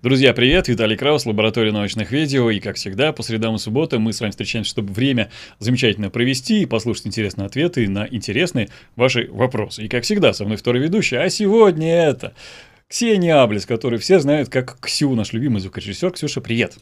Друзья, привет! Виталий Краус, лаборатория научных видео. И, как всегда, по средам и субботам мы с вами встречаемся, чтобы время замечательно провести и послушать интересные ответы на интересные ваши вопросы. И, как всегда, со мной второй ведущий. А сегодня это Ксения Аблес, который все знают как Ксю, наш любимый звукорежиссер. Ксюша, привет!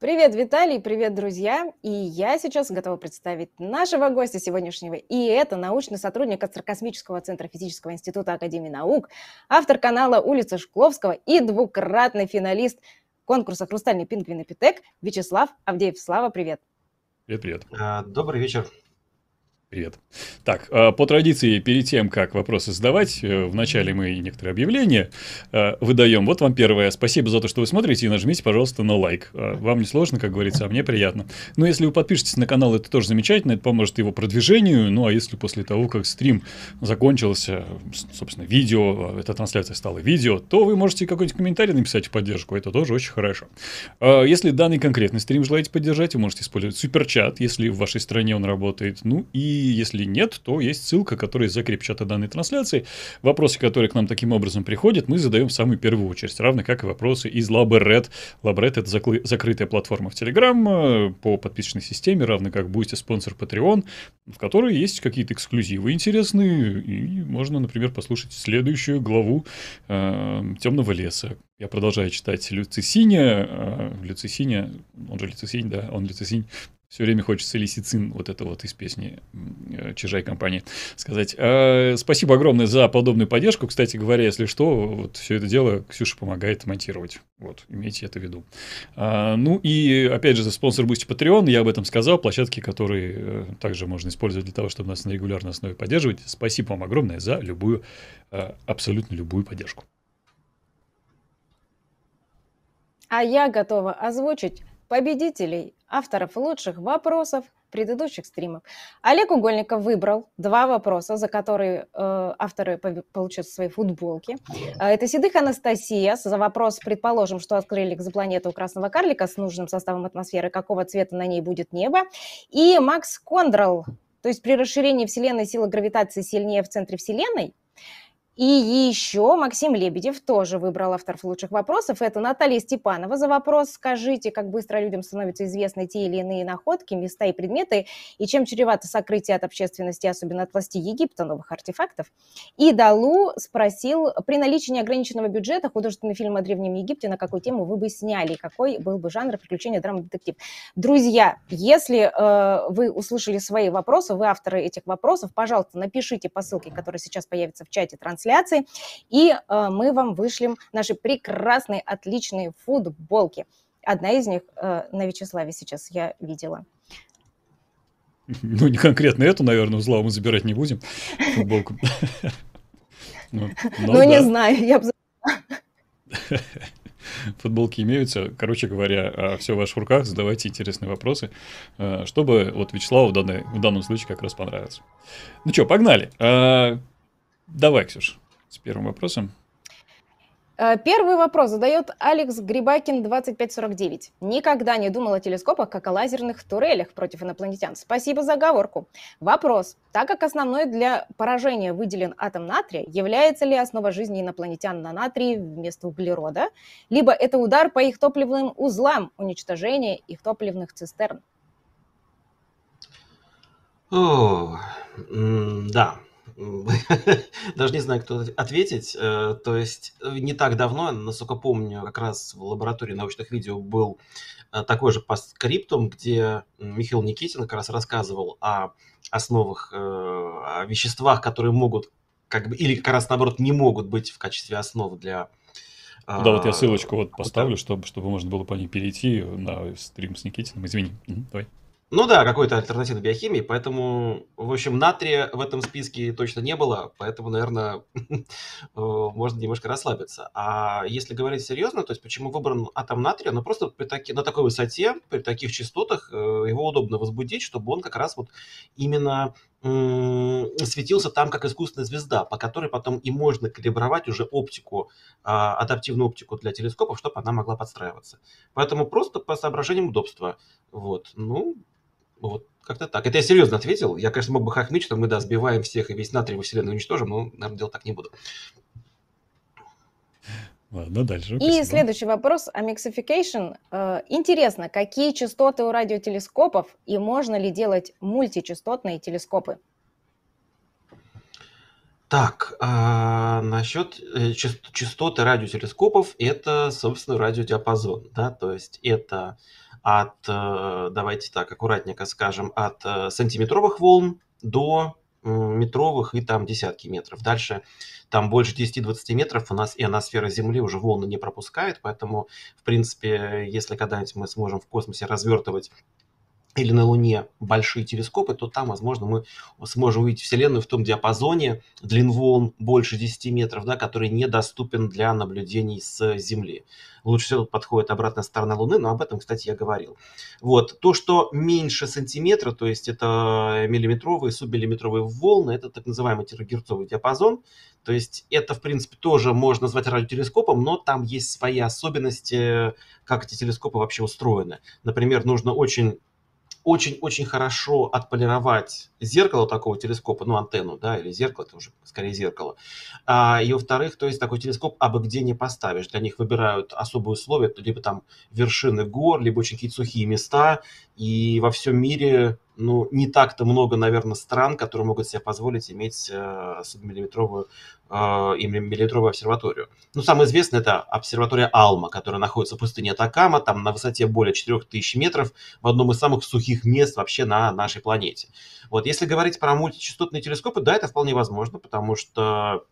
Привет, Виталий, привет, друзья! И я сейчас готова представить нашего гостя сегодняшнего. И это научный сотрудник Астрокосмического центра физического института Академии наук, автор канала «Улица Шкловского» и двукратный финалист конкурса «Хрустальный пингвин и Питек» Вячеслав Авдеев. Слава, привет! Привет, привет. А, добрый вечер. Привет. Так, а, по традиции, перед тем, как вопросы задавать, э, вначале мы некоторые объявления э, выдаем. Вот вам первое. Спасибо за то, что вы смотрите, и нажмите, пожалуйста, на лайк. Вам не сложно, как говорится, а мне приятно. Но если вы подпишетесь на канал, это тоже замечательно, это поможет его продвижению. Ну, а если после того, как стрим закончился, собственно, видео, эта трансляция стала видео, то вы можете какой-нибудь комментарий написать в поддержку. Это тоже очень хорошо. Если данный конкретный стрим желаете поддержать, вы можете использовать суперчат, если в вашей стране он работает. Ну, и если нет, то есть ссылка, которая закрепит чата данной трансляции. Вопросы, которые к нам таким образом приходят, мы задаем в самую первую очередь, равно как и вопросы из LabRed. LabRed — это закры- закрытая платформа в Telegram э, по подписочной системе, равно как Boosty спонсор Patreon, в которой есть какие-то эксклюзивы интересные, и можно, например, послушать следующую главу э, «Темного леса», я продолжаю читать Люцисиня. Э, Люцисиня, он же Люцисинь, да, он Люцисинь. Все время хочется лисицин, вот это вот из песни э, Чижай компании, сказать. А, спасибо огромное за подобную поддержку. Кстати говоря, если что, вот все это дело Ксюша помогает монтировать. Вот, имейте это в виду. А, ну и, опять же, за спонсор Boosty Patreon, я об этом сказал, площадки, которые э, также можно использовать для того, чтобы нас на регулярной основе поддерживать. Спасибо вам огромное за любую, э, абсолютно любую поддержку. А я готова озвучить победителей, авторов лучших вопросов предыдущих стримов. Олег Угольников выбрал два вопроса, за которые э, авторы получат свои футболки. Э, это Седых Анастасия за вопрос, предположим, что открыли экзопланету Красного Карлика с нужным составом атмосферы, какого цвета на ней будет небо. И Макс Кондрал, то есть при расширении Вселенной сила гравитации сильнее в центре Вселенной, и еще Максим Лебедев тоже выбрал авторов лучших вопросов. Это Наталья Степанова за вопрос «Скажите, как быстро людям становятся известны те или иные находки, места и предметы, и чем чревато сокрытие от общественности, особенно от власти Египта, новых артефактов?» И Далу спросил, при наличии неограниченного бюджета художественный фильм о Древнем Египте на какую тему вы бы сняли, какой был бы жанр приключения, драма, детектив? Друзья, если э, вы услышали свои вопросы, вы авторы этих вопросов, пожалуйста, напишите по ссылке, которая сейчас появится в чате трансляции, трансляции, и э, мы вам вышлем наши прекрасные, отличные футболки. Одна из них э, на Вячеславе сейчас я видела. Ну, не конкретно эту, наверное, узла мы забирать не будем, футболку. Ну, ну не знаю, я бы... Футболки имеются. Короче говоря, а, все в ваших руках, задавайте интересные вопросы, э, чтобы вот Вячеславу в, данной, в данном случае как раз понравилось. Ну что, погнали. Давай, Ксюш с первым вопросом. Э, первый вопрос задает Алекс Грибакин 2549. Никогда не думал о телескопах, как о лазерных турелях против инопланетян. Спасибо за оговорку. Вопрос. Так как основной для поражения выделен атом натрия, является ли основа жизни инопланетян на натрии вместо углерода? Либо это удар по их топливным узлам, уничтожение их топливных цистерн? О, да, Даже не знаю, кто ответить. Э, то есть э, не так давно, насколько помню, как раз в лаборатории научных видео был э, такой же постскриптум, где Михаил Никитин как раз рассказывал о основах, о веществах, которые могут, как бы, или как раз наоборот не могут быть в качестве основы для да, вот я ссылочку вот поставлю, чтобы, чтобы можно было по ней перейти на стрим с Никитиным. Извини, давай. Ну да, какой-то альтернативной биохимии, поэтому, в общем, натрия в этом списке точно не было, поэтому, наверное, э, можно немножко расслабиться. А если говорить серьезно, то есть почему выбран атом натрия? Ну просто при таки, на такой высоте, при таких частотах э, его удобно возбудить, чтобы он как раз вот именно светился там как искусственная звезда, по которой потом и можно калибровать уже оптику, а, адаптивную оптику для телескопов, чтобы она могла подстраиваться. Поэтому просто по соображениям удобства. Вот. Ну, вот, как-то так. Это я серьезно ответил. Я, конечно, мог бы хохмить, что мы, да, сбиваем всех и весь натрий во Вселенную уничтожим, но, наверное, делать так не буду. Ладно, дальше. И Спасибо. следующий вопрос о mixification. Э, Интересно, какие частоты у радиотелескопов и можно ли делать мультичастотные телескопы? Так, а, насчет э, част- частоты радиотелескопов, это, собственно, радиодиапазон, да, то есть это от, э, давайте так, аккуратненько скажем, от э, сантиметровых волн до метровых и там десятки метров. Дальше там больше 10-20 метров у нас ионосфера Земли уже волны не пропускает, поэтому, в принципе, если когда-нибудь мы сможем в космосе развертывать или на Луне большие телескопы, то там, возможно, мы сможем увидеть Вселенную в том диапазоне длин волн больше 10 метров, да, который недоступен для наблюдений с Земли. Лучше всего подходит обратная сторона Луны, но об этом, кстати, я говорил. Вот. То, что меньше сантиметра, то есть это миллиметровые, субмиллиметровые волны, это так называемый терагерцовый диапазон. То есть это, в принципе, тоже можно назвать радиотелескопом, но там есть свои особенности, как эти телескопы вообще устроены. Например, нужно очень очень-очень хорошо отполировать зеркало такого телескопа, ну, антенну, да, или зеркало, это уже скорее зеркало. А, и во-вторых, то есть такой телескоп абы где не поставишь. Для них выбирают особые условия, либо там вершины гор, либо очень какие-то сухие места. И во всем мире, ну, не так-то много, наверное, стран, которые могут себе позволить иметь э, субмиллиметровую э, миллиметровую обсерваторию. Ну, самое известное это обсерватория Алма, которая находится в пустыне Атакама, там на высоте более 4000 метров, в одном из самых сухих мест вообще на нашей планете. Вот, если говорить про мультичастотные телескопы, да, это вполне возможно, потому что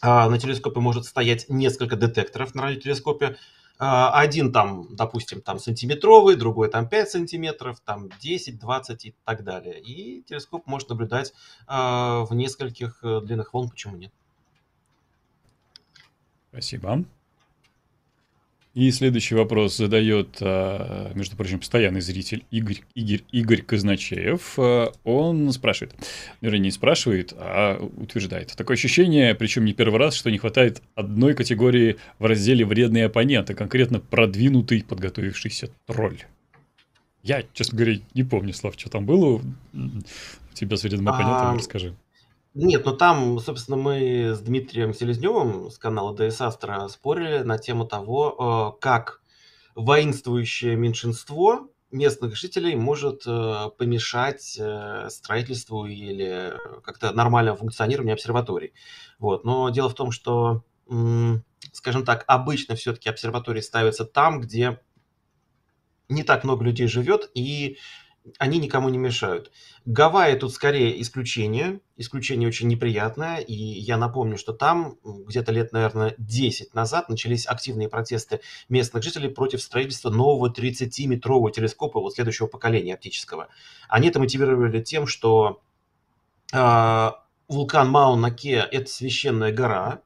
а, на телескопе может стоять несколько детекторов на радиотелескопе. А, один там, допустим, там сантиметровый, другой там 5 сантиметров, там 10, 20 и так далее. И телескоп может наблюдать а, в нескольких э, длинных волн, почему нет. Спасибо. И следующий вопрос задает, а, между прочим, постоянный зритель Игорь, Игорь, Игорь Казначеев. А, Он спрашивает, вернее, не спрашивает, а утверждает. Такое ощущение, причем не первый раз, что не хватает одной категории в разделе «Вредные оппоненты», конкретно продвинутый подготовившийся тролль. Я, честно говоря, не помню, Слав, что там было у тебя с вредным оппонентом, А, расскажи. Нет, ну там, собственно, мы с Дмитрием Селезневым с канала DS Astra спорили на тему того, э, как воинствующее меньшинство местных жителей может э, помешать э, строительству или как-то нормальному функционированию обсерваторий. Вот. Но дело в том, что, скажем так, обычно все-таки обсерватории ставятся там, где не так много людей живет, и они никому не мешают. Гавайи тут скорее исключение, исключение очень неприятное, и я напомню, что там где-то лет, наверное, 10 назад начались активные протесты местных жителей против строительства нового 30-метрового телескопа вот следующего поколения оптического. Они это мотивировали тем, что а, вулкан Мауна-Ке– это священная гора,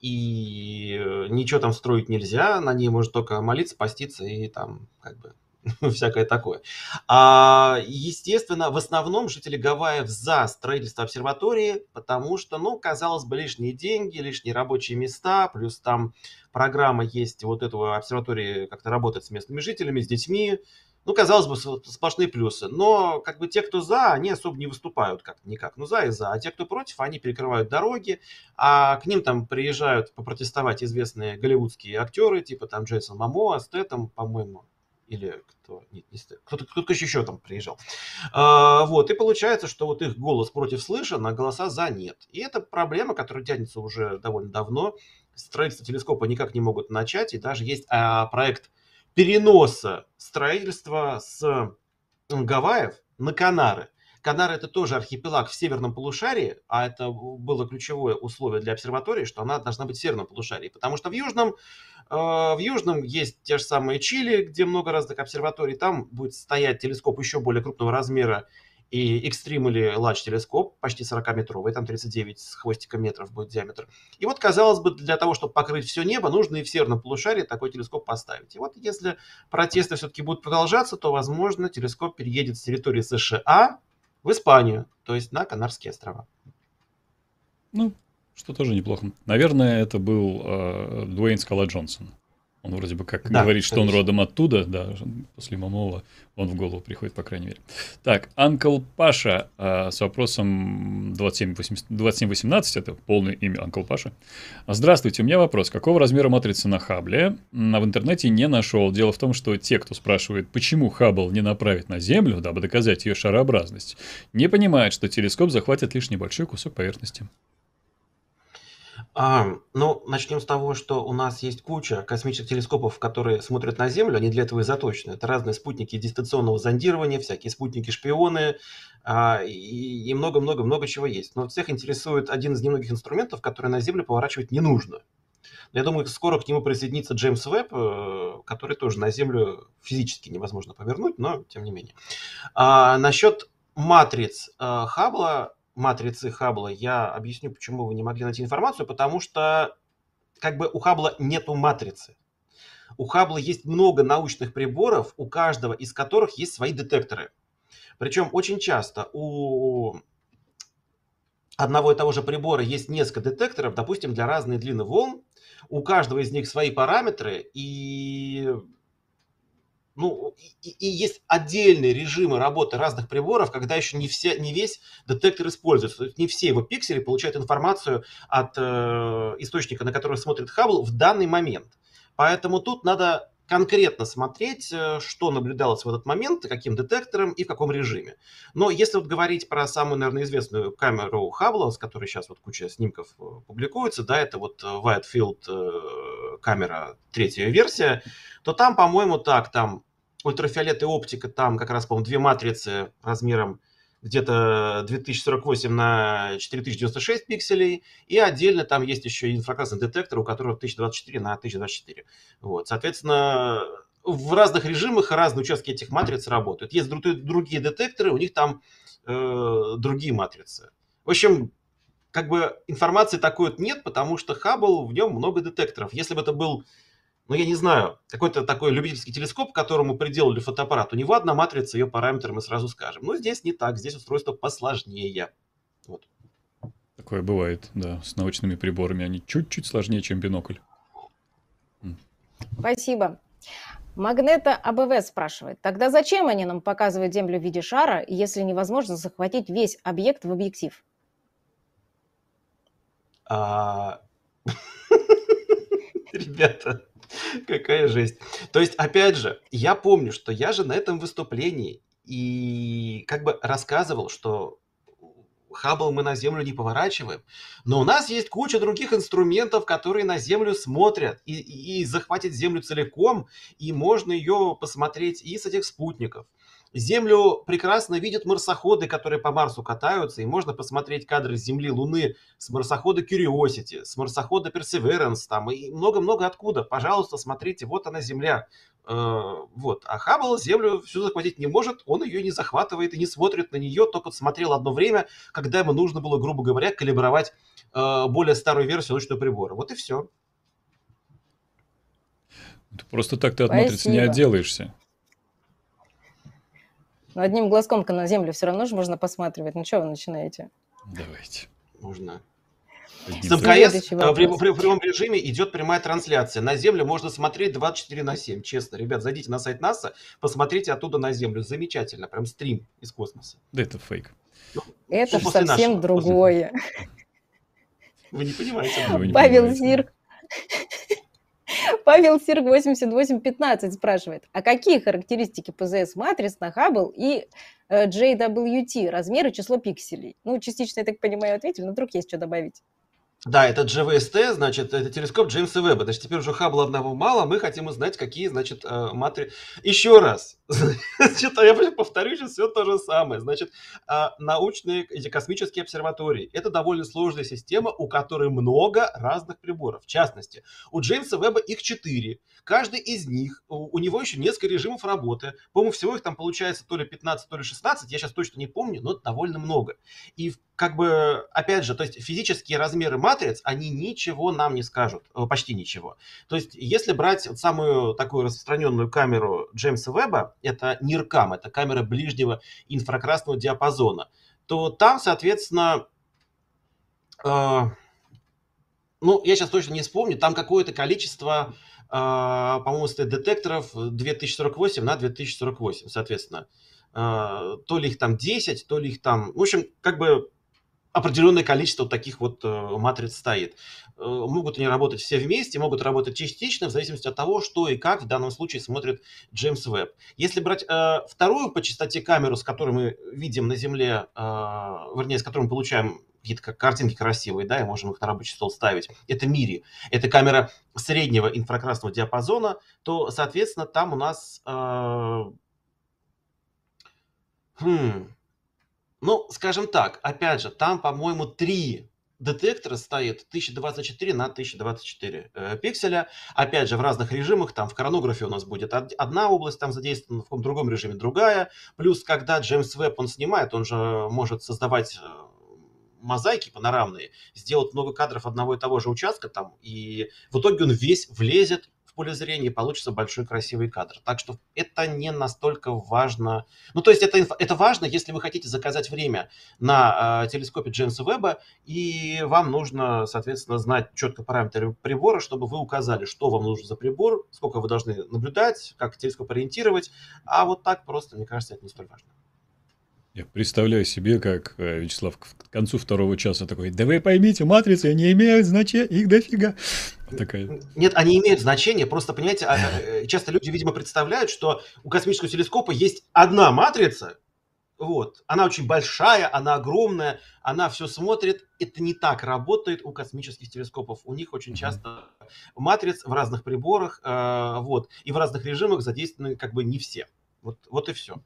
и э, ничего там строить нельзя, на ней можно только молиться, поститься и там как бы всякое такое. А, естественно, в основном жители Гавайев за строительство обсерватории, потому что, ну, казалось бы, лишние деньги, лишние рабочие места, плюс там программа есть вот этого обсерватории как-то работать с местными жителями, с детьми. Ну, казалось бы, сплошные плюсы. Но как бы те, кто за, они особо не выступают как никак. Ну, за и за. А те, кто против, они перекрывают дороги, а к ним там приезжают попротестовать известные голливудские актеры, типа там Джейсон Мамоа, Стэттем, по-моему, или кто, нет, не кто-то, кто-то еще там приезжал. А, вот, и получается, что вот их голос против слышен, а голоса за нет. И это проблема, которая тянется уже довольно давно. Строительство телескопа никак не могут начать, и даже есть а, проект переноса строительства с Гавайев на Канары. Канары это тоже архипелаг в северном полушарии, а это было ключевое условие для обсерватории, что она должна быть в северном полушарии, потому что в южном, э, в южном есть те же самые Чили, где много разных обсерваторий, там будет стоять телескоп еще более крупного размера и Extreme или Large телескоп, почти 40-метровый, там 39 с хвостиком метров будет диаметр. И вот, казалось бы, для того, чтобы покрыть все небо, нужно и в северном полушарии такой телескоп поставить. И вот если протесты все-таки будут продолжаться, то, возможно, телескоп переедет с территории США в Испанию, то есть на Канарские острова. Ну, что тоже неплохо. Наверное, это был э, Дуэйн Скала Джонсон. Он вроде бы как да, говорит, что он родом оттуда, да, после Мамова он в голову приходит, по крайней мере. Так, Анкл Паша а, с вопросом 2718, 2718, это полное имя Анкл Паша. Здравствуйте, у меня вопрос. Какого размера матрица на Хабле? В интернете не нашел. Дело в том, что те, кто спрашивает, почему Хаббл не направить на Землю, дабы доказать ее шарообразность, не понимают, что телескоп захватит лишь небольшой кусок поверхности. А, ну, начнем с того, что у нас есть куча космических телескопов, которые смотрят на Землю, они для этого и заточены. Это разные спутники дистанционного зондирования, всякие спутники-шпионы а, и много-много-много чего есть. Но всех интересует один из немногих инструментов, который на Землю поворачивать не нужно. Я думаю, скоро к нему присоединится Джеймс Веб, э, который тоже на Землю физически невозможно повернуть, но тем не менее. А, насчет матриц э, Хаббла, матрицы Хаббла, я объясню, почему вы не могли найти информацию, потому что как бы у Хаббла нету матрицы. У Хаббла есть много научных приборов, у каждого из которых есть свои детекторы. Причем очень часто у одного и того же прибора есть несколько детекторов, допустим, для разной длины волн. У каждого из них свои параметры, и ну, и, и есть отдельные режимы работы разных приборов, когда еще не, все, не весь детектор используется. То есть не все его пиксели получают информацию от э, источника, на который смотрит Хаббл в данный момент. Поэтому тут надо конкретно смотреть, э, что наблюдалось в этот момент, каким детектором и в каком режиме. Но если вот говорить про самую, наверное, известную камеру Хаббла, с которой сейчас вот куча снимков э, публикуется, да, это вот э, камера третья версия, то там, по-моему, так, там ультрафиолет и оптика, там как раз, по-моему, две матрицы размером где-то 2048 на 4096 пикселей, и отдельно там есть еще инфракрасный детектор, у которого 1024 на 1024. Вот, соответственно, в разных режимах разные участки этих матриц работают. Есть другие детекторы, у них там э, другие матрицы. В общем, как бы информации такой вот нет, потому что Хаббл, в нем много детекторов. Если бы это был ну, я не знаю, какой-то такой любительский телескоп, к которому приделали фотоаппарат, у него одна матрица, ее параметры мы сразу скажем. Но здесь не так, здесь устройство посложнее. Вот. Такое бывает, да, с научными приборами. Они чуть-чуть сложнее, чем бинокль. Спасибо. Магнета АБВ спрашивает, тогда зачем они нам показывают Землю в виде шара, если невозможно захватить весь объект в объектив? А, ребята, Какая жесть. То есть, опять же, я помню, что я же на этом выступлении и как бы рассказывал, что Хаббл мы на Землю не поворачиваем, но у нас есть куча других инструментов, которые на Землю смотрят и, и, захватят Землю целиком, и можно ее посмотреть и с этих спутников. Землю прекрасно видят марсоходы, которые по Марсу катаются, и можно посмотреть кадры с Земли, Луны, с марсохода Curiosity, с марсохода Perseverance, там, и много-много откуда. Пожалуйста, смотрите, вот она Земля. Э, вот. А Хаббл Землю всю захватить не может, он ее не захватывает и не смотрит на нее, только смотрел одно время, когда ему нужно было, грубо говоря, калибровать э, более старую версию научного прибора. Вот и все. Просто так ты от матрицы не отделаешься. Но одним глазком на землю все равно же можно посматривать. Ну что вы начинаете? Давайте. Можно. С МКС в, в, в прямом режиме идет прямая трансляция. На Землю можно смотреть 24 на 7. Честно, ребят, зайдите на сайт НАСА, посмотрите оттуда на Землю. Замечательно, прям стрим из космоса. Да это фейк. Ну, это же совсем нашего, другое. Вы не понимаете. Павел Зирк Павел Сирк 8815 спрашивает, а какие характеристики ПЗС матриц на Хаббл и э, JWT, размер и число пикселей? Ну, частично, я так понимаю, ответили, но вдруг есть что добавить. Да, это GVST, значит, это телескоп Джеймса Веба. Значит, теперь уже Хаббла одного мало, мы хотим узнать, какие, значит, э, матри... Еще раз, значит, я повторю сейчас все то же самое. Значит, а, научные, эти космические обсерватории, это довольно сложная система, у которой много разных приборов. В частности, у Джеймса Веба их четыре. Каждый из них, у, него еще несколько режимов работы. По-моему, всего их там получается то ли 15, то ли 16, я сейчас точно не помню, но довольно много. И как бы, опять же, то есть физические размеры матриц, они ничего нам не скажут, э, почти ничего. То есть, если брать самую такую распространенную камеру Джеймса Веба, это NIRCam, это камера ближнего инфракрасного диапазона, то там, соответственно, э, ну, я сейчас точно не вспомню, там какое-то количество а, по-моему, стоит детекторов 2048 на 2048, соответственно. А, то ли их там 10, то ли их там... В общем, как бы определенное количество таких вот э, матриц стоит. Э, могут они работать все вместе, могут работать частично, в зависимости от того, что и как в данном случае смотрит Джеймс Веб. Если брать э, вторую по частоте камеру, с которой мы видим на Земле, э, вернее, с которой мы получаем какие-то картинки красивые, да, и можем их на рабочий стол ставить, это Мири, это камера среднего инфракрасного диапазона, то, соответственно, там у нас... Э, хм, ну, скажем так, опять же, там, по-моему, три детектора стоит 1024 на 1024 э, пикселя. Опять же, в разных режимах, там в коронографе у нас будет одна область там задействована, в каком другом режиме другая. Плюс, когда Джеймс Веб он снимает, он же может создавать э, мозаики панорамные, сделать много кадров одного и того же участка там, и в итоге он весь влезет поле зрения, получится большой красивый кадр. Так что это не настолько важно. Ну, то есть это, это важно, если вы хотите заказать время на э, телескопе Джеймса Веба, и вам нужно, соответственно, знать четко параметры прибора, чтобы вы указали, что вам нужно за прибор, сколько вы должны наблюдать, как телескоп ориентировать. А вот так просто, мне кажется, это не столь важно. Я представляю себе, как э, Вячеслав к концу второго часа такой, да вы поймите, матрицы не имеют значения, их дофига. Такая... Нет, они имеют значение, просто, понимаете, а, э, часто люди, видимо, представляют, что у космического телескопа есть одна матрица, вот, она очень большая, она огромная, она все смотрит. Это не так работает у космических телескопов. У них очень часто матриц в разных приборах, э, вот, и в разных режимах задействованы как бы не все. Вот, вот и все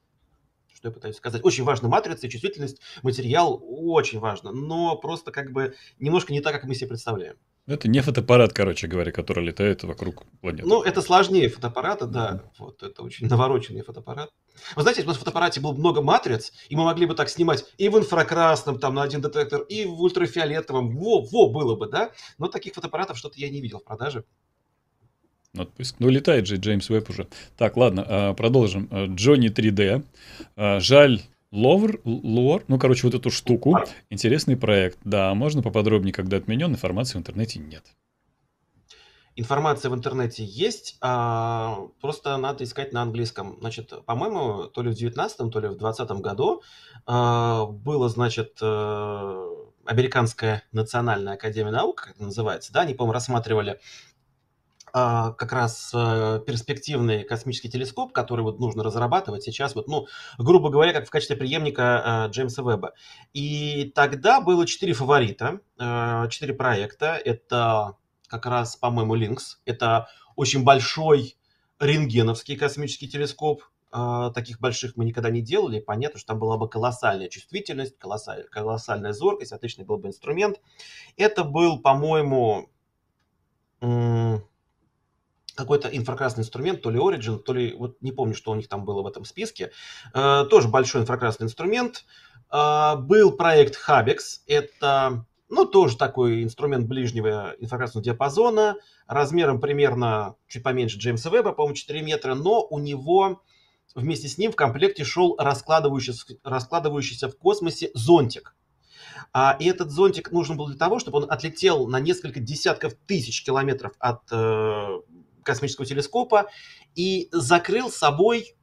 что я пытаюсь сказать. Очень важна матрица, чувствительность, материал очень важно, но просто как бы немножко не так, как мы себе представляем. Это не фотоаппарат, короче говоря, который летает вокруг планеты. Ну, это сложнее фотоаппарата, да. Mm-hmm. Вот, это очень навороченный фотоаппарат. Вы знаете, если бы в фотоаппарате было много матриц, и мы могли бы так снимать и в инфракрасном, там, на один детектор, и в ультрафиолетовом, во, во, было бы, да? Но таких фотоаппаратов что-то я не видел в продаже. Отпуск. Ну, летает же Джеймс Уэбб уже. Так, ладно, а, продолжим. А, Джонни 3D. А, жаль, Ловр, лор, ну, короче, вот эту штуку. Интересный проект. Да, можно поподробнее, когда отменен, информации в интернете нет. Информация в интернете есть, а просто надо искать на английском. Значит, по-моему, то ли в 19 то ли в 20 году а, было, значит, э, Американская национальная академия наук, как это называется, да, они, по-моему, рассматривали как раз э, перспективный космический телескоп, который вот нужно разрабатывать сейчас, вот, ну, грубо говоря, как в качестве преемника э, Джеймса Веба. И тогда было четыре фаворита, э, четыре проекта. Это как раз, по-моему, Линкс. Это очень большой рентгеновский космический телескоп. Таких больших мы никогда не делали. Понятно, что там была бы колоссальная чувствительность, колоссальная, колоссальная зоркость, отличный был бы инструмент. Это был, по-моему, какой-то инфракрасный инструмент, то ли Origin, то ли, вот не помню, что у них там было в этом списке. Э, тоже большой инфракрасный инструмент. Э, был проект Habex, это, ну, тоже такой инструмент ближнего инфракрасного диапазона, размером примерно чуть поменьше Джеймса Веба, по-моему, 4 метра, но у него вместе с ним в комплекте шел раскладывающийся, раскладывающийся в космосе зонтик. А, и этот зонтик нужен был для того, чтобы он отлетел на несколько десятков тысяч километров от э, космического телескопа и закрыл собой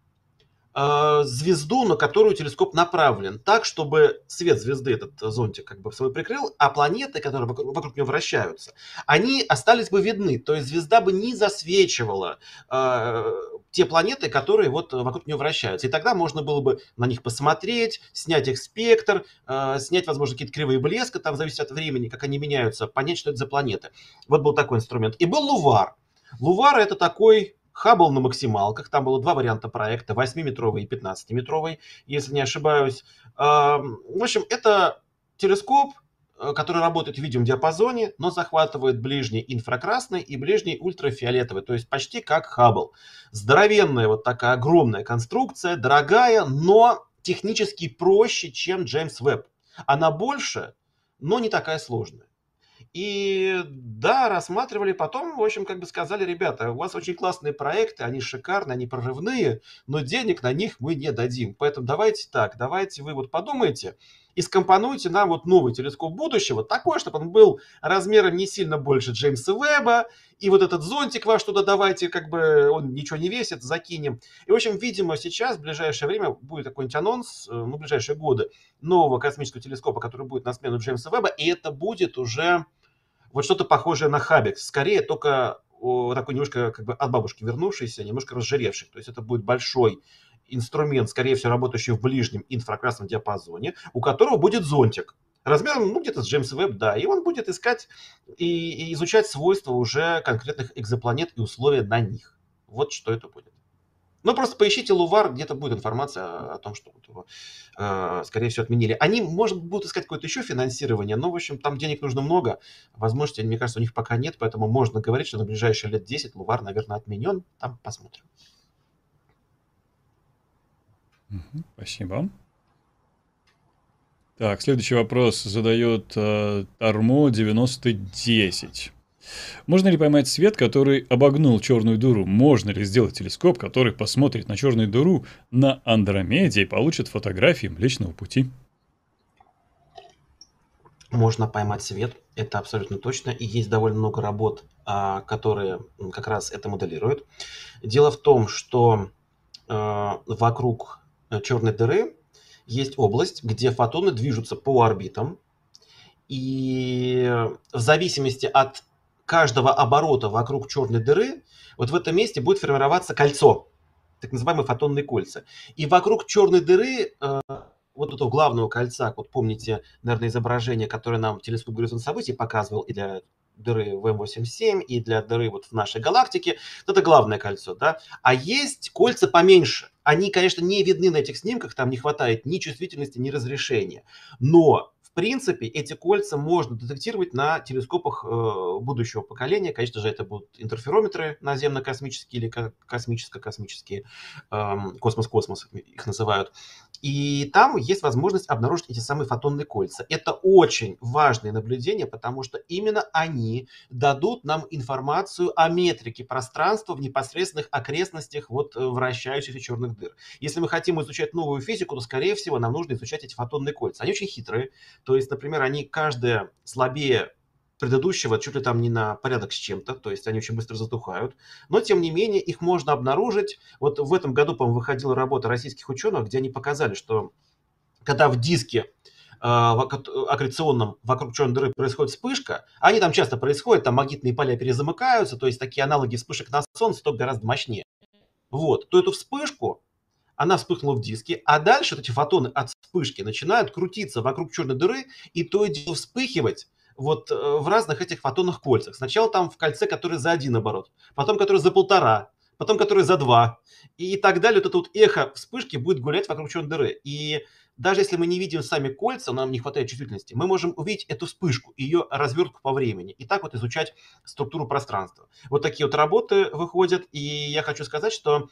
э, звезду, на которую телескоп направлен, так, чтобы свет звезды этот зонтик как бы собой прикрыл, а планеты, которые вокруг, вокруг нее вращаются, они остались бы видны, то есть звезда бы не засвечивала э, те планеты, которые вот вокруг нее вращаются. И тогда можно было бы на них посмотреть, снять их спектр, э, снять, возможно, какие-то кривые блеска, там зависит от времени, как они меняются, понять, что это за планеты. Вот был такой инструмент. И был Лувар. Лувар это такой Хаббл на максималках. Там было два варианта проекта, 8-метровый и 15-метровый, если не ошибаюсь. В общем, это телескоп, э, который работает в видеодиапазоне, но захватывает ближний инфракрасный и ближний ультрафиолетовый, то есть почти как Хаббл. Здоровенная вот такая огромная конструкция, дорогая, но технически проще, чем Джеймс Веб. Она больше, но не такая сложная. И да, рассматривали потом, в общем, как бы сказали, ребята, у вас очень классные проекты, они шикарные, они прорывные, но денег на них мы не дадим. Поэтому давайте так, давайте вы вот подумайте и скомпонуйте нам вот новый телескоп будущего, такой, чтобы он был размером не сильно больше Джеймса Веба и вот этот зонтик ваш туда давайте, как бы он ничего не весит, закинем. И, в общем, видимо, сейчас, в ближайшее время, будет какой-нибудь анонс, э, ну, в ближайшие годы, нового космического телескопа, который будет на смену Джеймса Веба, и это будет уже вот что-то похожее на Хаббикс. Скорее, только такой немножко как бы от бабушки вернувшийся, немножко разжиревший. То есть это будет большой инструмент, скорее всего, работающий в ближнем инфракрасном диапазоне, у которого будет зонтик размером, ну, где-то с Джеймс Веб, да, и он будет искать и, и изучать свойства уже конкретных экзопланет и условия на них. Вот что это будет. Ну, просто поищите Лувар, где-то будет информация о том, что э, скорее всего, отменили. Они, может, будут искать какое-то еще финансирование, но, в общем, там денег нужно много. Возможности, мне кажется, у них пока нет, поэтому можно говорить, что на ближайшие лет 10 Лувар, наверное, отменен. Там посмотрим. Спасибо. Так, следующий вопрос задает э, Тармо 9010. Можно ли поймать свет, который обогнул черную дыру? Можно ли сделать телескоп, который посмотрит на черную дыру на Андромеде и получит фотографии Млечного Пути? Можно поймать свет, это абсолютно точно. И есть довольно много работ, а, которые как раз это моделируют. Дело в том, что э, вокруг черной дыры есть область, где фотоны движутся по орбитам, и в зависимости от каждого оборота вокруг черной дыры, вот в этом месте будет формироваться кольцо, так называемые фотонные кольца. И вокруг черной дыры, э, вот этого главного кольца, вот помните, наверное, изображение, которое нам телескоп горизонт событий показывал и для дыры в М87, и для дыры вот в нашей галактике, это главное кольцо, да. А есть кольца поменьше, они, конечно, не видны на этих снимках, там не хватает ни чувствительности, ни разрешения. Но принципе, эти кольца можно детектировать на телескопах э, будущего поколения. Конечно же, это будут интерферометры наземно-космические или космическо-космические, эм, космос-космос их называют. И там есть возможность обнаружить эти самые фотонные кольца. Это очень важные наблюдения, потому что именно они дадут нам информацию о метрике пространства в непосредственных окрестностях вот э, вращающихся черных дыр. Если мы хотим изучать новую физику, то, скорее всего, нам нужно изучать эти фотонные кольца. Они очень хитрые, то есть, например, они каждая слабее предыдущего чуть ли там не на порядок с чем-то, то есть они очень быстро затухают. Но, тем не менее, их можно обнаружить. Вот в этом году, по-моему, выходила работа российских ученых, где они показали, что когда в диске э, аккреционном вокруг черной дыры происходит вспышка, они там часто происходят, там магнитные поля перезамыкаются, то есть такие аналоги вспышек на Солнце, только гораздо мощнее. Вот, то эту вспышку она вспыхнула в диске, а дальше вот эти фотоны от вспышки начинают крутиться вокруг черной дыры и то и дело вспыхивать вот э, в разных этих фотонных кольцах. Сначала там в кольце, которое за один оборот, потом которое за полтора, потом которое за два. И так далее. Вот это вот эхо вспышки будет гулять вокруг черной дыры. И даже если мы не видим сами кольца, нам не хватает чувствительности, мы можем увидеть эту вспышку, ее развертку по времени, и так вот изучать структуру пространства. Вот такие вот работы выходят, и я хочу сказать, что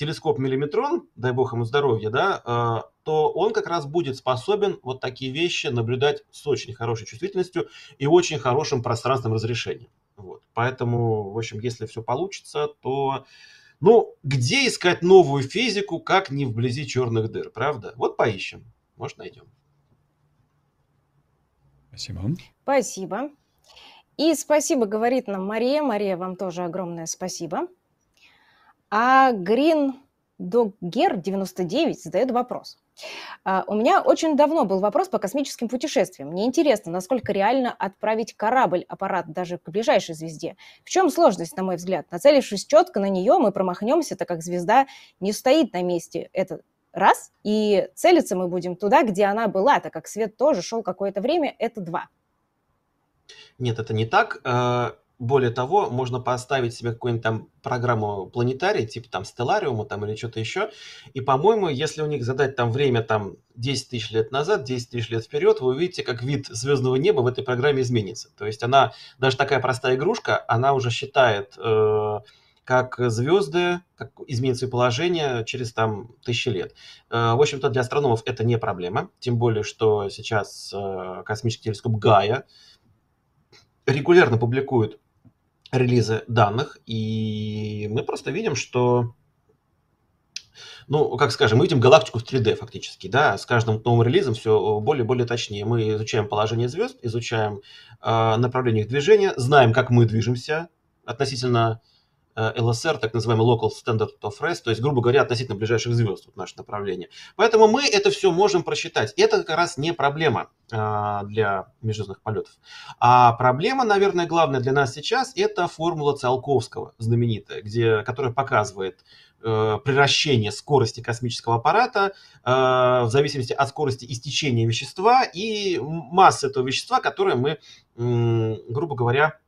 телескоп миллиметрон, дай бог ему здоровья, да, а, то он как раз будет способен вот такие вещи наблюдать с очень хорошей чувствительностью и очень хорошим пространственным разрешением. Вот. Поэтому, в общем, если все получится, то ну, где искать новую физику, как не вблизи черных дыр, правда? Вот поищем. Может, найдем. Спасибо. Спасибо. И спасибо говорит нам Мария. Мария, вам тоже огромное спасибо. А Green Dogger 99 задает вопрос. А, у меня очень давно был вопрос по космическим путешествиям. Мне интересно, насколько реально отправить корабль-аппарат даже к ближайшей звезде. В чем сложность, на мой взгляд? Нацелившись четко на нее, мы промахнемся, так как звезда не стоит на месте. Это раз. И целиться мы будем туда, где она была, так как свет тоже шел какое-то время. Это два. Нет, это не так. Более того, можно поставить себе какую-нибудь там программу планетарий, типа там Стеллариума там или что-то еще. И, по-моему, если у них задать там время там 10 тысяч лет назад, 10 тысяч лет вперед, вы увидите, как вид звездного неба в этой программе изменится. То есть она, даже такая простая игрушка, она уже считает, э, как звезды, как изменит свое положение через там тысячи лет. Э, в общем-то, для астрономов это не проблема. Тем более, что сейчас э, космический телескоп Гая регулярно публикует релизы данных, и мы просто видим, что ну, как скажем, мы видим галактику в 3D фактически, да, с каждым новым релизом все более и более точнее. Мы изучаем положение звезд, изучаем э, направление их движения, знаем, как мы движемся, относительно LSR, так называемый Local Standard of Rest, то есть, грубо говоря, относительно ближайших звезд, вот наше направление. Поэтому мы это все можем просчитать. Это как раз не проблема а, для межзвездных полетов. А проблема, наверное, главная для нас сейчас, это формула Циолковского, знаменитая, где, которая показывает э, превращение скорости космического аппарата э, в зависимости от скорости истечения вещества и массы этого вещества, которое мы, грубо говоря,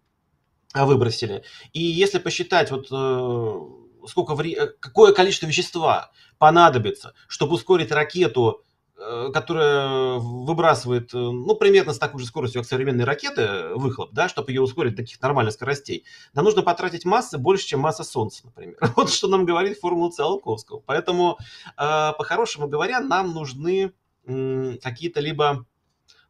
выбросили. И если посчитать, вот э, сколько вре... Э, какое количество вещества понадобится, чтобы ускорить ракету, э, которая выбрасывает, ну, примерно с такой же скоростью, как современные ракеты, выхлоп, да, чтобы ее ускорить до таких нормальных скоростей, нам нужно потратить массы больше, чем масса Солнца, например. Вот что нам говорит формула Циолковского. Поэтому, по-хорошему говоря, нам нужны какие-то либо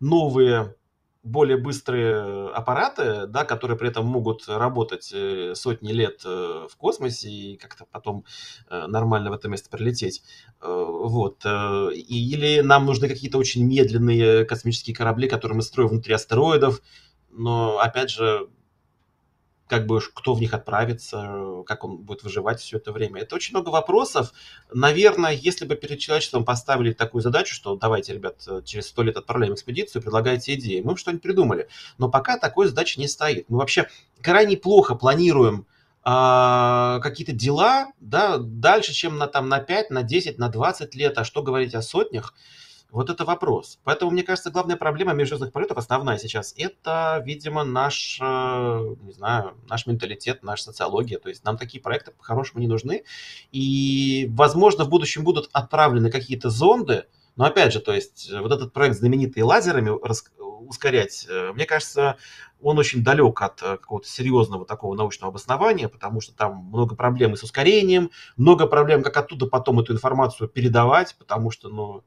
новые более быстрые аппараты, да, которые при этом могут работать э, сотни лет э, в космосе и как-то потом э, нормально в это место прилететь. Вот. Или нам нужны какие-то очень медленные космические корабли, которые мы строим внутри астероидов. Но, опять же, как бы кто в них отправится, как он будет выживать все это время. Это очень много вопросов. Наверное, если бы перед человечеством поставили такую задачу, что давайте, ребят, через сто лет отправляем экспедицию, предлагайте идеи, мы бы что-нибудь придумали. Но пока такой задачи не стоит. Мы вообще крайне плохо планируем а, какие-то дела да, дальше, чем на, там, на 5, на 10, на 20 лет, а что говорить о сотнях – вот это вопрос. Поэтому, мне кажется, главная проблема межзвездных полетов, основная сейчас, это, видимо, наш, э, не знаю, наш менталитет, наша социология. То есть нам такие проекты по-хорошему не нужны. И, возможно, в будущем будут отправлены какие-то зонды, но опять же, то есть вот этот проект знаменитый лазерами ускорять, э, мне кажется, он очень далек от э, какого-то серьезного такого научного обоснования, потому что там много проблем и с ускорением, много проблем, как оттуда потом эту информацию передавать, потому что, ну,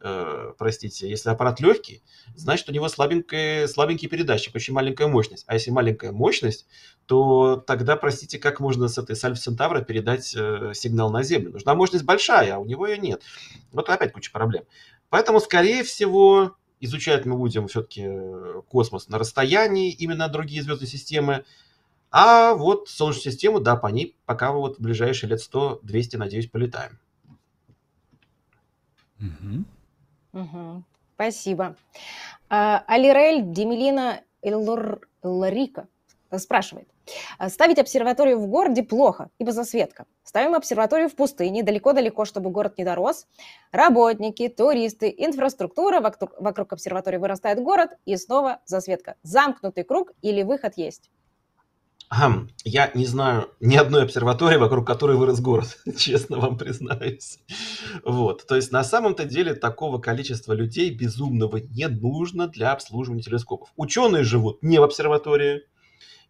э, простите, если аппарат легкий, значит у него слабенький, слабенький передатчик, очень маленькая мощность. А если маленькая мощность, то тогда, простите, как можно с этой Сальф Центавра передать э, сигнал на Землю? Нужна мощность большая, а у него ее нет. Вот опять куча проблем. Поэтому, скорее всего, изучать мы будем все-таки э, космос на расстоянии, именно другие звездные системы. А вот Солнечную систему, да, по ней пока вот в ближайшие лет 100-200, надеюсь, полетаем. Угу. Угу. Спасибо. А, Алирель Демелина Элларика спрашивает. Ставить обсерваторию в городе плохо, ибо засветка. Ставим обсерваторию в пустыне, далеко-далеко, чтобы город не дорос. Работники, туристы, инфраструктура, вокруг обсерватории вырастает город, и снова засветка. Замкнутый круг или выход есть? Я не знаю ни одной обсерватории, вокруг которой вырос город, честно вам признаюсь. Вот. То есть на самом-то деле такого количества людей безумного не нужно для обслуживания телескопов. Ученые живут не в обсерватории,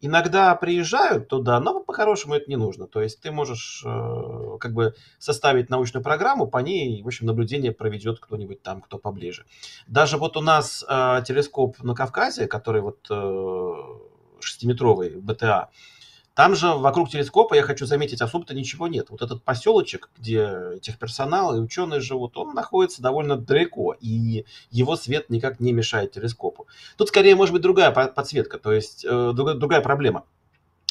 иногда приезжают туда, но по-хорошему это не нужно. То есть ты можешь э, как бы составить научную программу, по ней, в общем, наблюдение проведет кто-нибудь там, кто поближе. Даже вот у нас э, телескоп на Кавказе, который вот э, шестиметровый БТА, там же вокруг телескопа, я хочу заметить, особо-то ничего нет. Вот этот поселочек, где техперсонал и ученые живут, он находится довольно далеко, и его свет никак не мешает телескопу. Тут скорее может быть другая подсветка, то есть э, другая проблема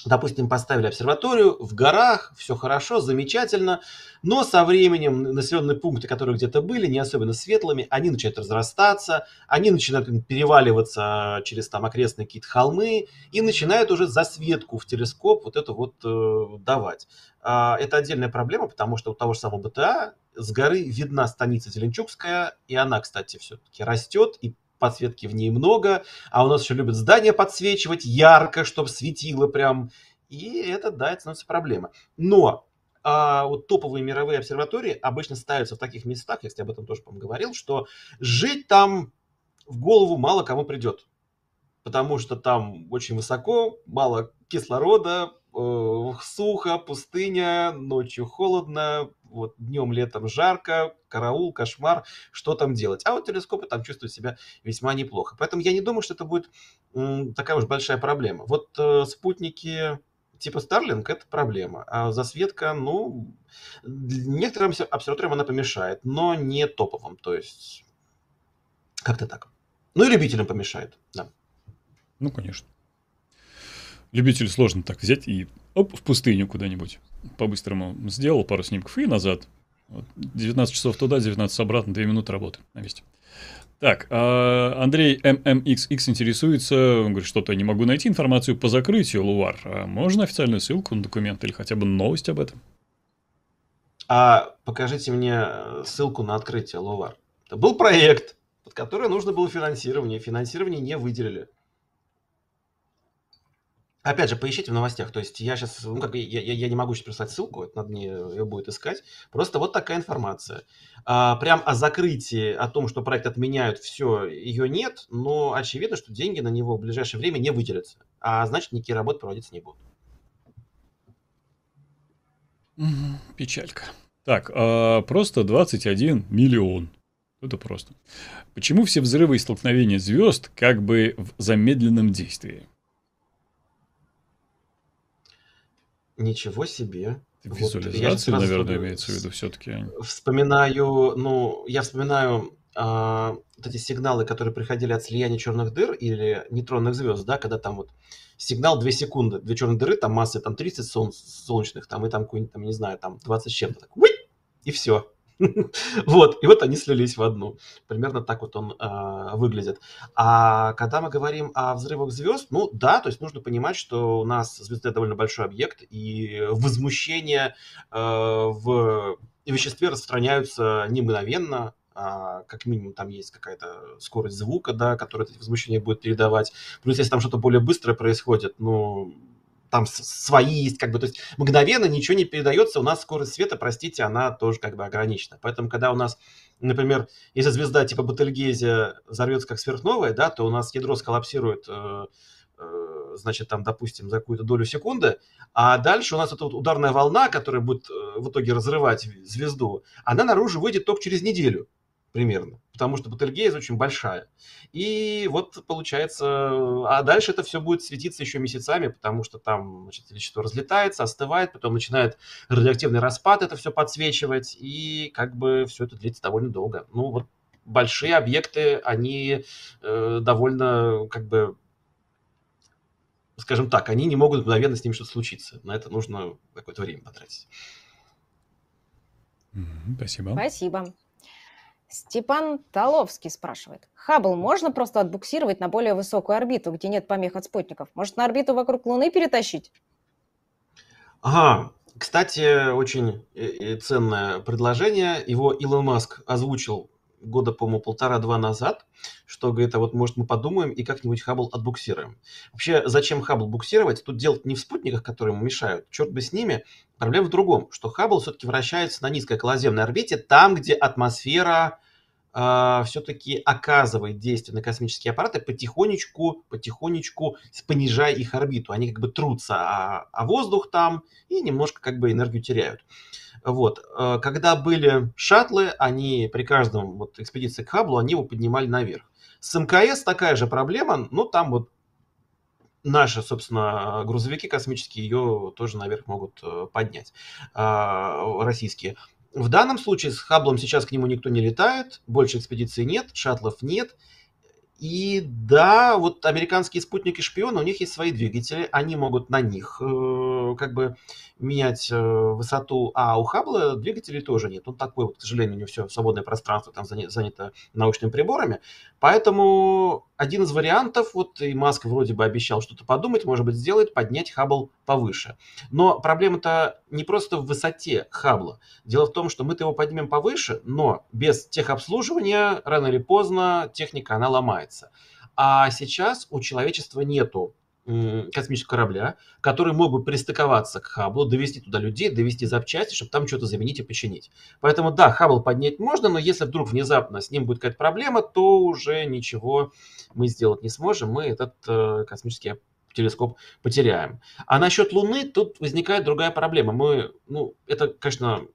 допустим, поставили обсерваторию в горах, все хорошо, замечательно, но со временем населенные пункты, которые где-то были, не особенно светлыми, они начинают разрастаться, они начинают переваливаться через там окрестные какие-то холмы и начинают уже засветку в телескоп вот это вот э, давать. А, это отдельная проблема, потому что у того же самого БТА с горы видна станица Зеленчукская, и она, кстати, все-таки растет, и подсветки в ней много, а у нас еще любят здания подсвечивать ярко, чтобы светило прям. И это, да, это становится проблема. Но а, вот топовые мировые обсерватории обычно ставятся в таких местах, если об этом тоже, по говорил, что жить там в голову мало кому придет. Потому что там очень высоко, мало кислорода, э, сухо, пустыня, ночью холодно, вот днем, летом жарко, караул, кошмар, что там делать. А вот телескопы там чувствуют себя весьма неплохо. Поэтому я не думаю, что это будет такая уж большая проблема. Вот э, спутники типа Starlink это проблема, а засветка, ну, некоторым обсерваториям она помешает, но не топовым, то есть как-то так. Ну и любителям помешает, да. Ну, конечно. любителю сложно так взять и оп, в пустыню куда-нибудь. По-быстрому сделал пару снимков и назад. Вот 19 часов туда, 19 обратно, 2 минуты работы на месте. Так, а Андрей ММХХ интересуется, он говорит, что-то не могу найти информацию по закрытию Лувар. А можно официальную ссылку на документ или хотя бы новость об этом? А покажите мне ссылку на открытие Лувар. Это был проект, под который нужно было финансирование. Финансирование не выделили. Опять же, поищите в новостях. То есть я сейчас, ну, как бы, я, я не могу сейчас прислать ссылку, это надо мне ее будет искать. Просто вот такая информация. А, прям о закрытии, о том, что проект отменяют, все, ее нет, но очевидно, что деньги на него в ближайшее время не выделятся. А значит, никакие работы проводиться не будут. Печалька. Так, а просто 21 миллион. Это просто. Почему все взрывы и столкновения звезд как бы в замедленном действии? Ничего себе. Визуализация, вот, наверное, имеется в виду все-таки. Вспоминаю, ну, я вспоминаю а, вот эти сигналы, которые приходили от слияния черных дыр или нейтронных звезд, да, когда там вот сигнал 2 секунды, две черные дыры, там массы там 30 солн- солнечных, там и там какой-нибудь, там, не знаю, там 20 с чем-то, так, и все. Вот, и вот они слились в одну. Примерно так вот он э, выглядит. А когда мы говорим о взрывах звезд, ну да, то есть нужно понимать, что у нас звезда довольно большой объект, и возмущения э, в веществе распространяются не мгновенно, а, как минимум там есть какая-то скорость звука, да, которая эти возмущения будет передавать. Плюс, если там что-то более быстрое происходит, ну, там свои есть, как бы, то есть мгновенно ничего не передается, у нас скорость света, простите, она тоже как бы ограничена. Поэтому, когда у нас, например, если звезда типа Бетельгейзе взорвется как сверхновая, да, то у нас ядро сколлапсирует, э, э, значит, там, допустим, за какую-то долю секунды, а дальше у нас эта вот ударная волна, которая будет э, в итоге разрывать звезду, она наружу выйдет только через неделю примерно, потому что Бетельгейз очень большая. И вот получается, а дальше это все будет светиться еще месяцами, потому что там значит, вещество разлетается, остывает, потом начинает радиоактивный распад это все подсвечивать, и как бы все это длится довольно долго. Ну вот большие объекты, они э, довольно как бы скажем так, они не могут мгновенно с ними что-то случиться. На это нужно какое-то время потратить. Спасибо. Спасибо. Степан Толовский спрашивает. Хаббл можно просто отбуксировать на более высокую орбиту, где нет помех от спутников? Может, на орбиту вокруг Луны перетащить? Ага, кстати, очень э, э, ценное предложение. Его Илон Маск озвучил года, по-моему, полтора-два назад, что, говорит, а вот, может, мы подумаем и как-нибудь Хаббл отбуксируем. Вообще, зачем Хаббл буксировать? Тут дело не в спутниках, которые ему мешают, черт бы с ними. Проблема в другом, что Хаббл все-таки вращается на низкой околоземной орбите, там, где атмосфера э, все-таки оказывает действие на космические аппараты, потихонечку, потихонечку понижая их орбиту. Они как бы трутся а, а воздух там и немножко как бы энергию теряют. Вот. Э, когда были шаттлы, они при каждом вот экспедиции к Хаблу, они его поднимали наверх. С МКС такая же проблема, но там вот наши, собственно, грузовики космические ее тоже наверх могут э, поднять, а, российские. В данном случае с Хаблом сейчас к нему никто не летает, больше экспедиций нет, шаттлов нет, и да, вот американские спутники-шпионы, у них есть свои двигатели, они могут на них э, как бы менять э, высоту, а у Хаббла двигателей тоже нет. Он такой вот, к сожалению, у него все свободное пространство там занято научными приборами. Поэтому один из вариантов, вот и Маск вроде бы обещал что-то подумать, может быть, сделает, поднять Хаббл повыше. Но проблема-то не просто в высоте Хаббла. Дело в том, что мы-то его поднимем повыше, но без техобслуживания рано или поздно техника, она ломается. А сейчас у человечества нету космического корабля, который мог бы пристыковаться к Хабблу, довести туда людей, довести запчасти, чтобы там что-то заменить и починить. Поэтому да, Хаббл поднять можно, но если вдруг внезапно с ним будет какая-то проблема, то уже ничего мы сделать не сможем, мы этот э, космический телескоп потеряем. А насчет Луны тут возникает другая проблема. Мы, ну, это, конечно,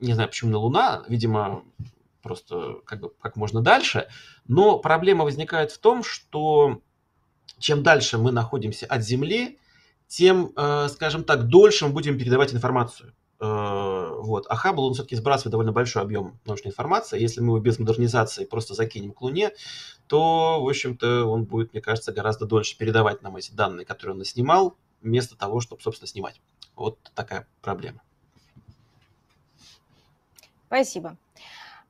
не знаю, почему на Луна, видимо, просто как бы как можно дальше, но проблема возникает в том, что чем дальше мы находимся от Земли, тем, э, скажем так, дольше мы будем передавать информацию. Э, вот. А Хаббл, он все-таки сбрасывает довольно большой объем научной информации. Если мы его без модернизации просто закинем к Луне, то, в общем-то, он будет, мне кажется, гораздо дольше передавать нам эти данные, которые он снимал вместо того, чтобы, собственно, снимать. Вот такая проблема. Спасибо.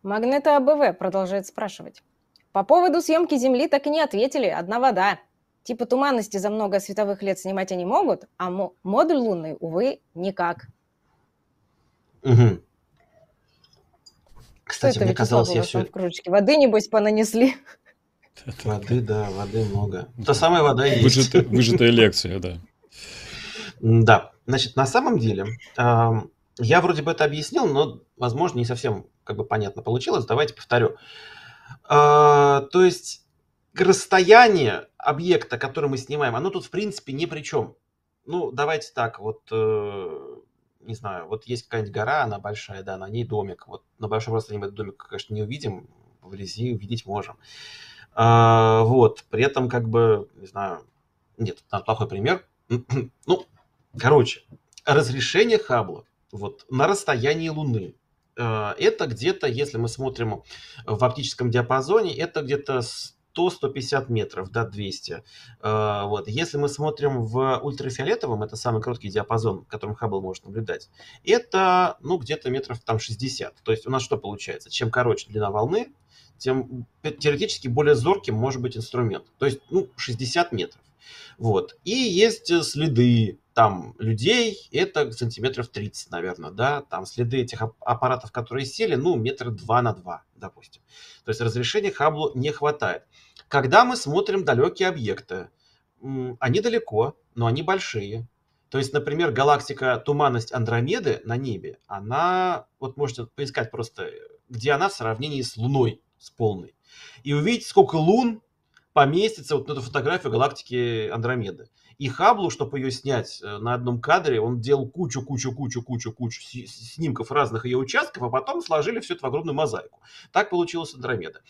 Магнета АБВ продолжает спрашивать. По поводу съемки Земли так и не ответили. Одна вода. Типа туманности за много световых лет снимать они могут, а модуль лунный, увы, никак. Угу. Кстати, Что это, мне казалось, я все... в кружечке? Воды, небось, понанесли? Воды, да, воды много. Та самая вода и есть. Выжатая, лекция, да. Да, значит, на самом деле, я вроде бы это объяснил, но, возможно, не совсем как бы понятно получилось. Давайте повторю. А, то есть расстояние объекта, который мы снимаем, оно тут в принципе ни при чем. Ну, давайте так, вот, э, не знаю, вот есть какая-нибудь гора, она большая, да, на ней домик. Вот на большом расстоянии мы этот домик, конечно, не увидим, вблизи увидеть можем. А, вот, при этом как бы, не знаю, нет, это плохой пример. Ну, короче, разрешение Хаббла вот на расстоянии Луны э, это где-то, если мы смотрим в оптическом диапазоне, это где-то 100-150 метров, да, 200. Э, вот. Если мы смотрим в ультрафиолетовом, это самый короткий диапазон, которым Хаббл может наблюдать, это, ну, где-то метров там 60. То есть у нас что получается? Чем короче длина волны, тем теоретически более зорким может быть инструмент. То есть, ну, 60 метров. Вот. И есть э, следы там людей, это сантиметров 30, наверное, да, там следы этих аппаратов, которые сели, ну, метра два на два, допустим. То есть разрешения Хабблу не хватает. Когда мы смотрим далекие объекты, они далеко, но они большие. То есть, например, галактика Туманность Андромеды на небе, она, вот можете поискать просто, где она в сравнении с Луной, с полной. И увидеть, сколько лун поместится вот на эту фотографию галактики Андромеды. И Хаблу, чтобы ее снять э, на одном кадре, он делал кучу, кучу, кучу, кучу, кучу снимков разных ее участков, а потом сложили все это в огромную мозаику. Так получилась Андромеда.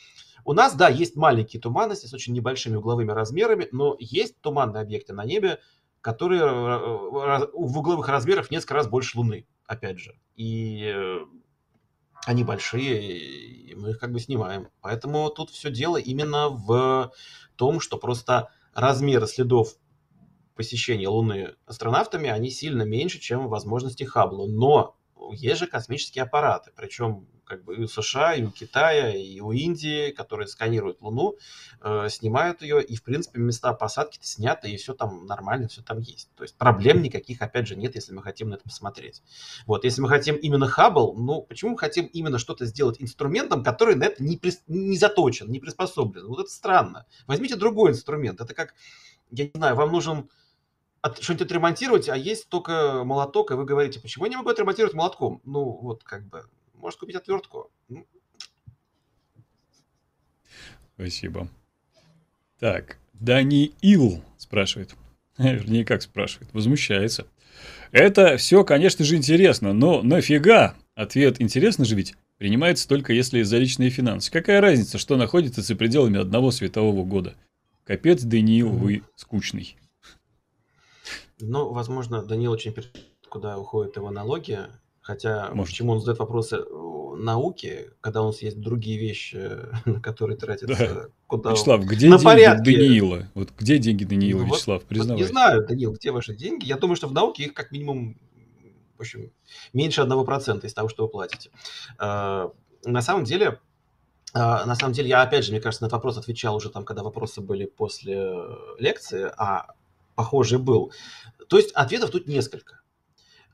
У нас, да, есть маленькие туманности с очень небольшими угловыми размерами, но есть туманные объекты на небе, которые э, э, в угловых размерах несколько раз больше Луны, опять же. И они большие, и мы их как бы снимаем. Поэтому тут все дело именно в том, что просто размеры следов посещения Луны астронавтами, они сильно меньше, чем возможности Хаббла. Но есть же космические аппараты, причем как бы и у США, и у Китая, и у Индии, которые сканируют Луну, э, снимают ее, и, в принципе, места посадки сняты, и все там нормально, все там есть. То есть проблем никаких, опять же, нет, если мы хотим на это посмотреть. Вот, если мы хотим именно Хаббл, ну, почему мы хотим именно что-то сделать инструментом, который на это не, при, не заточен, не приспособлен? Вот это странно. Возьмите другой инструмент. Это как, я не знаю, вам нужен что-нибудь отремонтировать, а есть только молоток, и вы говорите, почему я не могу отремонтировать молотком? Ну, вот как бы, может купить отвертку. Ну. Спасибо. Так, Даниил спрашивает. Вернее, как спрашивает, возмущается. Это все, конечно же, интересно, но нафига? Ответ интересно же ведь принимается только если за личные финансы. Какая разница, что находится за пределами одного светового года? Капец, Даниил, вы скучный. Ну, возможно, Данил очень переживает, куда уходит его налоги. Хотя, Может. почему он задает вопросы науки, когда у нас есть другие вещи, на которые тратятся да. куда Вячеслав, где на деньги порядке. Даниила? Вот где деньги Даниила, ну, Вячеслав, вот, признавай. Вот не знаю, Даниил, где ваши деньги? Я думаю, что в науке их как минимум в общем, меньше одного процента из того, что вы платите. А, на самом деле, а, на самом деле, я опять же, мне кажется, на этот вопрос отвечал уже там, когда вопросы были после лекции, а похожий был. То есть ответов тут несколько.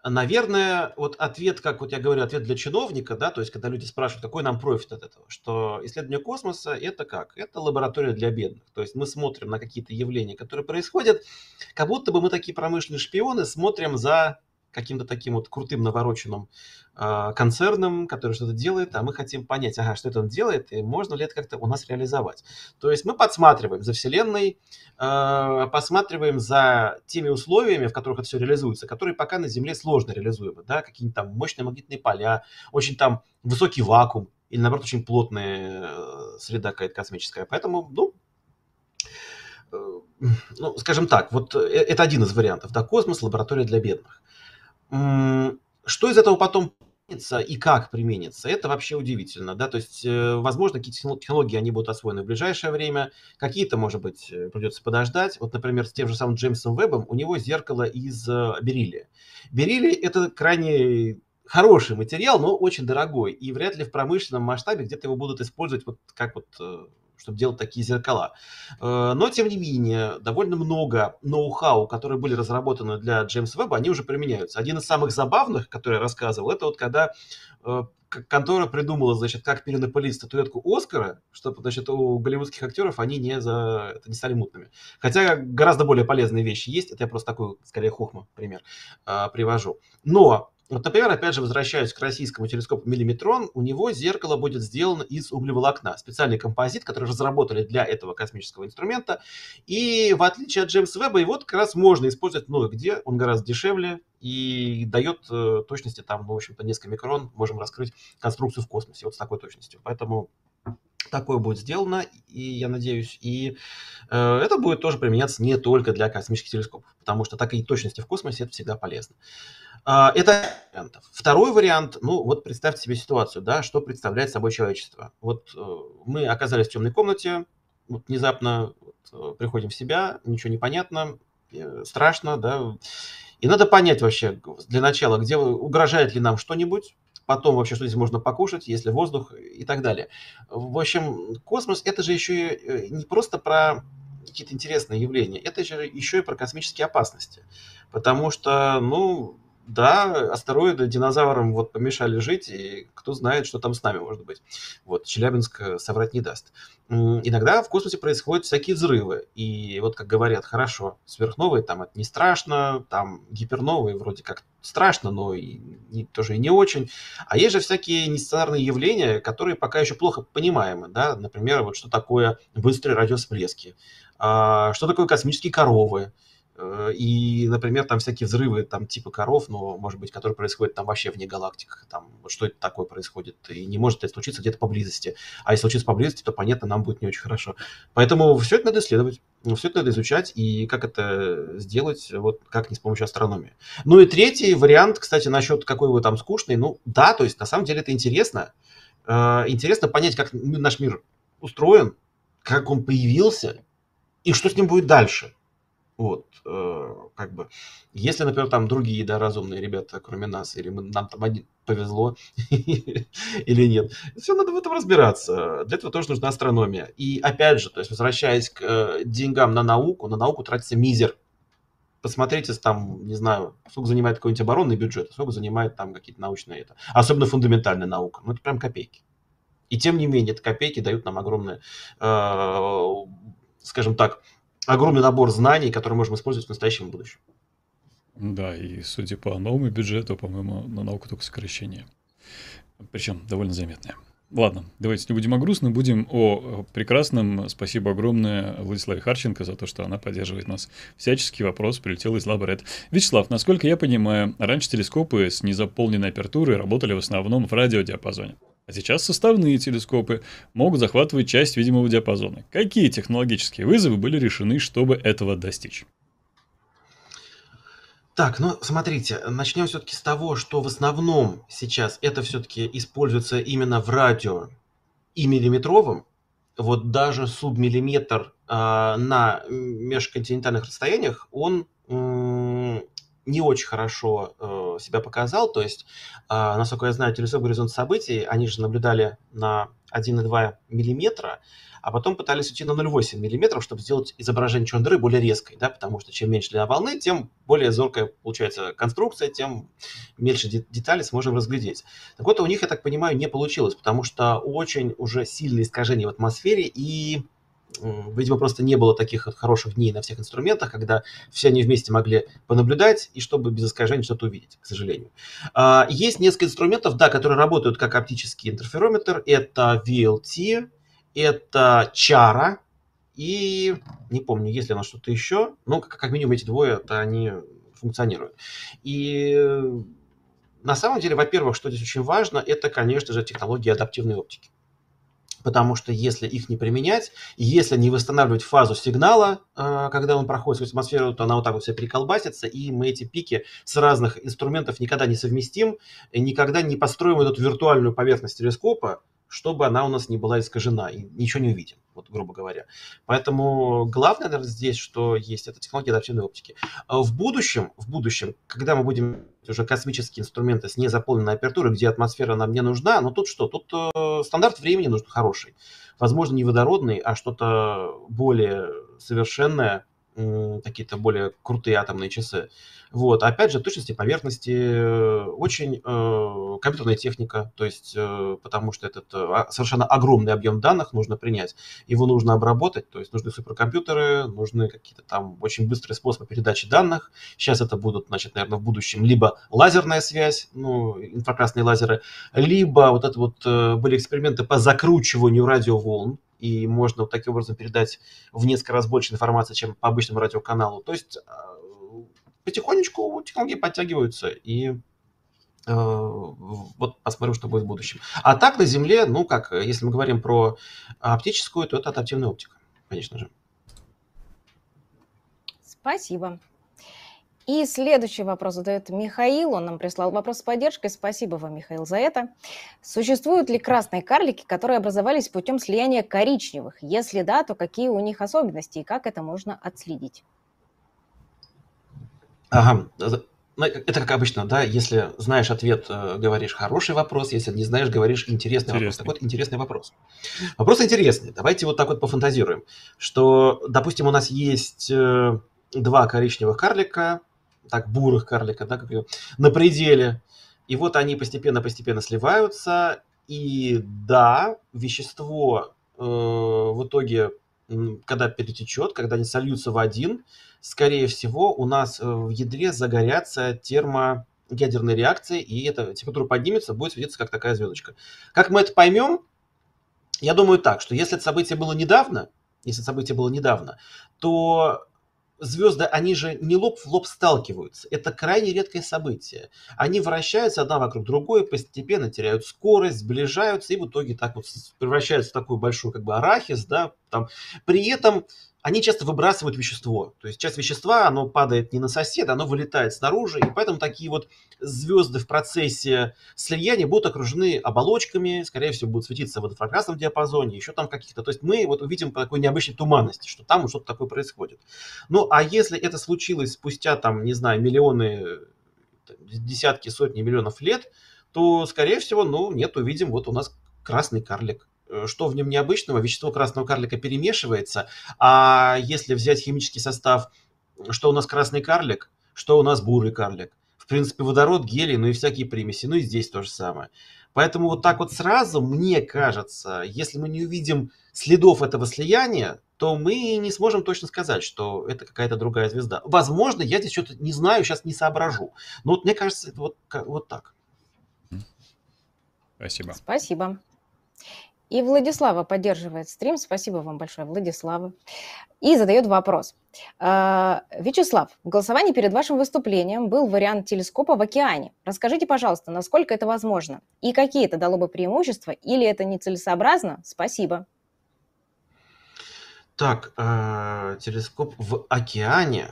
Наверное, вот ответ, как вот я говорю, ответ для чиновника, да, то есть когда люди спрашивают, какой нам профит от этого, что исследование космоса это как? Это лаборатория для бедных. То есть мы смотрим на какие-то явления, которые происходят, как будто бы мы такие промышленные шпионы смотрим за каким-то таким вот крутым навороченным э, концерном, который что-то делает, а мы хотим понять, ага, что это он делает, и можно ли это как-то у нас реализовать. То есть мы подсматриваем за Вселенной, э, посматриваем за теми условиями, в которых это все реализуется, которые пока на Земле сложно реализуемы, да, какие-нибудь там мощные магнитные поля, очень там высокий вакуум, или наоборот очень плотная э, среда какая-то космическая. Поэтому, ну, э, ну, скажем так, вот э, это один из вариантов, да, космос, лаборатория для бедных. Что из этого потом и как применится, это вообще удивительно, да, то есть, э, возможно, какие-то технологии, они будут освоены в ближайшее время, какие-то, может быть, э, придется подождать. Вот, например, с тем же самым Джеймсом Вебом у него зеркало из э, бериллия. Бериллий – это крайне хороший материал, но очень дорогой, и вряд ли в промышленном масштабе где-то его будут использовать вот как вот чтобы делать такие зеркала. Э, но, тем не менее, довольно много ноу-хау, которые были разработаны для Джеймс Веба, они уже применяются. Один из самых забавных, который я рассказывал, это вот когда э, контора придумала, значит, как перенапылить статуэтку Оскара, чтобы, значит, у голливудских актеров они не, за... это не стали мутными. Хотя гораздо более полезные вещи есть, это я просто такой, скорее, хухма пример э, привожу. Но вот, например, опять же, возвращаясь к российскому телескопу миллиметрон, у него зеркало будет сделано из углеволокна. Специальный композит, который разработали для этого космического инструмента. И в отличие от Джеймса Веба, его как раз можно использовать много где. Он гораздо дешевле и дает э, точности там, ну, в общем-то, несколько микрон. Можем раскрыть конструкцию в космосе вот с такой точностью. Поэтому такое будет сделано, и я надеюсь, и э, это будет тоже применяться не только для космических телескопов, потому что такие точности в космосе это всегда полезно. Это вариант. Второй вариант, ну вот представьте себе ситуацию, да, что представляет собой человечество. Вот э, мы оказались в темной комнате, вот внезапно вот, э, приходим в себя, ничего не понятно, э, страшно, да, и надо понять вообще для начала, где угрожает ли нам что-нибудь, потом вообще что здесь можно покушать, если воздух и так далее. В общем, космос это же еще не просто про какие-то интересные явления, это же еще и про космические опасности. Потому что, ну, да, астероиды динозаврам вот помешали жить, и кто знает, что там с нами может быть. Вот, Челябинск э, соврать не даст. Иногда в космосе происходят всякие взрывы, и вот как говорят, хорошо, сверхновые там это не страшно, там гиперновые вроде как страшно, но и не, тоже и не очень. А есть же всякие нестандартные явления, которые пока еще плохо понимаемы, да, например, вот что такое быстрые радиосплески, а, что такое космические коровы, и, например, там всякие взрывы там типа коров, но, может быть, которые происходят там вообще вне галактик, там, что это такое происходит, и не может это случиться где-то поблизости. А если случится поблизости, то, понятно, нам будет не очень хорошо. Поэтому все это надо исследовать, все это надо изучать, и как это сделать, вот как не с помощью астрономии. Ну и третий вариант, кстати, насчет какой вы там скучный, ну да, то есть на самом деле это интересно. Э, интересно понять, как наш мир устроен, как он появился, и что с ним будет дальше. Вот, э, как бы, если, например, там другие, да, разумные ребята, кроме нас, или мы, нам там один повезло, или нет, все надо в этом разбираться. Для этого тоже нужна астрономия. И опять же, то есть, возвращаясь к э, деньгам на науку, на науку тратится мизер. Посмотрите, там, не знаю, сколько занимает какой-нибудь оборонный бюджет, сколько занимает там какие-то научные это. Особенно фундаментальная наука. Ну, это прям копейки. И тем не менее, это копейки дают нам огромное, э, скажем так, огромный набор знаний, которые можем использовать в настоящем и будущем. Да, и судя по новому бюджету, по-моему, на науку только сокращение. Причем довольно заметное. Ладно, давайте не будем о грустном, будем о прекрасном. Спасибо огромное Владиславе Харченко за то, что она поддерживает нас. Всяческий вопрос прилетел из Лаборет. Вячеслав, насколько я понимаю, раньше телескопы с незаполненной апертурой работали в основном в радиодиапазоне. А сейчас составные телескопы могут захватывать часть видимого диапазона. Какие технологические вызовы были решены, чтобы этого достичь? Так, ну смотрите, начнем все-таки с того, что в основном сейчас это все-таки используется именно в радио и миллиметровом. Вот даже субмиллиметр э, на межконтинентальных расстояниях, он не очень хорошо э, себя показал. То есть, э, насколько я знаю, телескоп «Горизонт событий», они же наблюдали на 1,2 миллиметра, а потом пытались уйти на 0,8 миллиметров, чтобы сделать изображение черной дыры более резкой, да, потому что чем меньше длина волны, тем более зоркая получается конструкция, тем меньше деталей сможем разглядеть. Так вот, у них, я так понимаю, не получилось, потому что очень уже сильные искажения в атмосфере и Видимо, просто не было таких хороших дней на всех инструментах, когда все они вместе могли понаблюдать и чтобы без искажений что-то увидеть, к сожалению. А, есть несколько инструментов, да, которые работают как оптический интерферометр. Это VLT, это Chara и не помню, есть ли оно что-то еще. Но как минимум эти двое, то они функционируют. И на самом деле, во-первых, что здесь очень важно, это, конечно же, технология адаптивной оптики. Потому что если их не применять, и если не восстанавливать фазу сигнала, э, когда он проходит сквозь атмосферу, то она вот так вот вся переколбасится, и мы эти пики с разных инструментов никогда не совместим, никогда не построим эту виртуальную поверхность телескопа, чтобы она у нас не была искажена, и ничего не увидим, вот грубо говоря. Поэтому главное, наверное, здесь, что есть, это технология адаптивной оптики. А в будущем, в будущем, когда мы будем уже космические инструменты с незаполненной апертурой, где атмосфера нам не нужна, но тут что? Тут э, стандарт времени нужен хороший. Возможно, не водородный, а что-то более совершенное, какие-то более крутые атомные часы. Вот. Опять же, точности поверхности, э, очень э, компьютерная техника, то есть, э, потому что этот э, совершенно огромный объем данных нужно принять, его нужно обработать, то есть нужны суперкомпьютеры, нужны какие-то там очень быстрые способы передачи данных. Сейчас это будут, значит, наверное, в будущем либо лазерная связь, ну, инфракрасные лазеры, либо вот это вот э, были эксперименты по закручиванию радиоволн, и можно вот таким образом передать в несколько раз больше информации, чем по обычному радиоканалу. То есть э, потихонечку технологии подтягиваются, и э, вот посмотрим, что будет в будущем. А так на Земле, ну как, если мы говорим про оптическую, то это адаптивная оптика, конечно же. Спасибо. И следующий вопрос задает Михаил. Он нам прислал вопрос с поддержкой. Спасибо вам, Михаил, за это. Существуют ли красные карлики, которые образовались путем слияния коричневых? Если да, то какие у них особенности и как это можно отследить? Ага, ну, это как обычно, да, если знаешь ответ, э, говоришь хороший вопрос, если не знаешь, говоришь интересный, интересный. вопрос. Так вот, интересный вопрос. Вопрос интересный. Давайте вот так вот пофантазируем, что, допустим, у нас есть э, два коричневых карлика, так, бурых карлика, да, как ее, на пределе. И вот они постепенно-постепенно сливаются. И да, вещество э, в итоге, когда перетечет, когда они сольются в один, скорее всего, у нас э, в ядре загорятся термоядерные реакции, и эта температура поднимется, будет светиться как такая звездочка. Как мы это поймем? Я думаю так, что если это событие было недавно, если событие было недавно, то звезды, они же не лоб в лоб сталкиваются. Это крайне редкое событие. Они вращаются одна вокруг другой, постепенно теряют скорость, сближаются и в итоге так вот превращаются в такую большую как бы арахис, да, там. При этом они часто выбрасывают вещество. То есть часть вещества, оно падает не на соседа, оно вылетает снаружи, и поэтому такие вот звезды в процессе слияния будут окружены оболочками, скорее всего, будут светиться в инфракрасном диапазоне, еще там каких-то. То есть мы вот увидим по такой необычной туманности, что там что-то такое происходит. Ну, а если это случилось спустя, там, не знаю, миллионы, десятки, сотни миллионов лет, то, скорее всего, ну, нет, увидим, вот у нас красный карлик. Э, что в нем необычного? Вещество красного карлика перемешивается, а если взять химический состав, что у нас красный карлик, что у нас бурый карлик. В принципе, водород, гелий, ну и всякие примеси. Ну и здесь то же самое. Поэтому вот так вот сразу, мне кажется, если мы не увидим следов этого слияния, то мы не сможем точно сказать, что это какая-то другая звезда. Возможно, я здесь что-то не знаю, сейчас не соображу. Но вот мне кажется, это вот, вот так. Спасибо. Спасибо. И Владислава поддерживает стрим. Спасибо вам большое, Владислава. И задает вопрос. А, Вячеслав, в голосовании перед вашим выступлением был вариант телескопа в океане. Расскажите, пожалуйста, насколько это возможно? И какие это дало бы преимущества? Или это нецелесообразно? Спасибо. Так, э, телескоп в океане.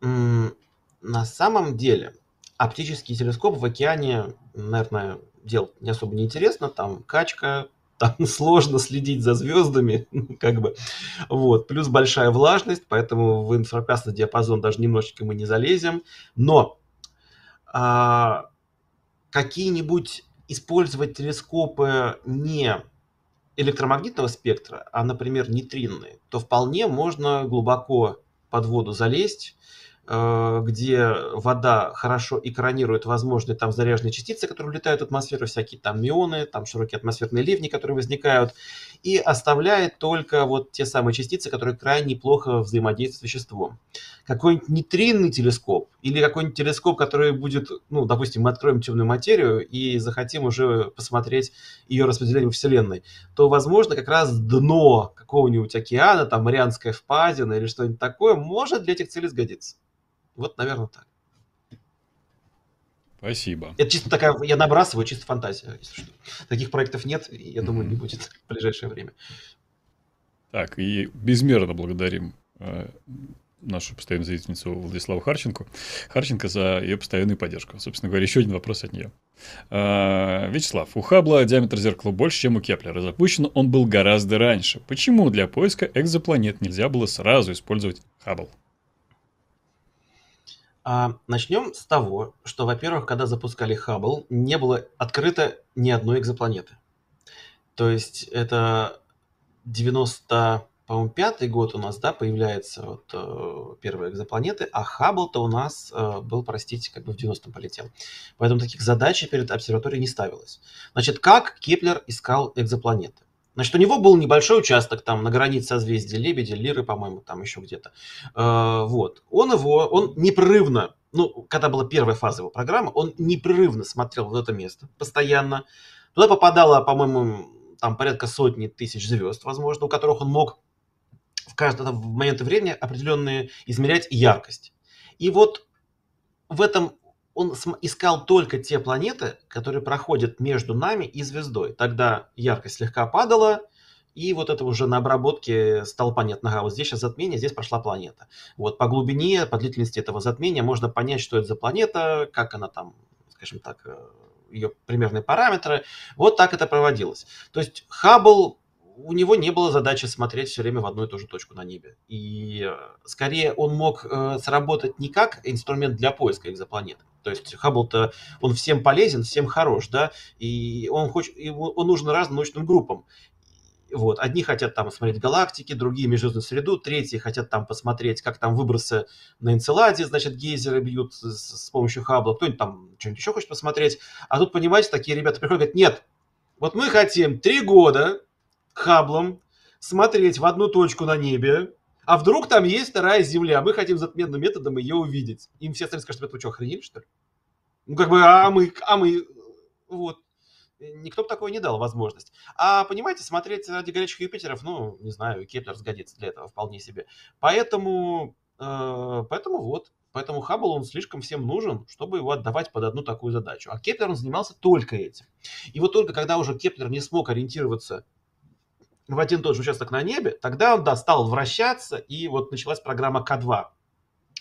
На самом деле, оптический телескоп в океане, наверное, делать не особо не интересно. Там качка, там сложно следить за звездами, как бы, вот, плюс большая влажность, поэтому в инфракрасный диапазон даже немножечко мы не залезем, но а, какие-нибудь использовать телескопы не электромагнитного спектра, а, например, нейтринные, то вполне можно глубоко под воду залезть, где вода хорошо экранирует возможные там заряженные частицы, которые улетают в атмосферу, всякие там мионы, там широкие атмосферные ливни, которые возникают, и оставляет только вот те самые частицы, которые крайне плохо взаимодействуют с веществом. Какой-нибудь нейтринный телескоп или какой-нибудь телескоп, который будет, ну, допустим, мы откроем темную материю и захотим уже посмотреть ее распределение в Вселенной, то, возможно, как раз дно какого-нибудь океана, там, Марианская впадина или что-нибудь такое, может для этих целей сгодиться. Вот, наверное, так. Спасибо. Это чисто такая, я набрасываю, чисто фантазия, если что. Таких проектов нет, и я думаю, не будет в ближайшее время. Так, и безмерно благодарим э, нашу постоянную зрительницу Владиславу Харченко. Харченко за ее постоянную поддержку. Собственно говоря, еще один вопрос от нее. А, Вячеслав, у Хаббла диаметр зеркала больше, чем у Кеплера. Запущен он был гораздо раньше. Почему для поиска экзопланет нельзя было сразу использовать Хаббл? А, начнем с того, что, во-первых, когда запускали Хаббл, не было открыто ни одной экзопланеты. То есть это 90 по-моему, пятый год у нас, да, появляется вот э, первые экзопланеты, а Хаббл-то у нас э, был, простите, как бы в 90-м полетел. Поэтому таких задач перед обсерваторией не ставилось. Значит, как Кеплер искал экзопланеты? Значит, у него был небольшой участок там на границе созвездия Лебедя, Лиры, по-моему, там еще где-то. Э, вот. Он его, он непрерывно, ну, когда была первая фаза его программы, он непрерывно смотрел в это место, постоянно. Туда попадало, по-моему, там порядка сотни тысяч звезд, возможно, у которых он мог в каждый в момент времени определенные измерять яркость. И вот в этом он искал только те планеты, которые проходят между нами и звездой. Тогда яркость слегка падала, и вот это уже на обработке стало понятно, ага, вот здесь сейчас затмение, здесь прошла планета. Вот по глубине, по длительности этого затмения можно понять, что это за планета, как она там, скажем так, э, ее примерные параметры. Вот так это проводилось. То есть Хаббл у него не было задачи смотреть все время в одну и ту же точку на небе. И э, скорее он мог э, сработать не как инструмент для поиска экзопланет. То есть Хаббл-то, он всем полезен, всем хорош, да, и он, хочет, он нужен разным научным группам. Вот. Одни хотят там смотреть галактики, другие межзвездную среду, третьи хотят там посмотреть, как там выбросы на Энцеладе, значит, гейзеры бьют с, с помощью Хаббла, кто-нибудь там что-нибудь еще хочет посмотреть. А тут, понимаете, такие ребята приходят говорят, нет, вот мы хотим три года Хаблом смотреть в одну точку на небе, а вдруг там есть вторая Земля, мы хотим затменным методом ее увидеть. Им все остальные скажут, вы что, охренели, что ли? Ну, как бы, а мы, а мы, вот. Никто бы такое не дал возможность. А, понимаете, смотреть ради горячих Юпитеров, ну, не знаю, Кеплер сгодится для этого вполне себе. Поэтому, э, поэтому вот, Поэтому Хаббл, он слишком всем нужен, чтобы его отдавать под одну такую задачу. А Кеплер, он занимался только этим. И вот только когда уже Кеплер не смог ориентироваться в один и тот же участок на небе, тогда он, да, стал вращаться, и вот началась программа К2,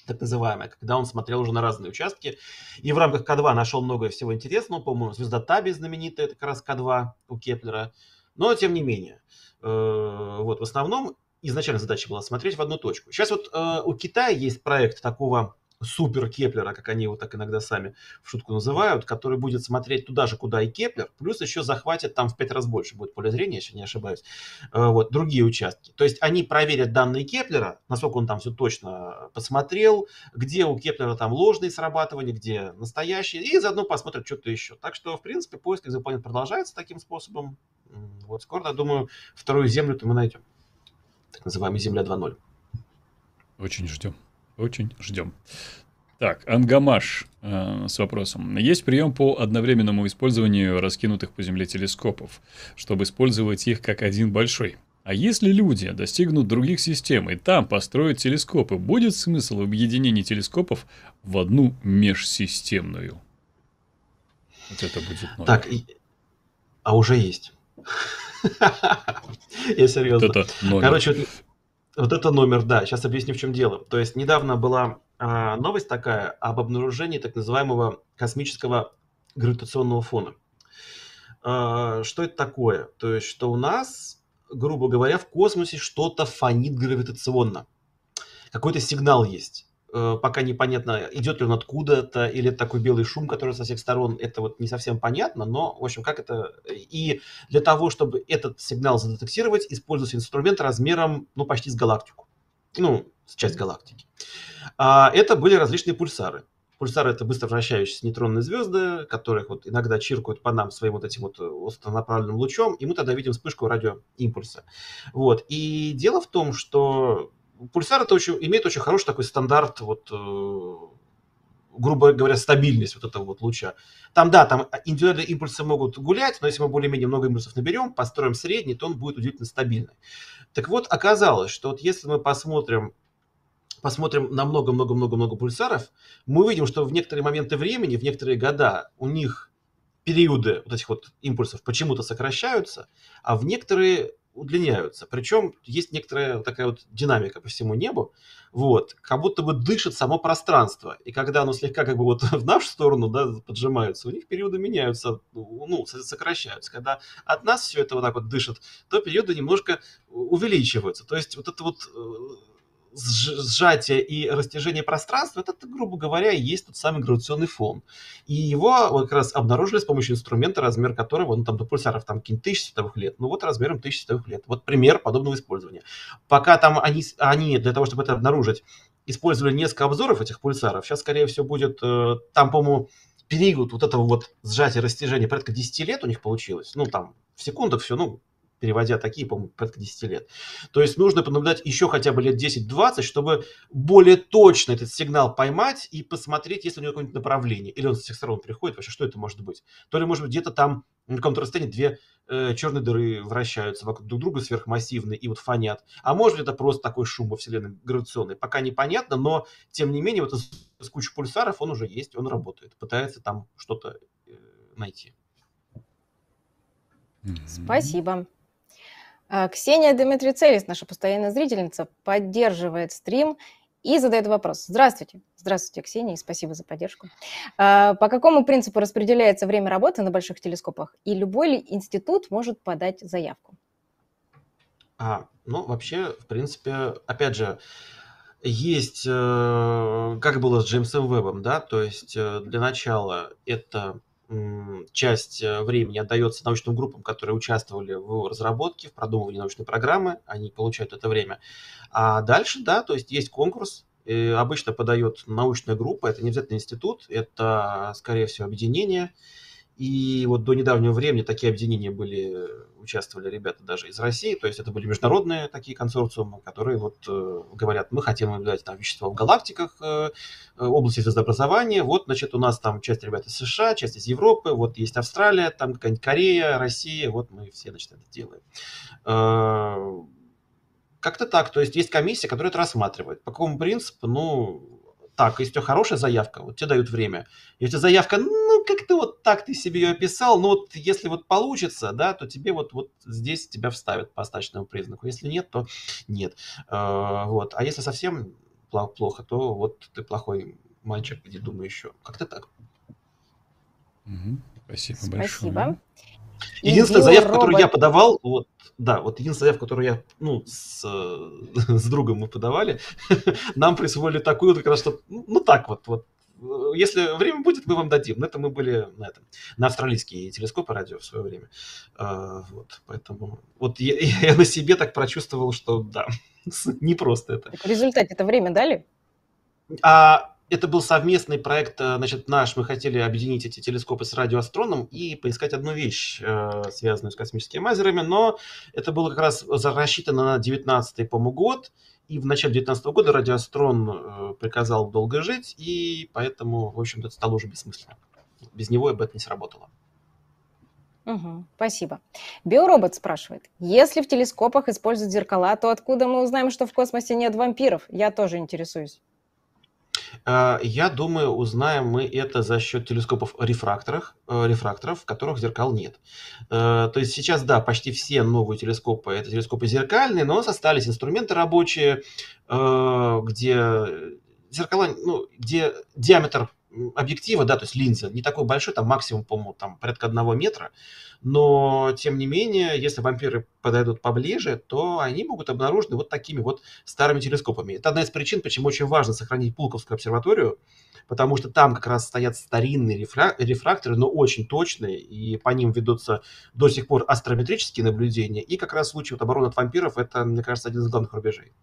так называемая, когда он смотрел уже на разные участки, и в рамках К2 нашел много всего интересного, по-моему, звезда Табби знаменитая, это как раз К2 у Кеплера, но тем не менее, э, вот в основном изначально задача была смотреть в одну точку. Сейчас вот э, у Китая есть проект такого супер Кеплера, как они его так иногда сами в шутку называют, который будет смотреть туда же, куда и Кеплер, плюс еще захватит там в пять раз больше будет поле зрения, если не ошибаюсь, э, вот, другие участки. То есть они проверят данные Кеплера, насколько он там все точно посмотрел, где у Кеплера там ложные срабатывания, где настоящие, и заодно посмотрят что-то еще. Так что, в принципе, поиск экзопланет продолжается таким способом. Вот скоро, я думаю, вторую Землю-то мы найдем. Так называемая Земля 2.0. Очень ждем. Очень ждем. Так, Ангамаш э, с вопросом. Есть прием по одновременному использованию раскинутых по Земле телескопов, чтобы использовать их как один большой. А если люди достигнут других систем и там построят телескопы, будет смысл в объединении телескопов в одну межсистемную? Вот это будет номер. Так, а уже есть. Я серьезно. Короче, вот это номер, да. Сейчас объясню, в чем дело. То есть недавно была а, новость такая об обнаружении так называемого космического гравитационного фона. А, что это такое? То есть, что у нас, грубо говоря, в космосе что-то фонит гравитационно. Какой-то сигнал есть. Э, пока непонятно, идет ли он откуда-то, или это такой белый шум, который со всех сторон, это вот не совсем понятно, но, в общем, как это... И для того, чтобы этот сигнал задетектировать, используется инструмент размером, ну, почти с галактику. Ну, с часть галактики. А это были различные пульсары. Пульсары – это быстро вращающиеся нейтронные звезды, которых вот иногда чиркают по нам своим вот этим вот остронаправленным лучом, и мы тогда видим вспышку радиоимпульса. Вот. И дело в том, что Пульсар это очень, имеет очень хороший такой стандарт, вот, э, грубо говоря, стабильность вот этого вот луча. Там, да, там индивидуальные импульсы могут гулять, но если мы более-менее много импульсов наберем, построим средний, то он будет удивительно стабильный. Так вот, оказалось, что вот если мы посмотрим посмотрим на много-много-много-много пульсаров, мы увидим, что в некоторые моменты времени, в некоторые года у них периоды вот этих вот импульсов почему-то сокращаются, а в некоторые удлиняются. Причем есть некоторая такая вот динамика по всему небу, вот, как будто бы дышит само пространство. И когда оно слегка как бы вот в нашу сторону да, поджимаются, у них периоды меняются, ну, сокращаются. Когда от нас все это вот так вот дышит, то периоды немножко увеличиваются. То есть вот это вот э, сжатие и растяжение пространства, это, грубо говоря, и есть тот самый гравитационный фон. И его вот как раз обнаружили с помощью инструмента, размер которого, ну там до пульсаров там какие-нибудь тысячи световых лет, ну вот размером тысячи световых лет. Вот пример подобного использования. Пока там они, они для того, чтобы это обнаружить, использовали несколько обзоров этих пульсаров, сейчас, скорее всего, будет, э, там, по-моему, период вот этого вот сжатия, растяжения порядка 10 лет у них получилось. Ну, там, в секундах все, ну, переводя такие, по-моему, порядка 10 лет. То есть нужно понаблюдать еще хотя бы лет 10-20, чтобы более точно этот сигнал поймать и посмотреть, есть ли у него какое-нибудь направление. Или он с всех сторон приходит, вообще, что это может быть. То ли, может быть, где-то там на каком-то расстоянии две э, черные дыры вращаются вокруг друг друга сверхмассивные и вот фонят. А может быть, это просто такой шум во Вселенной гравитационный. Пока непонятно, но, тем не менее, вот с кучей пульсаров он уже есть, он работает. Пытается там что-то э, найти. Спасибо. А, Ксения Дмитрицелис, наша постоянная зрительница, поддерживает стрим и задает вопрос. Здравствуйте. Здравствуйте, Ксения, и спасибо за поддержку. А, по какому принципу распределяется время работы на больших телескопах? И любой ли институт может подать заявку? А, ну, вообще, в принципе, опять же, есть, э, как было с Джеймсом Вебом, да, то есть э, для начала это часть э, времени отдается научным группам, которые участвовали в разработке, в продумывании научной программы, они получают это время. А дальше, да, то есть есть конкурс, обычно подает научная группа, это не обязательно институт, это, скорее всего, объединение, и вот до недавнего времени такие объединения были, участвовали ребята даже из России, то есть это были международные такие консорциумы, которые вот э, говорят, мы хотим наблюдать там вещества в галактиках, э, э, области звездообразования, вот, значит, у нас там часть ребят из США, часть из Европы, вот есть Австралия, там какая-нибудь Корея, Россия, вот мы все, значит, это делаем. Э, как-то так, то есть есть комиссия, которая это рассматривает. По какому принципу? Ну, так, если у тебя хорошая заявка, вот тебе дают время. Если заявка, ну, как-то вот так ты себе ее описал, но вот если вот получится, да, то тебе вот, вот здесь тебя вставят по остаточному признаку. Если нет, то нет. А, вот. А если совсем плохо, то вот ты плохой мальчик, иди думай еще. Как-то так. Угу. Спасибо, Спасибо. большое. Единственная заявка, которую я подавал, вот, да, вот единственная заявка, которую я, ну, с, с другом мы подавали, нам присвоили такую, вот как раз, что, ну, так вот, вот, если время будет, мы вам дадим. Но это мы были на этом, на австралийские телескопы радио в свое время. А, вот, поэтому вот я, я на себе так прочувствовал, что да, не просто это. в результате это время дали? А это был совместный проект, э, значит, наш. Мы хотели объединить эти телескопы с радиоастроном и поискать одну вещь, э, связанную с космическими мазерами, но это было как раз рассчитано на 19-й, по-моему, год, и в начале 19 года радиоастрон э, приказал долго жить, и поэтому, в общем-то, это стало уже бессмысленно. Без него бы это не сработало. Угу, спасибо. Биоробот спрашивает, если в телескопах используют зеркала, то откуда мы узнаем, что в космосе нет вампиров? Я тоже интересуюсь. А, я думаю, узнаем мы это за счет телескопов рефракторов, э, рефракторов, в которых зеркал нет. Э, то есть сейчас, да, почти все новые телескопы это телескопы зеркальные, но у нас остались инструменты рабочие, э, где зеркала, ну, где диаметр объектива, да, то есть линза, не такой большой, там максимум, по-моему, там порядка одного метра, но, тем не менее, если вампиры подойдут поближе, то они могут обнаружены вот такими вот старыми телескопами. Это одна из причин, почему очень важно сохранить Пулковскую обсерваторию, потому что там как раз стоят старинные рефракторы, но очень точные, и по ним ведутся до сих пор астрометрические наблюдения, и как раз в случае вот обороны от вампиров это, мне кажется, один из главных рубежей.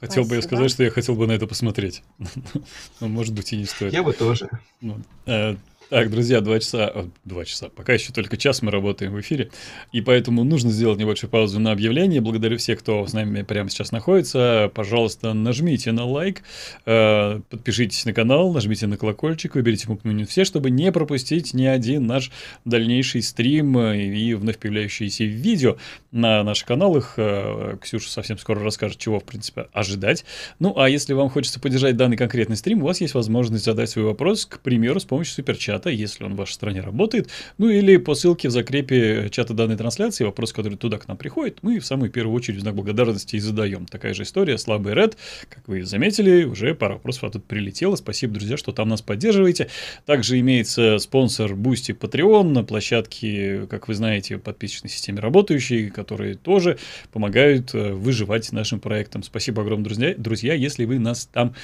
Хотел бы я сказать, что я хотел бы на это посмотреть. Но, может быть, и не стоит. Я бы тоже. Ну, э, Так, друзья, два часа, два часа, пока еще только час мы работаем в эфире, и поэтому нужно сделать небольшую паузу на объявление. Благодарю всех, кто с нами прямо сейчас находится. Пожалуйста, нажмите на лайк, э, подпишитесь на канал, нажмите на колокольчик, выберите меню все, чтобы не пропустить ни один наш дальнейший стрим и вновь появляющиеся видео на наших каналах. Э, Ксюша совсем скоро расскажет, чего, в принципе, ожидать. Ну, а если вам хочется поддержать данный конкретный стрим, у вас есть возможность задать свой вопрос, к примеру, с помощью суперчата чата, если он в вашей стране работает, ну или по ссылке в закрепе чата данной трансляции, вопрос, который туда к нам приходит, мы в самую первую очередь в знак благодарности и задаем. Такая же история, слабый Red, как вы заметили, уже пара вопросов оттуда прилетело. Спасибо, друзья, что там нас поддерживаете. Также имеется спонсор Boosty Patreon на площадке, как вы знаете, подписочной системе работающие, которые тоже помогают э, выживать нашим проектам. Спасибо огромное, друзья, друзья, если вы нас там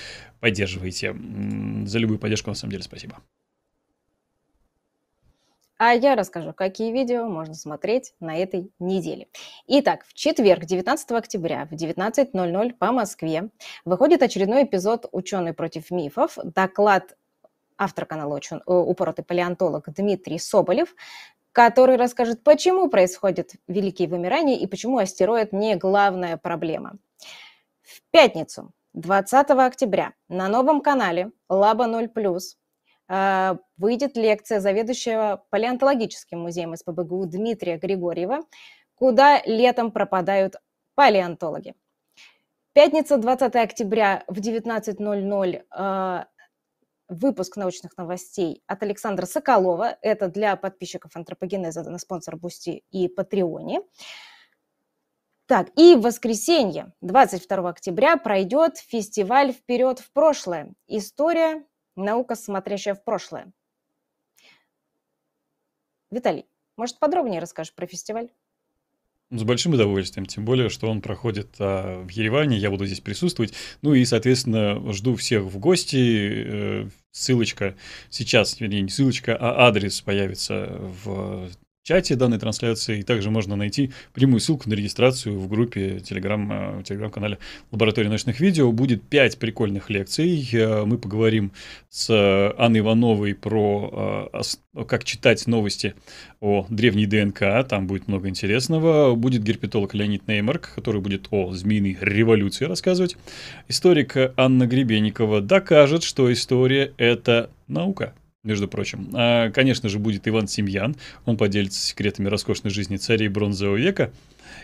поддерживаете. За любую поддержку, на самом деле, спасибо. А я расскажу, какие видео можно смотреть на этой неделе. Итак, в четверг, 19 октября в 19.00 по Москве выходит очередной эпизод «Ученый против мифов». Доклад автор канала «Учен... Э, «Упоротый палеонтолог» Дмитрий Соболев, который расскажет, почему происходит великие вымирания и почему астероид не главная проблема. В пятницу, 20 октября, на новом канале Лаба 0+, а, выйдет лекция заведующего палеонтологическим музеем СПБГУ Дмитрия Григорьева, куда летом пропадают палеонтологи. Пятница, 20 октября в 19.00 а, выпуск научных новостей от Александра Соколова. Это для подписчиков антропогенеза на Sponsr, Boosty и Patreon е. Так, и в воскресенье, 22 октября, пройдет фестиваль «Вперед в прошлое. История Наука, смотрящая в прошлое. Виталий, может, подробнее расскажешь про фестиваль? С большим удовольствием, тем более, что он проходит а, в Ереване, я буду здесь присутствовать. Ну и, соответственно, жду всех в гости. Э, ссылочка сейчас, вернее, не ссылочка, а адрес появится в чате данной трансляции. И также можно найти прямую ссылку на регистрацию в группе телеграм, телеграм-канале Лаборатория научных видео. Будет 5 прикольных лекций. Э, мы поговорим с Анной Ивановой про э, как читать новости о древней ДНК. Там будет много интересного. Будет герпетолог Леонид Неймарк, который будет о змеиной революции рассказывать. Историк Анна Гребенникова докажет, что история — это наука между прочим. А, конечно же, будет Иван Семьян. Он поделится секретами роскошной жизни царей бронзового века.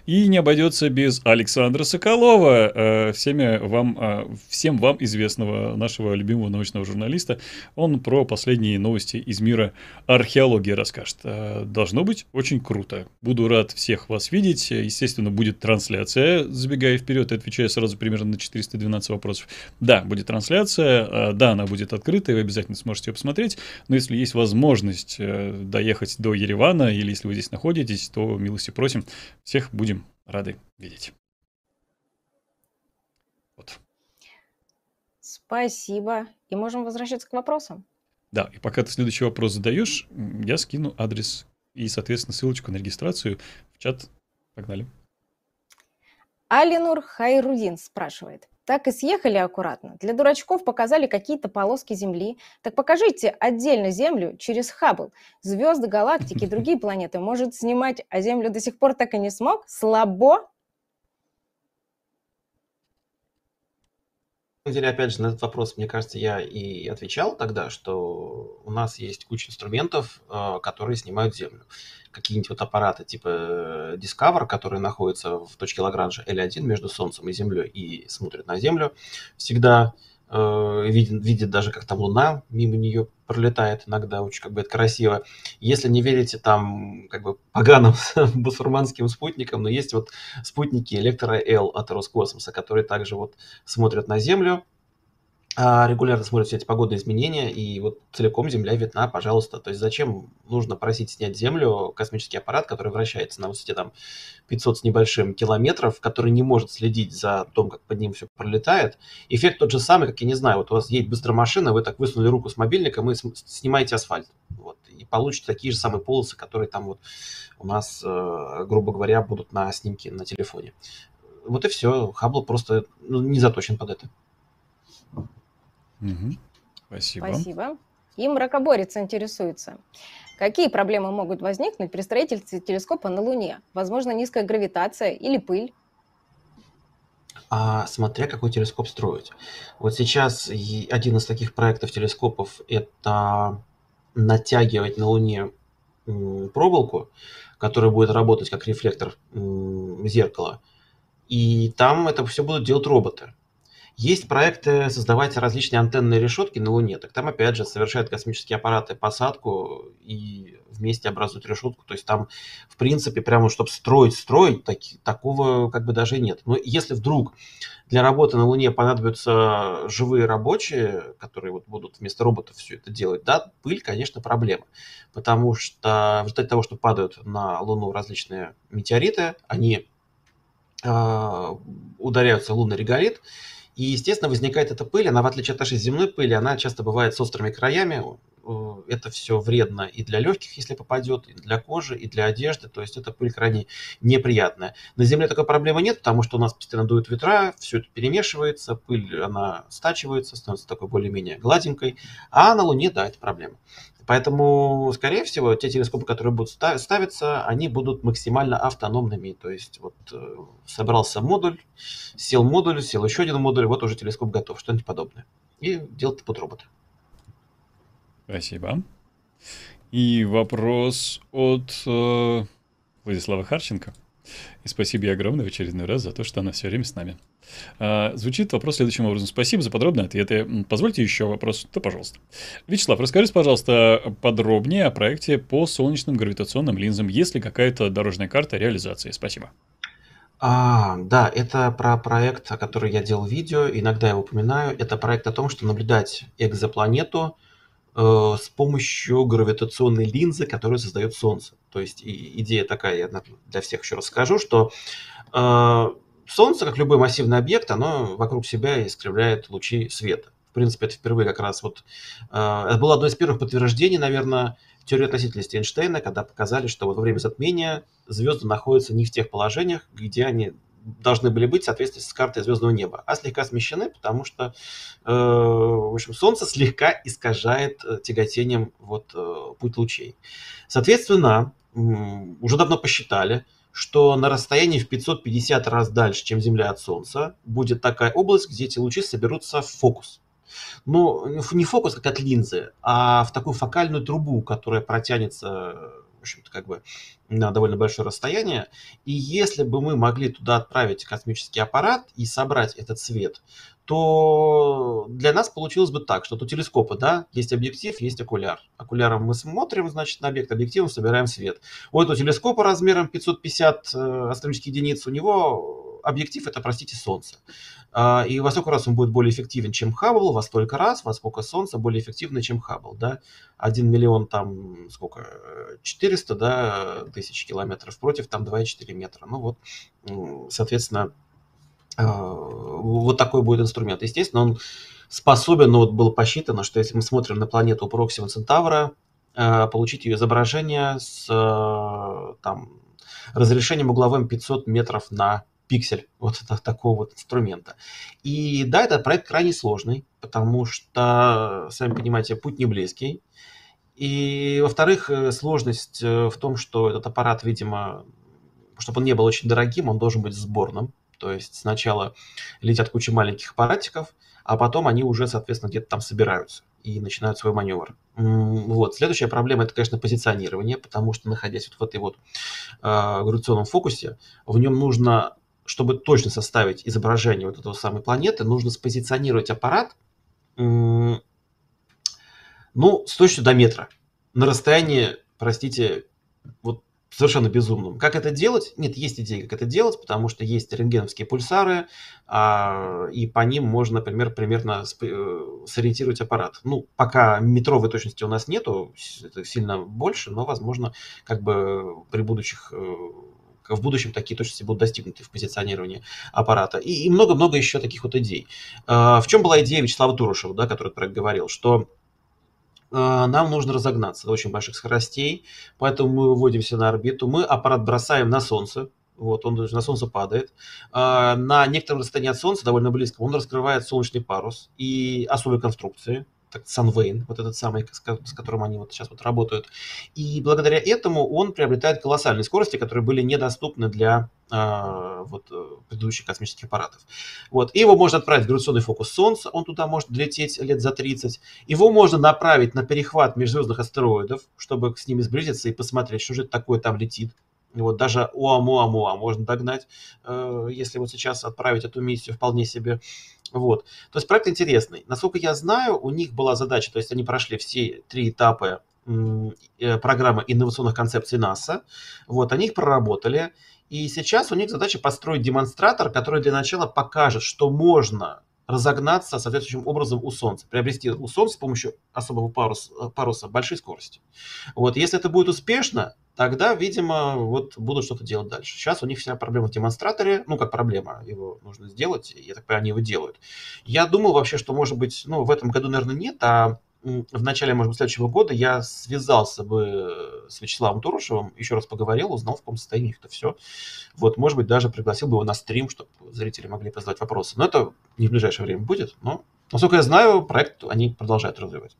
И не обойдется без Александра Соколова, э, всеми вам, э, всем вам известного нашего любимого научного журналиста. Он про последние новости из мира археологии расскажет. Э, должно быть очень круто. Буду рад всех вас видеть. Естественно, будет трансляция. Забегая вперед отвечая сразу примерно на 412 вопросов. Да, будет трансляция. Да, она будет открыта, и вы обязательно сможете ее посмотреть. Но если есть возможность доехать до Еревана, или если вы здесь находитесь, то милости просим. Всех будем рады видеть. Вот. Спасибо. И можем возвращаться к вопросам. Да, и пока ты следующий вопрос задаешь, я скину адрес и, соответственно, ссылочку на регистрацию в чат. Погнали. Алинур Хайрудин спрашивает. Так и съехали аккуратно. Для дурачков показали какие-то полоски Земли. Так покажите отдельно Землю через Хаббл. Звезды, галактики, другие планеты может снимать, а Землю до сих пор так и не смог? Слабо? Самом деле, опять же, на этот вопрос, мне кажется, я и отвечал тогда, что у нас есть куча инструментов, э, которые снимают Землю. Какие-нибудь вот аппараты типа э, Discover, которые находятся в точке Лагранжа L1 между Солнцем и Землей и смотрят на Землю, всегда видит, видит даже, как там Луна мимо нее пролетает иногда, очень как бы это красиво. Если не верите там как бы поганым басурманским спутникам, но есть вот спутники Электро L от Роскосмоса, которые также вот смотрят на Землю, регулярно смотрят все эти погодные изменения, и вот целиком Земля видна, пожалуйста. То есть зачем нужно просить снять Землю, космический аппарат, который вращается на высоте там 500 с небольшим километров, который не может следить за том, как под ним все пролетает. Эффект тот же самый, как, я не знаю, вот у вас едет быстрая машина, вы так высунули руку с мобильником и снимаете асфальт. Вот, и получите такие же самые полосы, которые там вот у нас, э, грубо говоря, будут на снимке на телефоне. Вот и все. Хаббл просто ну, не заточен под это. Угу. Спасибо. Спасибо. И мракоборец интересуется. Какие проблемы могут возникнуть при строительстве телескопа на Луне? Возможно, низкая гравитация или пыль? А смотря какой телескоп строить. Вот сейчас один из таких проектов телескопов– это натягивать на Луне проволоку, которая будет работать как рефлектор зеркала. И там это все будут делать роботы. Есть проекты создавать различные антенные решетки на Луне. Так там, опять же, совершают космические аппараты посадку и вместе образуют решетку. То есть там, в принципе, прямо чтобы строить, строить, так, такого как бы даже нет. Но если вдруг для работы на Луне понадобятся живые рабочие, которые вот будут вместо роботов все это делать, да, пыль, конечно, проблема. Потому что в результате того, что падают на Луну различные метеориты, они э, ударяются в лунный реголит, и, естественно, возникает эта пыль, она, в отличие от нашей земной пыли, она часто бывает с острыми краями. Это все вредно и для легких, если попадет, и для кожи, и для одежды. То есть эта пыль крайне неприятная. На Земле такой проблемы нет, потому что у нас постоянно дуют ветра, все это перемешивается, пыль, она стачивается, становится такой более-менее гладенькой. А на Луне, да, это проблема. Поэтому, скорее всего, те телескопы, которые будут ставиться, они будут максимально автономными. То есть вот э, собрался модуль, сел модуль, сел еще один модуль, вот уже телескоп готов, что-нибудь подобное. И делать будут роботы. Спасибо. И вопрос от э, Владислава Харченко. И спасибо ей огромное в очередной раз за то, что она все время с нами. А, звучит вопрос следующим образом. Спасибо за подробные ответы. Позвольте еще вопрос, то пожалуйста. Вячеслав, расскажите, пожалуйста, подробнее о проекте по солнечным гравитационным линзам. Есть ли какая-то дорожная карта реализации? Спасибо. А, да, это про проект, о котором я делал видео, иногда я упоминаю. Это проект о том, что наблюдать экзопланету с помощью гравитационной линзы, которую создает Солнце. То есть идея такая, я для всех еще раз скажу, что э, Солнце, как любой массивный объект, оно вокруг себя искривляет лучи света. В принципе, это впервые как раз вот... Э, это было одно из первых подтверждений, наверное, теории относительности Эйнштейна, когда показали, что вот во время затмения звезды находятся не в тех положениях, где они должны были быть в соответствии с картой звездного неба, а слегка смещены, потому что, э, в общем, Солнце слегка искажает э, тяготением вот, э, путь лучей. Соответственно, э, уже давно посчитали, что на расстоянии в 550 раз дальше, чем Земля от Солнца, будет такая область, где эти лучи соберутся в фокус. Но не фокус как от линзы, а в такую фокальную трубу, которая протянется в общем-то, как бы на довольно большое расстояние. И если бы мы могли туда отправить космический аппарат и собрать этот свет, то для нас получилось бы так, что у телескопа, да, есть объектив, есть окуляр. Окуляром мы смотрим, значит, на объект, объективом собираем свет. У этого телескопа размером 550 э, астрономических единиц, у него объектив это, простите, Солнце. А, и во сколько раз он будет более эффективен, чем Хаббл, во столько раз, во сколько Солнце более эффективно, чем Хаббл, да. 1 миллион там, сколько, 400, да, тысяч километров против там 2,4 метра. Ну вот, соответственно, а, вот такой будет инструмент. Естественно, он способен, ну вот было посчитано, что если мы смотрим на планету Проксима Центавра, а, получить ее изображение с там, разрешением угловым 500 метров на пиксель вот это, такого вот инструмента. И да, этот проект крайне сложный, потому что, сами понимаете, путь не близкий. И, во-вторых, э, сложность э, в том, что этот аппарат, видимо, чтобы он не был очень дорогим, он должен быть сборным. То есть сначала летят куча маленьких аппаратиков, а потом они уже, соответственно, где-то там собираются и начинают свой маневр. Вот. Следующая проблема это, конечно, позиционирование, потому что, находясь вот в этой вот э, гравитационном фокусе, в нем нужно чтобы точно составить изображение вот этого самой планеты, нужно спозиционировать аппарат, ну, с точностью до метра. На расстоянии, простите, вот совершенно безумным. Как это делать? Нет, есть идеи, как это делать, потому что есть рентгеновские пульсары, а, и по ним можно, например, примерно э, сориентировать аппарат. Ну, пока метровой точности у нас нету, это сильно больше, но, возможно, как бы при будущих э, в будущем такие точности будут достигнуты в позиционировании аппарата. И много-много еще таких вот идей. А, в чем была идея Вячеслава Турушева, да, который про говорил, что а, нам нужно разогнаться до очень больших скоростей, поэтому мы выводимся на орбиту, мы аппарат бросаем на Солнце, вот, он на Солнце падает. А, на некотором расстоянии от Солнца, довольно близко, он раскрывает солнечный парус и особые конструкции. Sunvane, вот этот самый, с которым они вот сейчас вот работают. И благодаря этому он приобретает колоссальные скорости, которые были недоступны для э, вот, э, предыдущих космических аппаратов. Вот. И его можно отправить в гравитационный фокус Солнца, он туда может долететь лет за 30. Его можно направить на перехват межзвездных астероидов, чтобы с ними сблизиться и посмотреть, что же это такое там летит. Вот даже Оамуамуа можно догнать, э, если вот сейчас отправить эту миссию вполне себе. Вот. То есть проект интересный. Насколько я знаю, у них была задача, то есть они прошли все три этапа э, программы инновационных концепций НАСА. Вот, они их проработали. И сейчас у них задача построить демонстратор, который для начала покажет, что можно разогнаться соответствующим образом у Солнца, приобрести у Солнца с помощью особого паруса, э, паруса большой скорости. Вот, если это будет успешно, тогда, видимо, вот будут что-то делать дальше. Сейчас у них вся проблема в демонстраторе, ну, как проблема, его нужно сделать, я так понимаю, они его делают. Я думал вообще, что, может быть, ну, в этом году, наверное, нет, а в начале, может быть, следующего года я связался бы с Вячеславом Турушевым, еще раз поговорил, узнал, в каком состоянии это все. Вот, может быть, даже пригласил бы его на стрим, чтобы зрители могли задать вопросы. Но это не в ближайшее время будет, но, насколько я знаю, проект они продолжают развивать.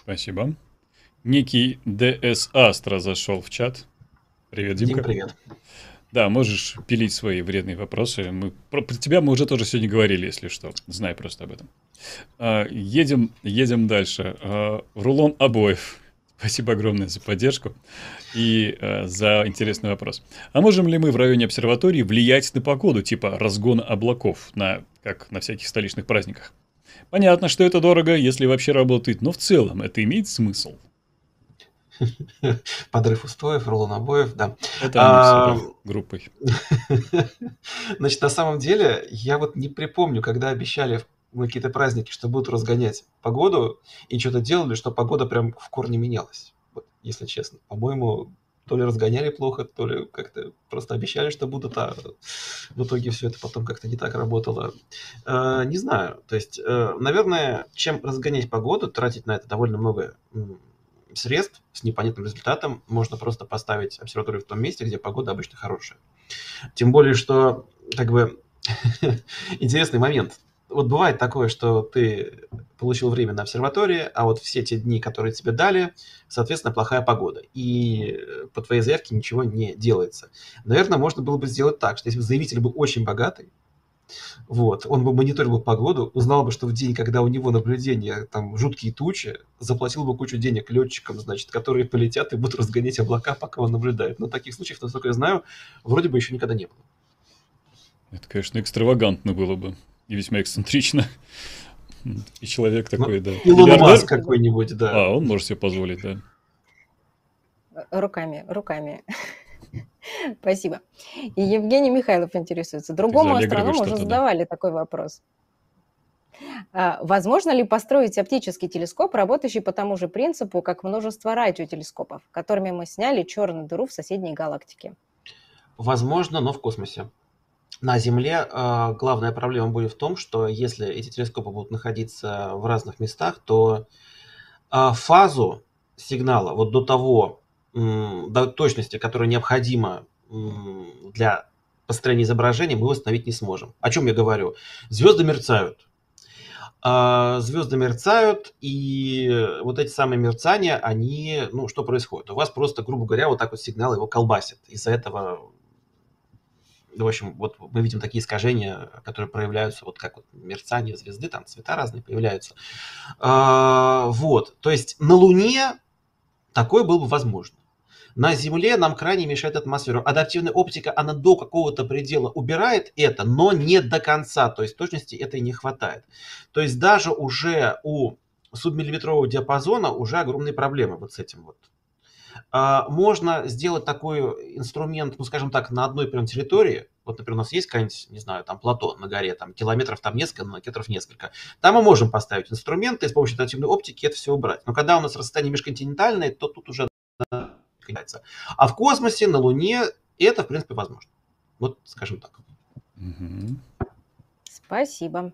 Спасибо. Некий ДС Астра зашел в чат. Привет, Димка. Дим, привет. Да, можешь пилить свои вредные вопросы. Мы, про, про тебя мы уже тоже сегодня говорили, если что. Знай просто об этом. А, едем, едем дальше. А, рулон обоев. Спасибо огромное за поддержку и а, за интересный вопрос. А можем ли мы в районе обсерватории влиять на погоду, типа разгона облаков, на, как на всяких столичных праздниках? Понятно, что это дорого, если вообще работает, но в целом это имеет смысл. Подрыв устоев, рулон обоев, да. Это а, группой. Значит, на самом деле, я вот не припомню, когда обещали на какие-то праздники, что будут разгонять погоду, и что-то делали, что погода прям в корне менялась. Вот, если честно. По-моему, то ли разгоняли плохо, то ли как-то просто обещали, что будут, а в итоге все это потом как-то не так работало. Э, не знаю. То есть, э, наверное, чем разгонять погоду, тратить на это довольно много средств с непонятным результатом можно просто поставить обсерваторию в том месте, где погода обычно хорошая. Тем более, что как бы интересный момент. Вот бывает такое, что ты получил время на обсерватории, а вот все те дни, которые тебе дали, соответственно, плохая погода. И по твоей заявке ничего не делается. Наверное, можно было бы сделать так, что если бы заявитель был очень богатый, вот. Он бы мониторил погоду, узнал бы, что в день, когда у него наблюдение, там жуткие тучи, заплатил бы кучу денег летчикам, значит, которые полетят и будут разгонять облака, пока он наблюдает. Но таких случаев, насколько я знаю, вроде бы еще никогда не было. Это, конечно, экстравагантно было бы. И весьма эксцентрично. И человек ну, такой, ну, да. Илон Маск какой-нибудь, да. А, он может себе позволить, да. Руками, руками. Спасибо. И Евгений Михайлов интересуется. Другому астроному уже задавали такой вопрос. А, возможно ли построить оптический телескоп, работающий по тому же принципу, как множество радиотелескопов, которыми мы сняли черную дыру в соседней галактике? Возможно, но в космосе. На Земле э, главная проблема будет в том, что если эти телескопы будут находиться в разных местах, то э, фазу сигнала вот до того, до точности, которая необходима для построения изображения, мы восстановить не сможем. О чем я говорю? Звезды мерцают. А, звезды мерцают, и вот эти самые мерцания, они, ну, что происходит? У вас просто, грубо говоря, вот так вот сигнал его колбасит. Из-за этого, в общем, вот мы видим такие искажения, которые проявляются, вот как вот мерцание звезды, там цвета разные появляются. А, вот, то есть на Луне такое было бы возможно. На Земле нам крайне мешает атмосфера. Адаптивная оптика, она до какого-то предела убирает это, но не до конца. То есть точности этой не хватает. То есть даже уже у субмиллиметрового диапазона уже огромные проблемы вот с этим вот. А, можно сделать такой инструмент, ну, скажем так, на одной прям территории. Вот, например, у нас есть какая-нибудь, не знаю, там плато на горе, там километров там несколько, километров несколько. Там мы можем поставить инструменты и с помощью адаптивной оптики это все убрать. Но когда у нас расстояние межконтинентальное, то тут уже яйца. А в космосе, на Луне это, в принципе, возможно. Вот, скажем так. Спасибо.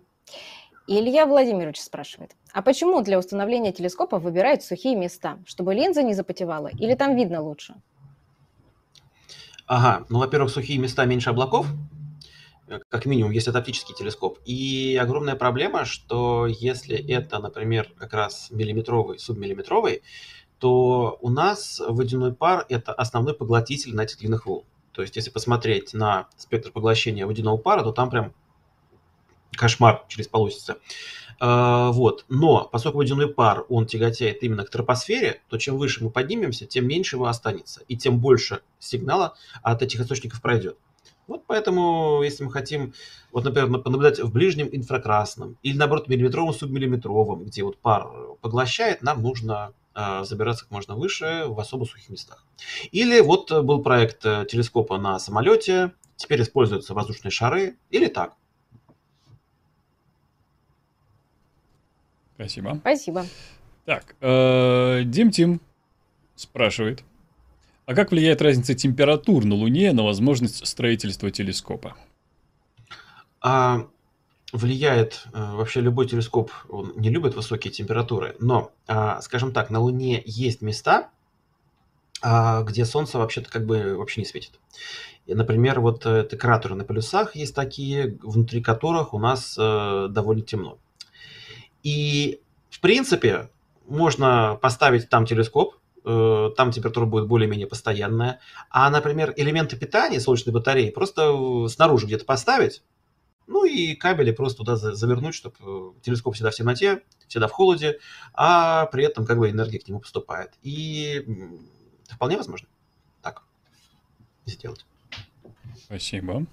Илья Владимирович спрашивает, а почему для установления телескопа выбирают сухие места, чтобы линза не запотевала, или там видно лучше? Ага, ну, во-первых, сухие места меньше облаков, э, как минимум, если это оптический телескоп. И огромная проблема, что если это, например, как раз миллиметровый, субмиллиметровый, то у нас водяной пар – это основной поглотитель на этих длинных волн. То есть, если посмотреть на спектр поглощения водяного пара, то там прям кошмар через полосицы. А, вот. Но поскольку водяной пар, он тяготеет именно к тропосфере, то чем выше мы поднимемся, тем меньше его останется, и тем больше сигнала от этих источников пройдет. Вот поэтому, если мы хотим, вот, например, понаблюдать в ближнем инфракрасном или, наоборот, миллиметровом, субмиллиметровом, где вот пар поглощает, нам нужно забираться как можно выше в особо сухих местах. Или вот был проект э, телескопа на самолете, теперь используются воздушные шары, или так. Спасибо. Спасибо. Так, э, Дим Тим спрашивает. А как влияет разница температур на Луне на возможность строительства телескопа? А, влияет э, вообще любой телескоп, он не любит высокие температуры, но, а, скажем так, на Луне есть места, а, где Солнце вообще-то как бы вообще не светит. И, например, вот э, это кратеры на полюсах есть такие, внутри которых у нас э, довольно темно. И, в принципе, можно поставить там телескоп, там температура будет более-менее постоянная. А, например, элементы питания солнечной батареи просто снаружи где-то поставить, ну и кабели просто туда завернуть, чтобы э, телескоп всегда в темноте, всегда в холоде, а при этом как бы энергия к нему поступает. И вполне возможно так сделать. Спасибо.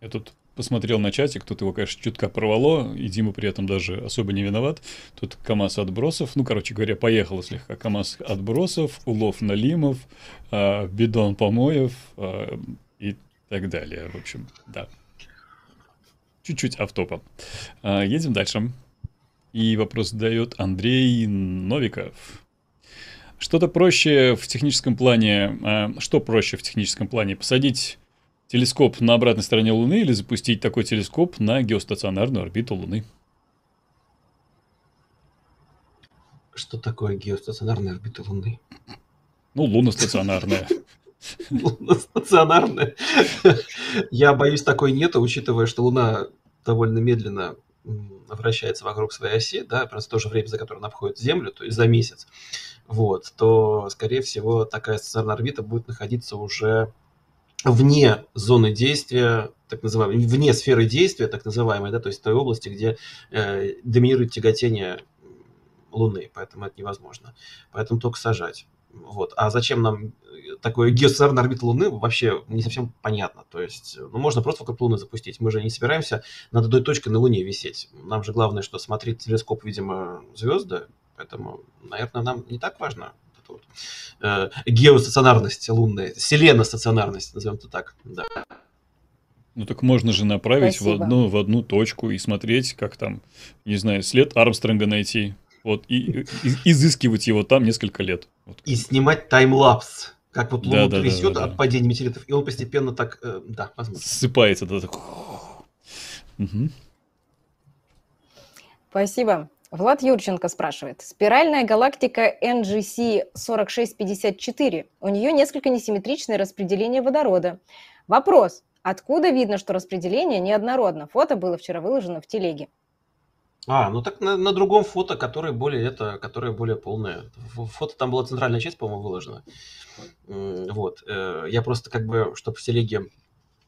Я тут посмотрел на чатик, тут его, конечно, чутка порвало, и Дима при этом даже особо не виноват. Тут КАМАЗ отбросов, ну, короче говоря, поехало слегка. КАМАЗ отбросов, улов налимов, э, бидон помоев э, и так далее. В общем, да. Чуть-чуть автопом. Э, едем дальше. И вопрос задает Андрей Новиков. Что-то проще в техническом плане, э, что проще в техническом плане? Посадить телескоп на обратной стороне Луны или запустить такой телескоп на геостационарную орбиту Луны? Что такое геостационарная орбита Луны? Ну, Луна стационарная. Стационарная. Я боюсь, такой нет, учитывая, что Луна довольно медленно вращается вокруг своей оси, да, просто то же время, за которое она обходит Землю, то есть за месяц, вот, то, скорее всего, такая стационарная орбита будет находиться уже вне зоны действия, так называемой, вне сферы действия, так называемой, да, то есть той области, где э, доминирует тяготение Луны, поэтому это невозможно. Поэтому только сажать. Вот. А зачем нам такое геостационарная орбита Луны, вообще не совсем понятно. То есть, ну, можно просто вокруг Луны запустить. Мы же не собираемся над одной точкой на Луне висеть. Нам же главное, что смотреть телескоп, видимо, звезды. Поэтому, наверное, нам не так важно вот, э, геостационарность лунная, вселенно-стационарность, назовем это так, да. Ну так можно же направить в одну, в одну точку и смотреть, как там, не знаю, след Армстронга найти. Вот, и, и изыскивать его там несколько лет. Вот. И снимать таймлапс, как вот Луну да, трясет да, да, да, от падения метеоритов, и он постепенно так, э, да, возможно. Ссыпается, да, так. Угу. Спасибо. Влад Юрченко спрашивает. Спиральная галактика NGC 4654. У нее несколько несимметричное распределение водорода. Вопрос. Откуда видно, что распределение неоднородно? Фото было вчера выложено в телеге. А, ну так на, на другом фото, которое более это, которое более полное. Фото там была центральная часть, по-моему, выложена. Вот. Э, я просто как бы, чтобы в телеге,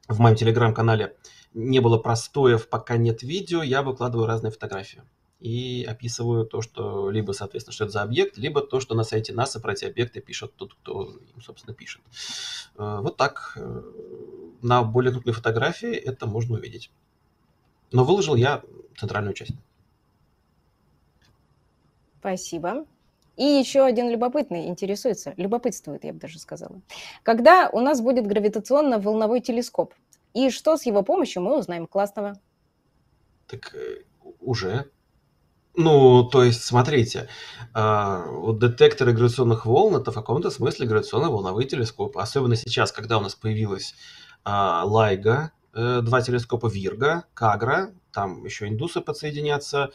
в моем телеграм-канале не было простоев, пока нет видео, я выкладываю разные фотографии и описываю то, что либо, соответственно, что это за объект, либо то, что на сайте НАСА про эти объекты пишет тот, кто им, собственно, пишет. Э, вот так. Э, на более крупной фотографии это можно увидеть. Но выложил я центральную часть. Спасибо. И еще один любопытный интересуется, любопытствует, я бы даже сказала. Когда у нас будет гравитационно-волновой телескоп? И что с его помощью мы узнаем классного? Так э, уже ну, то есть, смотрите, а, вот детекторы гравитационных волн это в каком-то смысле гравитационно-волновые телескопы. Особенно сейчас, когда у нас появилась а, Лайга, э, два телескопа Вирга, Кагра, там еще индусы подсоединятся,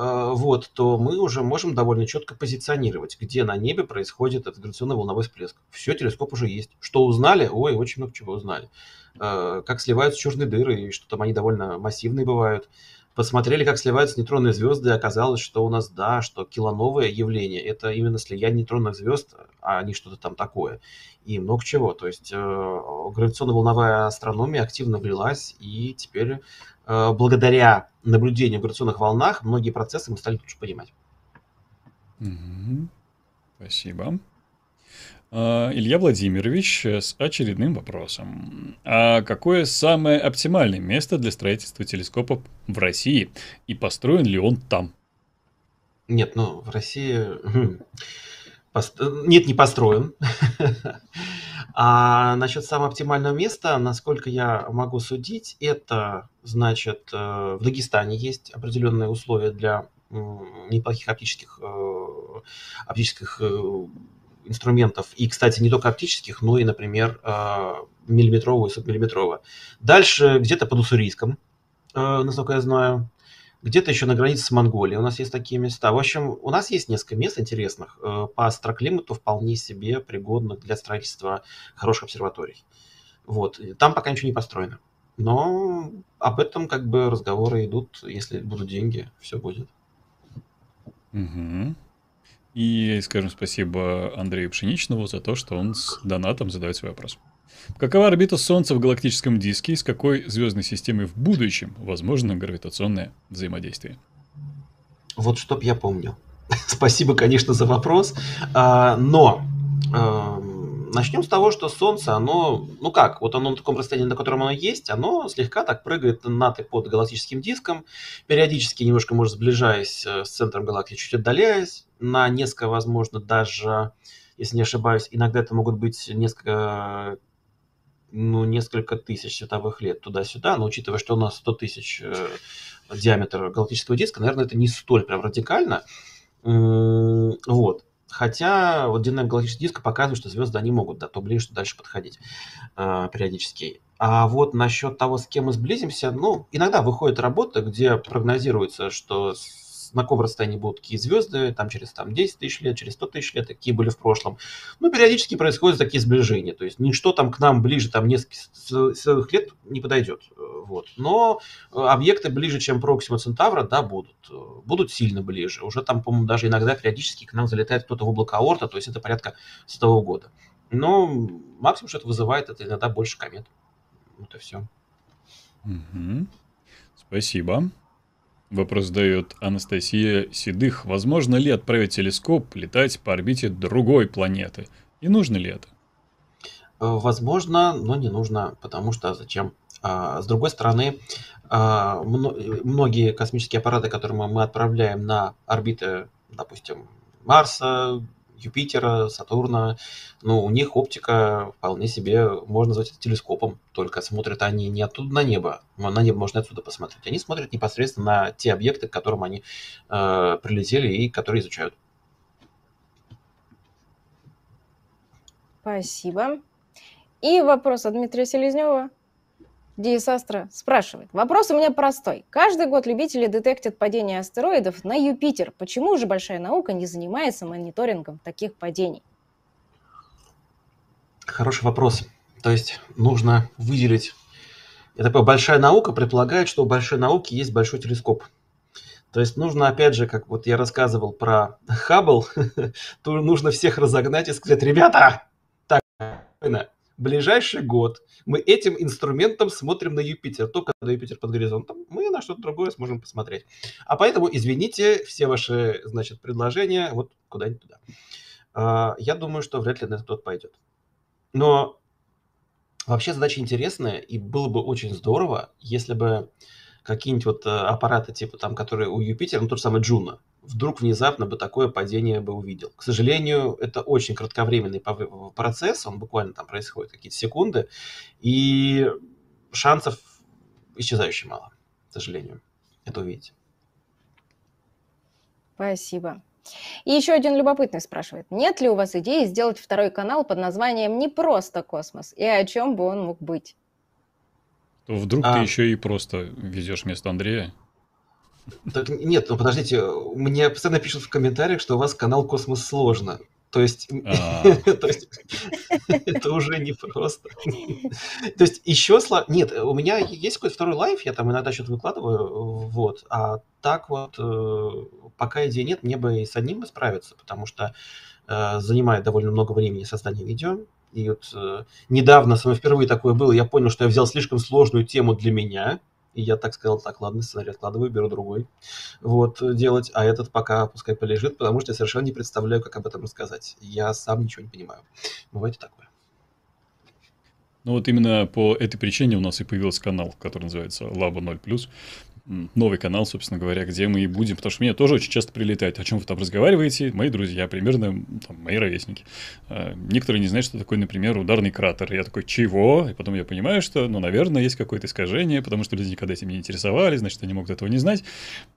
вот, то мы уже можем довольно четко позиционировать, где на небе происходит этот гравитационно-волновой всплеск. Все, телескоп уже есть. Что узнали? Ой, очень много чего узнали. Э, как сливаются черные дыры, и что там они довольно массивные бывают посмотрели, как сливаются нейтронные звезды, и оказалось, что у нас, да, что килоновое явление – это именно слияние нейтронных звезд, а не что-то там такое. И много чего. То есть э, гравитационно-волновая астрономия активно влилась, и теперь э, благодаря наблюдению в гравитационных волнах многие процессы мы стали лучше понимать. Спасибо. А, Илья Владимирович с очередным вопросом. А какое самое оптимальное место для строительства телескопов в России? И построен ли он там? Нет, ну, в России... Хм, нет, не построен. А насчет самого оптимального места, насколько я могу судить, это, значит, э, в Дагестане есть определенные условия для неплохих оптических, э, оптических э, инструментов, и, кстати, не только оптических, но и, например, а, миллиметровую и субмиллиметровую. Дальше где-то под Уссурийском, а, насколько я знаю, где-то еще на границе с Монголией у нас есть такие места. В общем, у нас есть несколько мест интересных а, по астроклимату, вполне себе пригодных для строительства хороших обсерваторий. Вот. Там пока ничего не построено. Но об этом как бы разговоры идут. Если будут деньги, все будет. Угу. И скажем спасибо Андрею Пшеничнову за то, что он с донатом задает свой вопрос. Какова орбита Солнца в галактическом диске и с какой звездной системой в будущем возможно гравитационное взаимодействие? Вот чтоб я помнил. Спасибо, конечно, за вопрос. А, но а, начнем с того, что Солнце, оно, ну как, вот оно на таком расстоянии, на котором оно есть, оно слегка так прыгает над и под галактическим диском, периодически немножко, может, сближаясь э, с центром галактики, чуть отдаляясь, на несколько, возможно, даже, если не ошибаюсь, иногда это могут быть несколько ну, несколько тысяч световых лет туда-сюда, но учитывая, что у нас 100 тысяч э, диаметр галактического диска, наверное, это не столь прям радикально. Вот. Хотя вот динамика галактического диска показывает, что звезды, они могут, да, то ближе, то дальше подходить э, периодически. А вот насчет того, с кем мы сблизимся, ну, иногда выходит работа, где прогнозируется, что на каком расстоянии будут какие звезды, там через там, 10 тысяч лет, через 100 тысяч лет, какие были в прошлом. Ну, периодически происходят такие сближения, то есть ничто там к нам ближе там несколько световых лет не подойдет. Вот. Но э, объекты ближе, чем Проксима Центавра, да, будут. Будут сильно ближе. Уже там, по-моему, даже иногда периодически к нам залетает кто-то в облако Орта, то есть это порядка светового года. Но максимум, что это вызывает, это иногда больше комет. Вот и все. Угу. Спасибо. Вопрос задает Анастасия Седых. Возможно ли отправить телескоп летать по орбите другой планеты? И нужно ли это? Э, возможно, но не нужно, потому что зачем? А, с другой стороны, а, многие космические аппараты, которые мы отправляем на орбиты, допустим, Марса, Юпитера, Сатурна, ну, у них оптика вполне себе, можно назвать это телескопом, только смотрят они не оттуда на небо, на небо можно отсюда посмотреть, они смотрят непосредственно на те объекты, к которым они э, прилетели и которые изучают. Спасибо. И вопрос от Дмитрия Селезнева. Диас Астра спрашивает. Вопрос у меня простой. Каждый год любители детектят падение астероидов на Юпитер. Почему же большая наука не занимается мониторингом таких падений? Хороший вопрос. То есть нужно выделить... Это большая наука предполагает, что у большой науки есть большой телескоп. То есть нужно, опять же, как вот я рассказывал про Хаббл, то нужно всех разогнать и сказать, ребята, так, ближайший год мы этим инструментом смотрим на Юпитер. Только на Юпитер под горизонтом мы на что-то другое сможем посмотреть. А поэтому, извините, все ваши, значит, предложения вот куда-нибудь туда. А, я думаю, что вряд ли на этот пойдет. Но вообще задача интересная, и было бы очень здорово, если бы какие-нибудь вот э, аппараты, типа там, которые у Юпитера, ну, тот же самый Джуна, вдруг внезапно бы такое падение бы увидел. К сожалению, это очень кратковременный процесс, он буквально там происходит какие-то секунды, и шансов исчезающе мало, к сожалению, это увидеть. Спасибо. И еще один любопытный спрашивает, нет ли у вас идеи сделать второй канал под названием «Не просто космос» и о чем бы он мог быть? Вдруг а... ты еще и просто ведешь вместо Андрея? Так нет, ну подождите, мне постоянно пишут в комментариях, что у вас канал «Космос сложно». То есть, А, то есть это уже не просто. То есть еще сло... Нет, у меня есть какой-то второй live, я там иногда что-то выкладываю, вот. А так вот, э, пока идеи нет, мне бы и с одним справиться, потому что э, занимает довольно много времени создание видео. И вот э, недавно со впервые такое было, я понял, что я взял слишком сложную тему для меня, и я так сказал, так, ладно, сценарий откладываю, беру другой, вот, э, делать, а этот пока пускай полежит, потому что я совершенно не представляю, как об этом рассказать. Я сам ничего не понимаю. Бывает и такое. Ну вот именно по этой причине у нас и появился канал, который называется Labo 0+. Новый канал, собственно говоря, где мы и будем, потому что мне тоже очень часто прилетает, о чем вы там разговариваете, мои друзья, примерно там, мои ровесники. А, Некоторые не знают, что такое, например, ударный кратер. Я такой, чего? И потом я понимаю, что, ну, наверное, есть какое-то искажение, потому что люди никогда этим не интересовались, значит, они могут этого не знать.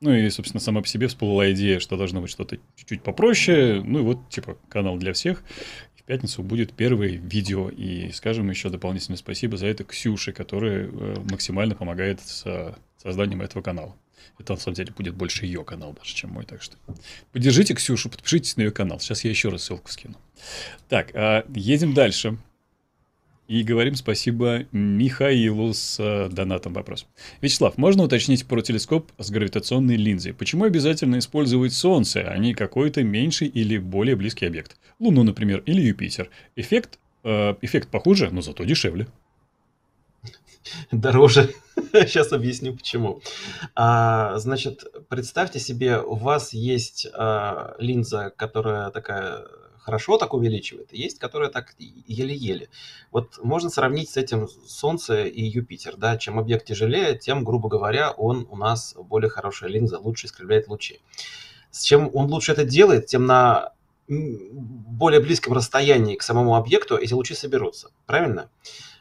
Ну и, собственно, сама по себе всплыла идея, что должно быть что-то чуть-чуть попроще. Ну и вот, типа, канал для всех. В пятницу будет первое видео. И скажем еще дополнительное спасибо за это Ксюше, которая э, максимально помогает с созданием этого канала. Это, на самом деле, будет больше ее канал даже, чем мой. Так что поддержите Ксюшу, подпишитесь на ее канал. Сейчас я еще раз ссылку скину. Так, а, едем дальше. И говорим спасибо Михаилу с э, донатом вопрос. Вячеслав, можно уточнить про телескоп с гравитационной линзой? Почему обязательно использовать Солнце, а не какой-то меньший или более близкий объект? Луну, например, или Юпитер. Эффект, э, эффект похуже, но зато дешевле. Дороже. Сейчас объясню почему. А, значит, представьте себе, у вас есть а, линза, которая такая хорошо так увеличивает, есть, которая так еле-еле. Вот можно сравнить с этим Солнце и Юпитер, да, чем объект тяжелее, тем, грубо говоря, он у нас более хорошая линза, лучше искривляет лучи. С чем он лучше это делает, тем на более близком расстоянии к самому объекту эти лучи соберутся. Правильно?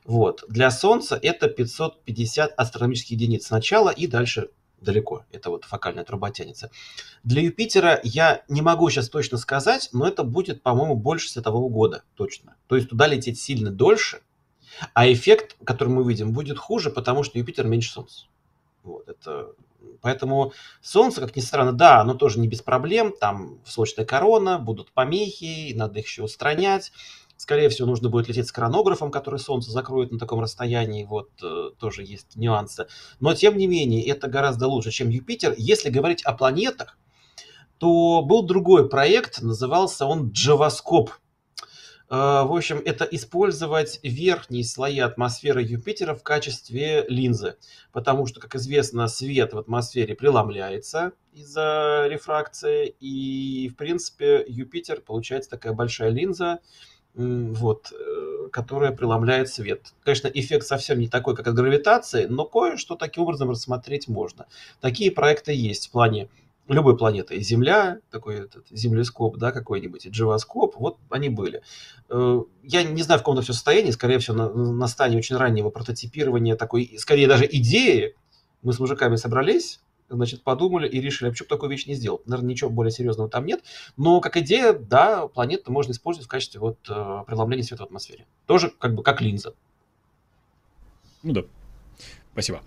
Вот. Для Солнца это 550 астрономических единиц сначала и дальше далеко. Это вот фокальная труба тянется. Для Юпитера я не могу сейчас точно сказать, но это будет, по-моему, больше светового года точно. То есть туда лететь сильно дольше, а эффект, который мы видим, будет хуже, потому что Юпитер меньше Солнца. Вот, это... Поэтому Солнце, как ни странно, да, оно тоже не без проблем. Там солнечная корона, будут помехи, надо их еще устранять. Скорее всего, нужно будет лететь с коронографом, который Солнце закроет на таком расстоянии. Вот э, тоже есть нюансы. Но, тем не менее, это гораздо лучше, чем Юпитер. Если говорить о планетах, то был другой проект, назывался он Джавоскоп. Э, В общем, это использовать верхние слои атмосферы Юпитера в качестве линзы. Потому что, как известно, свет в атмосфере преломляется из-за рефракции. И, в принципе, Юпитер получается такая большая линза, вот, э, которая преломляет свет. Конечно, эффект совсем не такой, как от гравитации, но кое-что таким образом рассмотреть можно. Такие проекты есть в плане любой планеты. И Земля, такой этот землескоп, да, какой-нибудь, и дживоскоп, вот они были. Э, Я не знаю, в каком-то все состоянии, скорее всего, на, на стадии очень раннего прототипирования такой, скорее даже идеи. Мы с мужиками собрались, значит, подумали и решили, а почему бы такую вещь не сделать? Наверное, ничего более серьезного там нет. Но как идея, да, планету можно использовать в качестве вот э, преломления света в атмосфере. Тоже как бы как линза. Ну да. Спасибо.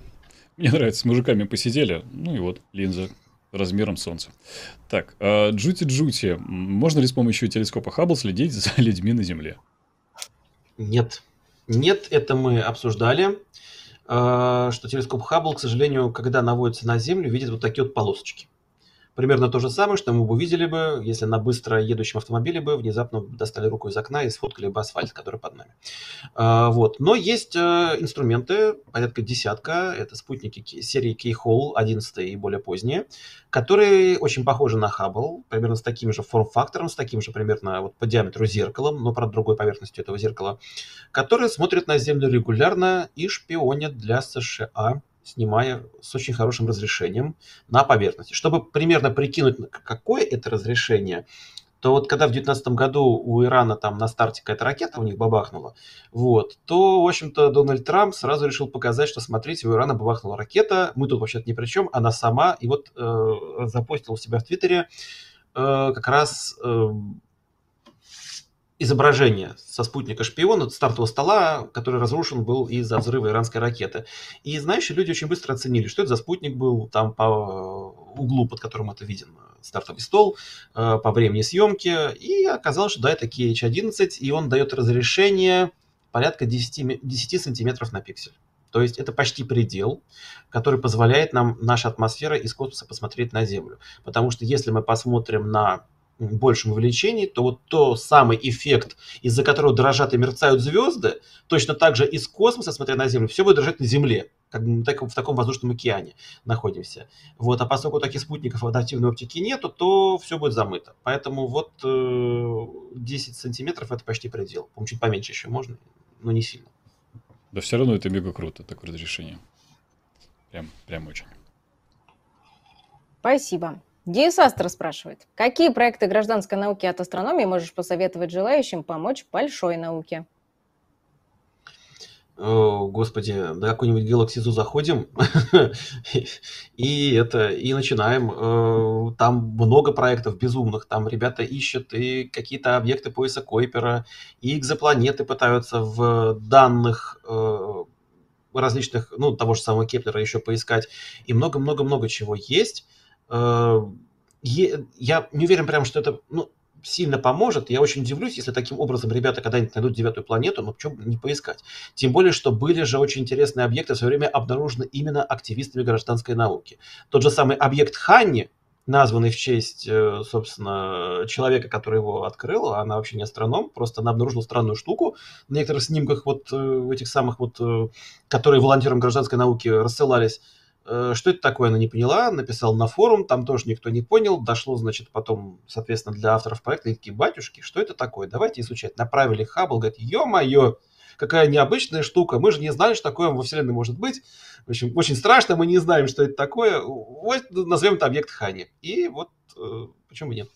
Мне нравится, с мужиками посидели. Ну и вот, линза размером солнца. Так, а, Джути-Джути. Можно ли с помощью телескопа Хаббл следить за людьми на Земле? Нет. Нет, это мы обсуждали, э, что телескоп Хаббл, к сожалению, когда наводится на Землю, видит вот такие вот полосочки. Примерно то же самое, что мы бы увидели бы, если на быстро едущем автомобиле бы внезапно достали руку из окна и сфоткали бы асфальт, который под нами. А, Вот. Но есть э, инструменты, порядка десятка, это спутники ки- серии Keyhole, 11 и более поздние, которые очень похожи на Хаббл, примерно с таким же форм-фактором, с таким же примерно вот по диаметру зеркалом, но, правда, другой поверхностью этого зеркала, которые смотрят на Землю регулярно и шпионят для США, снимая с очень хорошим разрешением на поверхности. Чтобы примерно прикинуть, какое это разрешение, то вот когда в 2019 году у Ирана там на старте какая-то ракета у них бабахнула, вот, то, в общем-то, Дональд Трамп сразу решил показать, что, смотрите, у Ирана бабахнула ракета, мы тут вообще-то ни при чем, она сама, и вот э, запостил у себя в Твиттере э, как раз э, изображение со спутника шпиона стартового стола, который разрушен был из-за взрыва иранской ракеты. И, знаешь, люди очень быстро оценили, что это за спутник был там по углу, под которым это виден стартовый стол, э, по времени съемки. И оказалось, что да, это KH-11, и он дает разрешение порядка 10, 10 сантиметров на пиксель. То есть это почти предел, который позволяет нам наша атмосфера из космоса посмотреть на Землю. Потому что если мы посмотрим на большем увеличении, то вот то самый эффект, из-за которого дрожат и мерцают звезды, точно так же из космоса, смотря на Землю, все будет дрожать на Земле, как бы так, в таком воздушном океане находимся. Вот, а поскольку таких спутников адаптивной оптики нету, то все будет замыто. Поэтому вот э, 10 сантиметров это почти предел. По чуть поменьше еще можно, но не сильно. Да все равно это мега круто, такое разрешение. Прям, прям очень. Спасибо. Денис Астер спрашивает, какие проекты гражданской науки от астрономии можешь посоветовать желающим помочь большой науке? О, господи, на Galaxy Zoo заходим и это и начинаем. Э, там много проектов безумных, там ребята ищут и какие-то объекты пояса Койпера, и экзопланеты пытаются в данных э, различных, ну, того же самого Кеплера еще поискать, и много-много-много чего есть. Э, я не уверен прям, что это ну, сильно поможет. Я очень удивлюсь, если таким образом ребята когда-нибудь найдут девятую планету, но почему не поискать? Тем более, что были же очень интересные объекты в свое время обнаружены именно активистами гражданской науки. Тот же самый объект Ханни, названный в честь, э, собственно, человека, который его открыл, она вообще не астроном, просто она обнаружила странную штуку на некоторых снимках вот в этих самых вот, которые волонтерам гражданской науки рассылались. Э, что это такое, она не поняла, написал на форум, там тоже никто не понял, дошло, значит, потом, соответственно, для авторов проекта, и такие, батюшки, что это такое, давайте изучать. Направили Хаббл, говорит, ё-моё, какая необычная штука, мы же не знали, что такое во Вселенной может быть. В общем, очень страшно, мы не знаем, что это такое, вот назовем это объект Хани. И вот э, почему нет.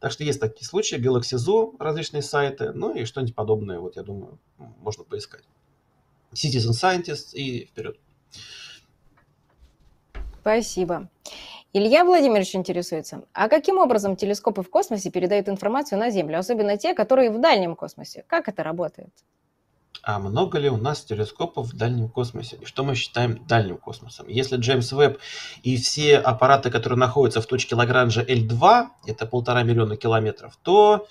Так что есть такие случаи, Galaxy Zoo, различные сайты, ну и что-нибудь подобное, вот я думаю, можно поискать. Citizen Scientist и вперед. Спасибо. Илья Владимирович интересуется, а каким образом телескопы в космосе передают информацию на Землю, особенно те, которые в дальнем космосе? Как это работает? А много ли у нас телескопов в дальнем космосе? И что мы считаем дальним космосом? Если Джеймс Веб и все аппараты, которые находятся в точке Лагранжа L2, это полтора миллиона километров, то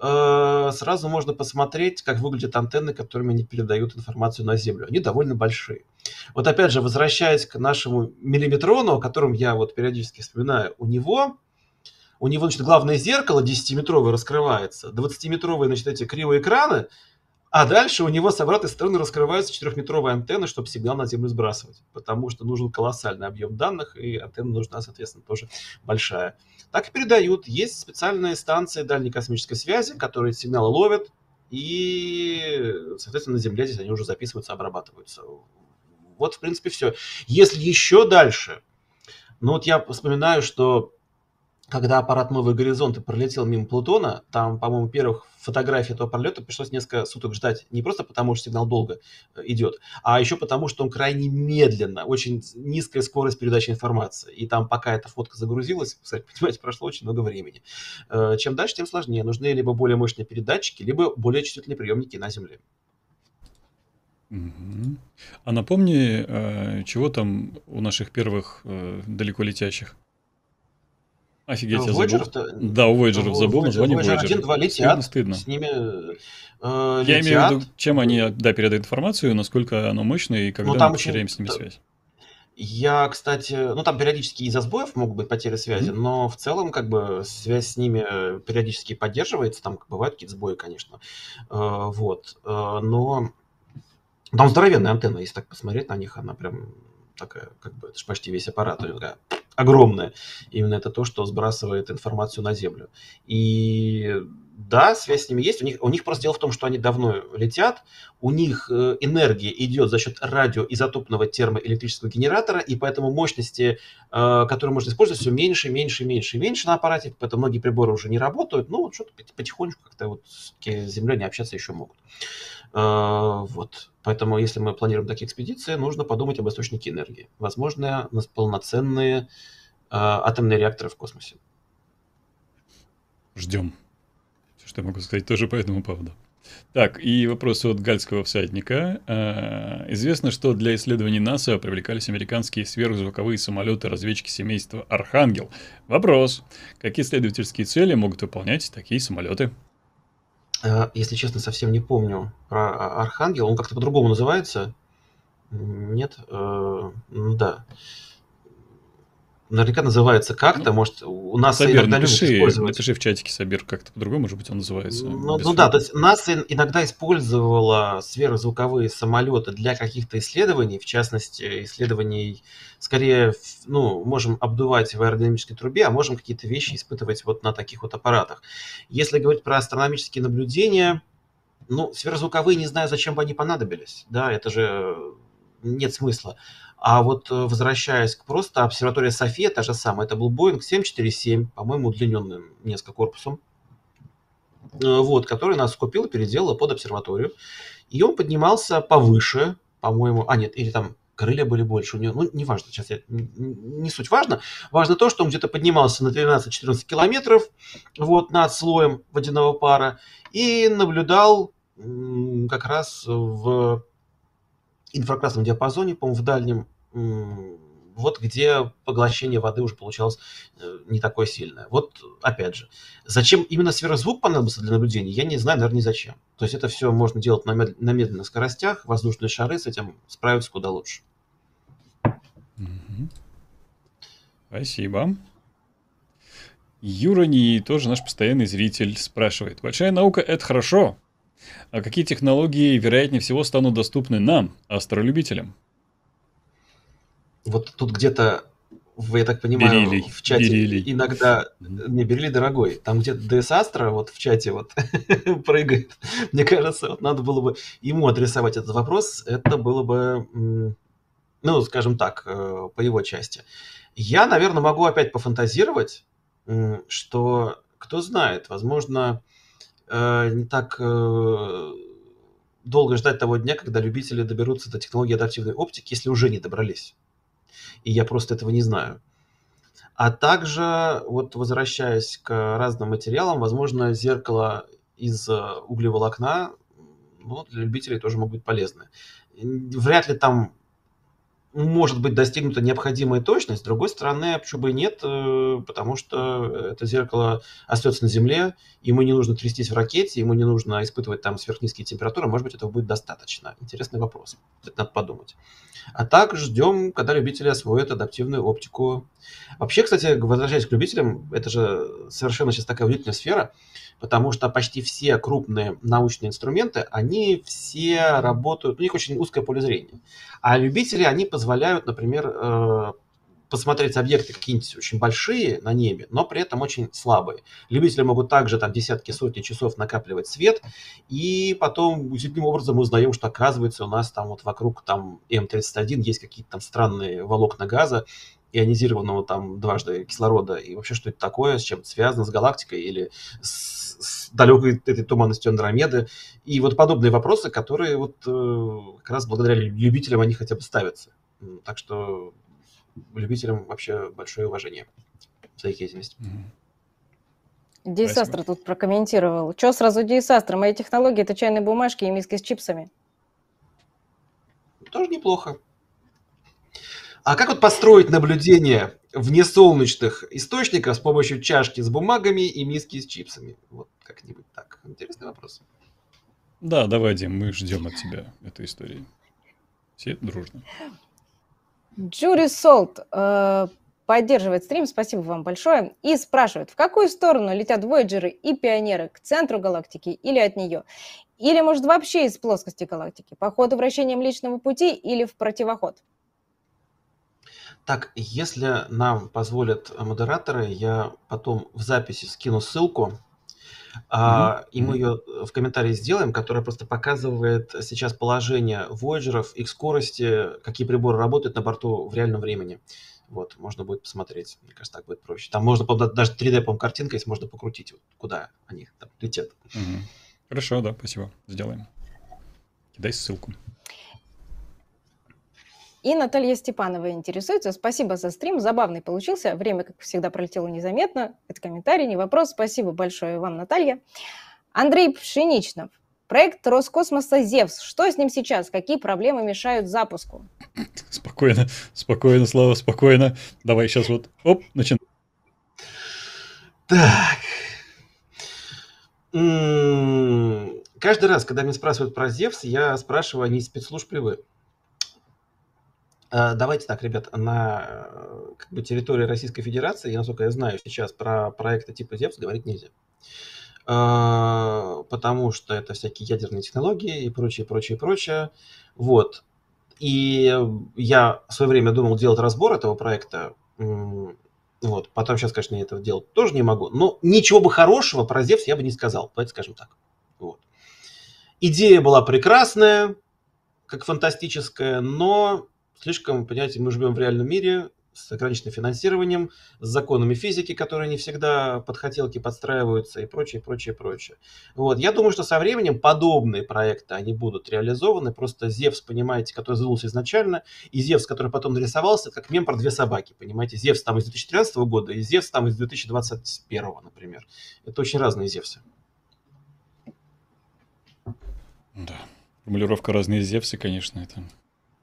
сразу можно посмотреть, как выглядят антенны, которыми они передают информацию на Землю. Они довольно большие. Вот опять же, возвращаясь к нашему миллиметрону, о котором я вот периодически вспоминаю, у него, у него, значит, главное зеркало 10-метровое раскрывается, 20-метровые, значит, эти кривые экраны, а дальше у него с обратной стороны раскрываются 4-метровые антенны, чтобы сигнал на Землю сбрасывать, потому что нужен колоссальный объем данных, и антенна нужна, соответственно, тоже большая. Так и передают. Есть специальные станции дальней космической связи, которые сигналы ловят, и, соответственно, на Земле здесь они уже записываются, обрабатываются. Вот, в принципе, все. Если еще дальше, ну вот я вспоминаю, что когда аппарат «Новые горизонты» пролетел мимо Плутона, там, по-моему, первых фотографий этого пролета пришлось несколько суток ждать. Не просто потому, что сигнал долго э, идет, а еще потому, что он крайне медленно, очень низкая скорость передачи информации. И там, пока эта фотка загрузилась, кстати, понимаете, прошло очень много времени. Э, чем дальше, тем сложнее. Нужны либо более мощные передатчики, либо более чувствительные приемники на Земле. А напомни, э, чего там у наших первых далеко летящих? Офигеть, я забыл. Да, у Voyager забыл название Voyager. Один, два летят. Стыдно. С ними э, Я имею в виду, чем они да, передают информацию, насколько оно мощное и когда ну, мы теряем с ними связь. Я, кстати, ну там периодически из-за сбоев могут быть потери связи, mm-hmm. но в целом как бы связь с ними периодически поддерживается, там бывают какие-то сбои, конечно, вот, но там здоровенная антенна, если так посмотреть на них, она прям такая, как бы, это же почти весь аппарат, такая огромная. Именно это то, что сбрасывает информацию на Землю. И да, связь с ними есть. У них, у них просто дело в том, что они давно летят. У них э, энергия идет за счет радиоизотопного термоэлектрического генератора, и поэтому мощности, э, которые можно использовать, все меньше, меньше, меньше меньше на аппарате. Поэтому многие приборы уже не работают. Ну, что-то потихонечку как-то вот с землей общаться еще могут. Э, вот. Поэтому, если мы планируем такие экспедиции, нужно подумать об источнике энергии. Возможно, у нас полноценные э, атомные реакторы в космосе. Ждем. Все, что я могу сказать тоже по этому поводу. Так, и вопрос от гальского всадника. Э, известно, что для исследований НАСА привлекались американские сверхзвуковые самолеты-разведчики семейства «Архангел». Вопрос. Какие исследовательские цели могут выполнять такие самолеты? Э, если честно, совсем не помню про а, Архангел. Он как-то по-другому называется. Нет? Э, ну да наверняка называется как-то, ну, может, у нас Сабир, иногда напиши, любят использовать... напиши в чатике Сабир, как-то по-другому, может быть, он называется. Ну, ну да, то есть нас иногда использовала сверхзвуковые самолеты для каких-то исследований, в частности, исследований, скорее, ну, можем обдувать в аэродинамической трубе, а можем какие-то вещи испытывать вот на таких вот аппаратах. Если говорить про астрономические наблюдения, ну, сверхзвуковые, не знаю, зачем бы они понадобились, да, это же нет смысла. А вот э, возвращаясь к просто обсерватория София, та же самая, это был Boeing 747, по-моему, удлиненным несколько корпусом, э, вот, который нас купил и переделал под обсерваторию. И он поднимался повыше, по-моему, а нет, или там крылья были больше у него, ну, неважно, сейчас я, не суть важно. Важно то, что он где-то поднимался на 13-14 километров, вот, над слоем водяного пара и наблюдал как раз в инфракрасном диапазоне, по-моему, в дальнем, вот где поглощение воды уже получалось э, не такое сильное. Вот опять же, зачем именно сверхзвук понадобился для наблюдения, я не знаю, наверное, не зачем. То есть это все можно делать на, мед... на медленных скоростях, воздушные шары с этим справятся куда лучше. Спасибо. Юра не тоже наш постоянный зритель спрашивает. Большая наука – это хорошо, а какие технологии, вероятнее всего, станут доступны нам, астролюбителям? Вот тут где-то, я так понимаю, бериллий, в чате бериллий. иногда... Не, бериллий дорогой. Там где-то DS Astro вот в чате вот прыгает. Мне кажется, вот надо было бы ему адресовать этот вопрос. Это было бы, ну, скажем так, э, по его части. Я, наверное, могу опять пофантазировать, что, кто знает, возможно, не так э, долго ждать того дня, когда любители доберутся до технологии адаптивной оптики, если уже не добрались. И я просто этого не знаю. А также, вот возвращаясь к разным материалам, возможно, зеркало из э, углеволокна ну, для любителей тоже могут быть полезны. Вряд ли там может быть достигнута необходимая точность. С другой стороны, почему бы и нет, э, потому что это зеркало остается на Земле, ему не нужно трястись в ракете, ему не нужно испытывать там сверхнизкие температуры, может быть, этого будет достаточно. Интересный вопрос, это надо подумать. А так ждем, когда любители освоят адаптивную оптику. Вообще, кстати, возвращаясь к любителям, это же совершенно сейчас такая удивительная сфера, потому что почти все крупные научные инструменты, они все работают, у них очень узкое поле зрения. А любители, они позволяют, например, э, посмотреть объекты какие-нибудь очень большие на небе, но при этом очень слабые. Любители могут также там десятки, сотни часов накапливать свет, и потом удивительным образом мы узнаем, что оказывается у нас там вот вокруг там М31 есть какие-то там странные волокна газа, ионизированного там дважды кислорода, и вообще что это такое, с чем это связано, с галактикой или с, с далекой этой туманностью Андромеды, и вот подобные вопросы, которые вот э, как раз благодаря любителям они хотя бы ставятся. Так что любителям вообще большое уважение за их деятельность. Диэсастра тут прокомментировал. Че сразу Диэсастра? Мои технологии – это чайные бумажки и миски с чипсами. Тоже неплохо. А как вот построить наблюдение в несолнечных источниках с помощью чашки с бумагами и миски с чипсами? Вот как-нибудь так. Интересный вопрос. Да, давай, Дим, мы ждем от тебя этой истории. Все дружно. Джури Солт э, поддерживает стрим, спасибо вам большое, и спрашивает, в какую сторону летят Вояджеры и Пионеры, к центру галактики или от нее? Или, может, вообще из плоскости галактики, по ходу вращения Млечного Пути или в противоход? Так, если нам позволят модераторы, я потом в записи скину ссылку а, и мы ее в комментарии сделаем, которая просто показывает сейчас положение вояджеров, их скорости, какие приборы работают на борту в реальном времени. Вот, можно будет посмотреть. Мне кажется, так будет проще. Там можно, даже 3D, по картинка есть, можно покрутить, вот, куда они там летят. Угу. Хорошо, да, спасибо. Сделаем. Кидай ссылку. И Наталья Степанова интересуется. Спасибо за стрим, забавный получился. Время, как всегда, пролетело незаметно. Это комментарий, не вопрос. Спасибо большое вам, Наталья. Андрей Пшеничнов. Проект Роскосмоса «Зевс». Что с ним сейчас? Какие проблемы мешают запуску? Спокойно, спокойно, Слава, спокойно. Давай сейчас вот, оп, начинаем. Так. Каждый раз, когда меня спрашивают про Зевс, я спрашиваю, а не спецслужб ли вы? А, давайте так, ребят, на как бы, территории Российской Федерации, я, насколько я знаю, сейчас про проекты типа Зевс говорить нельзя. А, потому что это всякие ядерные технологии и прочее, прочее, прочее. Вот. И я в свое время думал делать разбор этого проекта, вот. Потом сейчас, конечно, я этого делать тоже не могу. Но ничего бы хорошего про Зевс я бы не сказал. Давайте скажем так. Вот. Идея была прекрасная, как фантастическая, но слишком, понимаете, мы живем в реальном мире, с ограниченным финансированием, с законами физики, которые не всегда под хотелки подстраиваются и прочее, прочее, прочее. Вот. Я думаю, что со временем подобные проекты, они будут реализованы. Просто Зевс, понимаете, который задумался изначально, и Зевс, который потом нарисовался, как мем про две собаки, понимаете. Зевс там из 2013 года, и Зевс там из 2021, например. Это очень разные Зевсы. Да. Формулировка «разные Зевсы», конечно, это,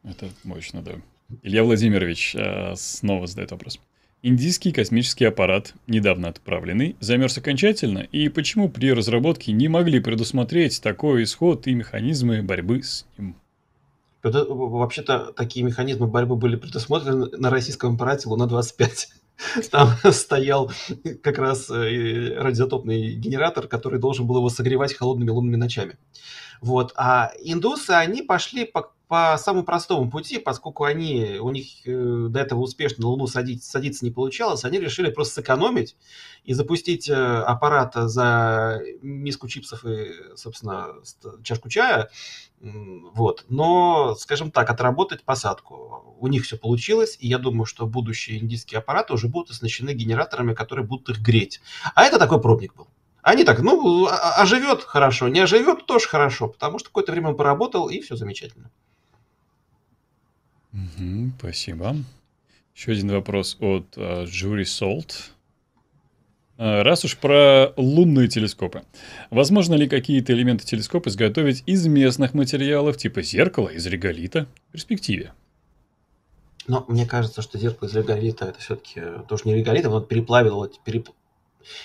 это мощно, да. Илья Владимирович э, снова задает вопрос. Индийский космический аппарат, недавно отправленный, замерз окончательно, и почему при разработке не могли предусмотреть такой исход и механизмы борьбы с ним? Вообще-то такие механизмы борьбы были предусмотрены на российском аппарате Луна-25. Там стоял как раз э, радиотопный генератор, который должен был его согревать холодными лунными ночами. Вот. А индусы, они пошли по по самому простому пути, поскольку они, у них э, до этого успешно на Луну садиться, садиться не получалось, они решили просто сэкономить и запустить э, аппарат за миску чипсов и, собственно, чашку чая, вот. Но, скажем так, отработать посадку. У них все получилось, и я думаю, что будущие индийские аппараты уже будут оснащены генераторами, которые будут их греть. А это такой пробник был. Они так, ну, оживет а, а хорошо, не оживет тоже хорошо, потому что какое-то время он поработал, и все замечательно. Угу, спасибо. Еще один вопрос от uh, Salt. Uh, раз уж про лунные телескопы. Возможно ли какие-то элементы телескопа изготовить из местных материалов, типа зеркала из реголита, в перспективе? Но мне кажется, что зеркало из реголита это все-таки тоже не реголит, а вот переплавило, переп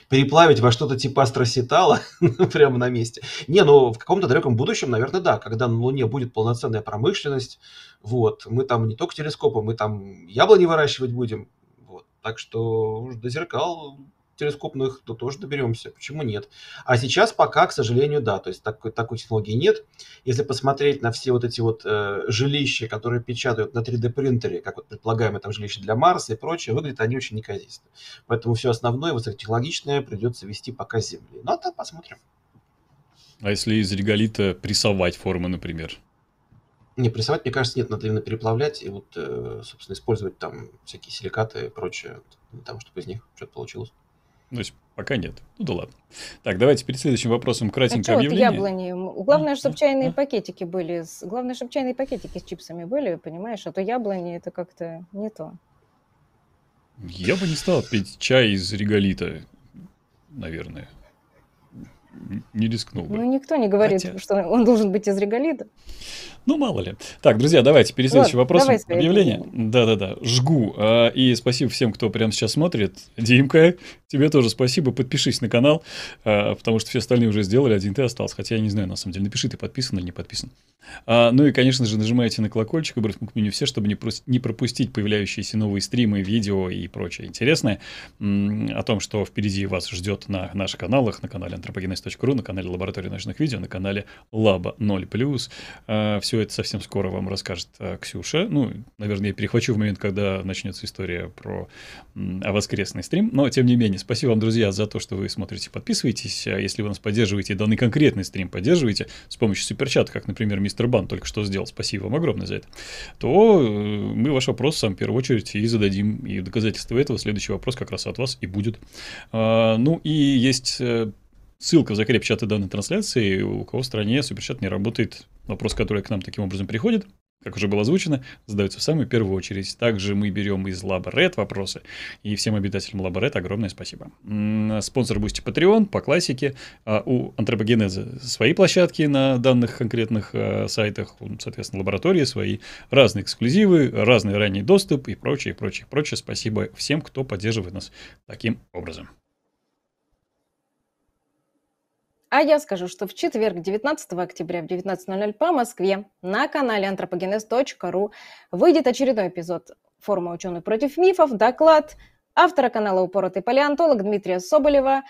переплавить во что-то типа астросетала прямо на месте. Не, ну в каком-то далеком будущем, наверное, да, когда на Луне будет полноценная промышленность, вот, мы там не только телескопы, мы там яблони выращивать будем, вот, так что до зеркал телескопных, то тоже доберемся. Почему нет? А сейчас пока, к сожалению, да. То есть такой, такой технологии нет. Если посмотреть на все вот эти вот э, жилища, которые печатают на 3D принтере, как вот предполагаемое там жилище для Марса и прочее, выглядят они очень неказисто. Поэтому все основное высокотехнологичное придется вести пока с Земли. Ну, а там посмотрим. А если из реголита прессовать формы, например? Не, прессовать, мне кажется, нет, надо именно переплавлять и вот, э, собственно, использовать там всякие силикаты и прочее, для того, чтобы из них что-то получилось. То есть пока нет. Ну да ладно. Так, давайте перед следующим вопросом кратенько а объявление. Вот яблони. Главное, чтобы чайные пакетики были. Главное, чтобы чайные пакетики с чипсами были, понимаешь? А то яблони это как-то не то. Я бы не стал пить чай из реголита, наверное. Не рискнул бы. Ну, никто не говорит, Хотя... что он должен быть из реголита. Ну, мало ли. Так, друзья, давайте перед следующим вот, вопросом объявление. Да-да-да, жгу. А, и спасибо всем, кто прямо сейчас смотрит. Димка, тебе тоже спасибо. Подпишись на канал, а, потому что все остальные уже сделали, один ты остался. Хотя я не знаю, на самом деле. Напиши, ты подписан или не подписан. А, ну и, конечно же, нажимайте на колокольчик, выбрать к меню все, чтобы не, не пропустить появляющиеся новые стримы, видео и прочее интересное о том, что впереди вас ждет на наших каналах, на канале anthropogenes.ru, на канале Лаборатории ночных видео, на канале Лаба 0+. А, все это совсем скоро вам расскажет а, Ксюша. Ну, наверное, я перехвачу в момент, когда начнется история про а, воскресный стрим. Но, тем не менее, спасибо вам, друзья, за то, что вы смотрите, подписываетесь. Если вы нас поддерживаете, данный конкретный стрим поддерживаете с помощью суперчата, как, например, мистер Бан только что сделал, спасибо вам огромное за это, то э, мы ваш вопрос сам в первую очередь и зададим. И доказательство этого следующий вопрос как раз от вас и будет. Ну, и есть э, Ссылка в закреп чата данной трансляции. У кого в стране суперчат не работает, вопрос, который к нам таким образом приходит, как уже было озвучено, задаются в самую первую очередь. Также мы берем из лаборатории вопросы. И всем обитателям лаборатории огромное спасибо. Sponsr, Boosty, Patreon по классике. А у антропогенеза свои площадки на данных конкретных э, сайтах, соответственно, лаборатории свои, разные эксклюзивы, разный ранний доступ и прочее, прочее, прочее. Спасибо всем, кто поддерживает нас таким образом. А я скажу, что в четверг, 19 октября в 19.00 по Москве на канале anthropogenes.ru выйдет очередной эпизод форума «Ученый против мифов», доклад автора канала «Упоротый палеонтолог» Дмитрия Соболева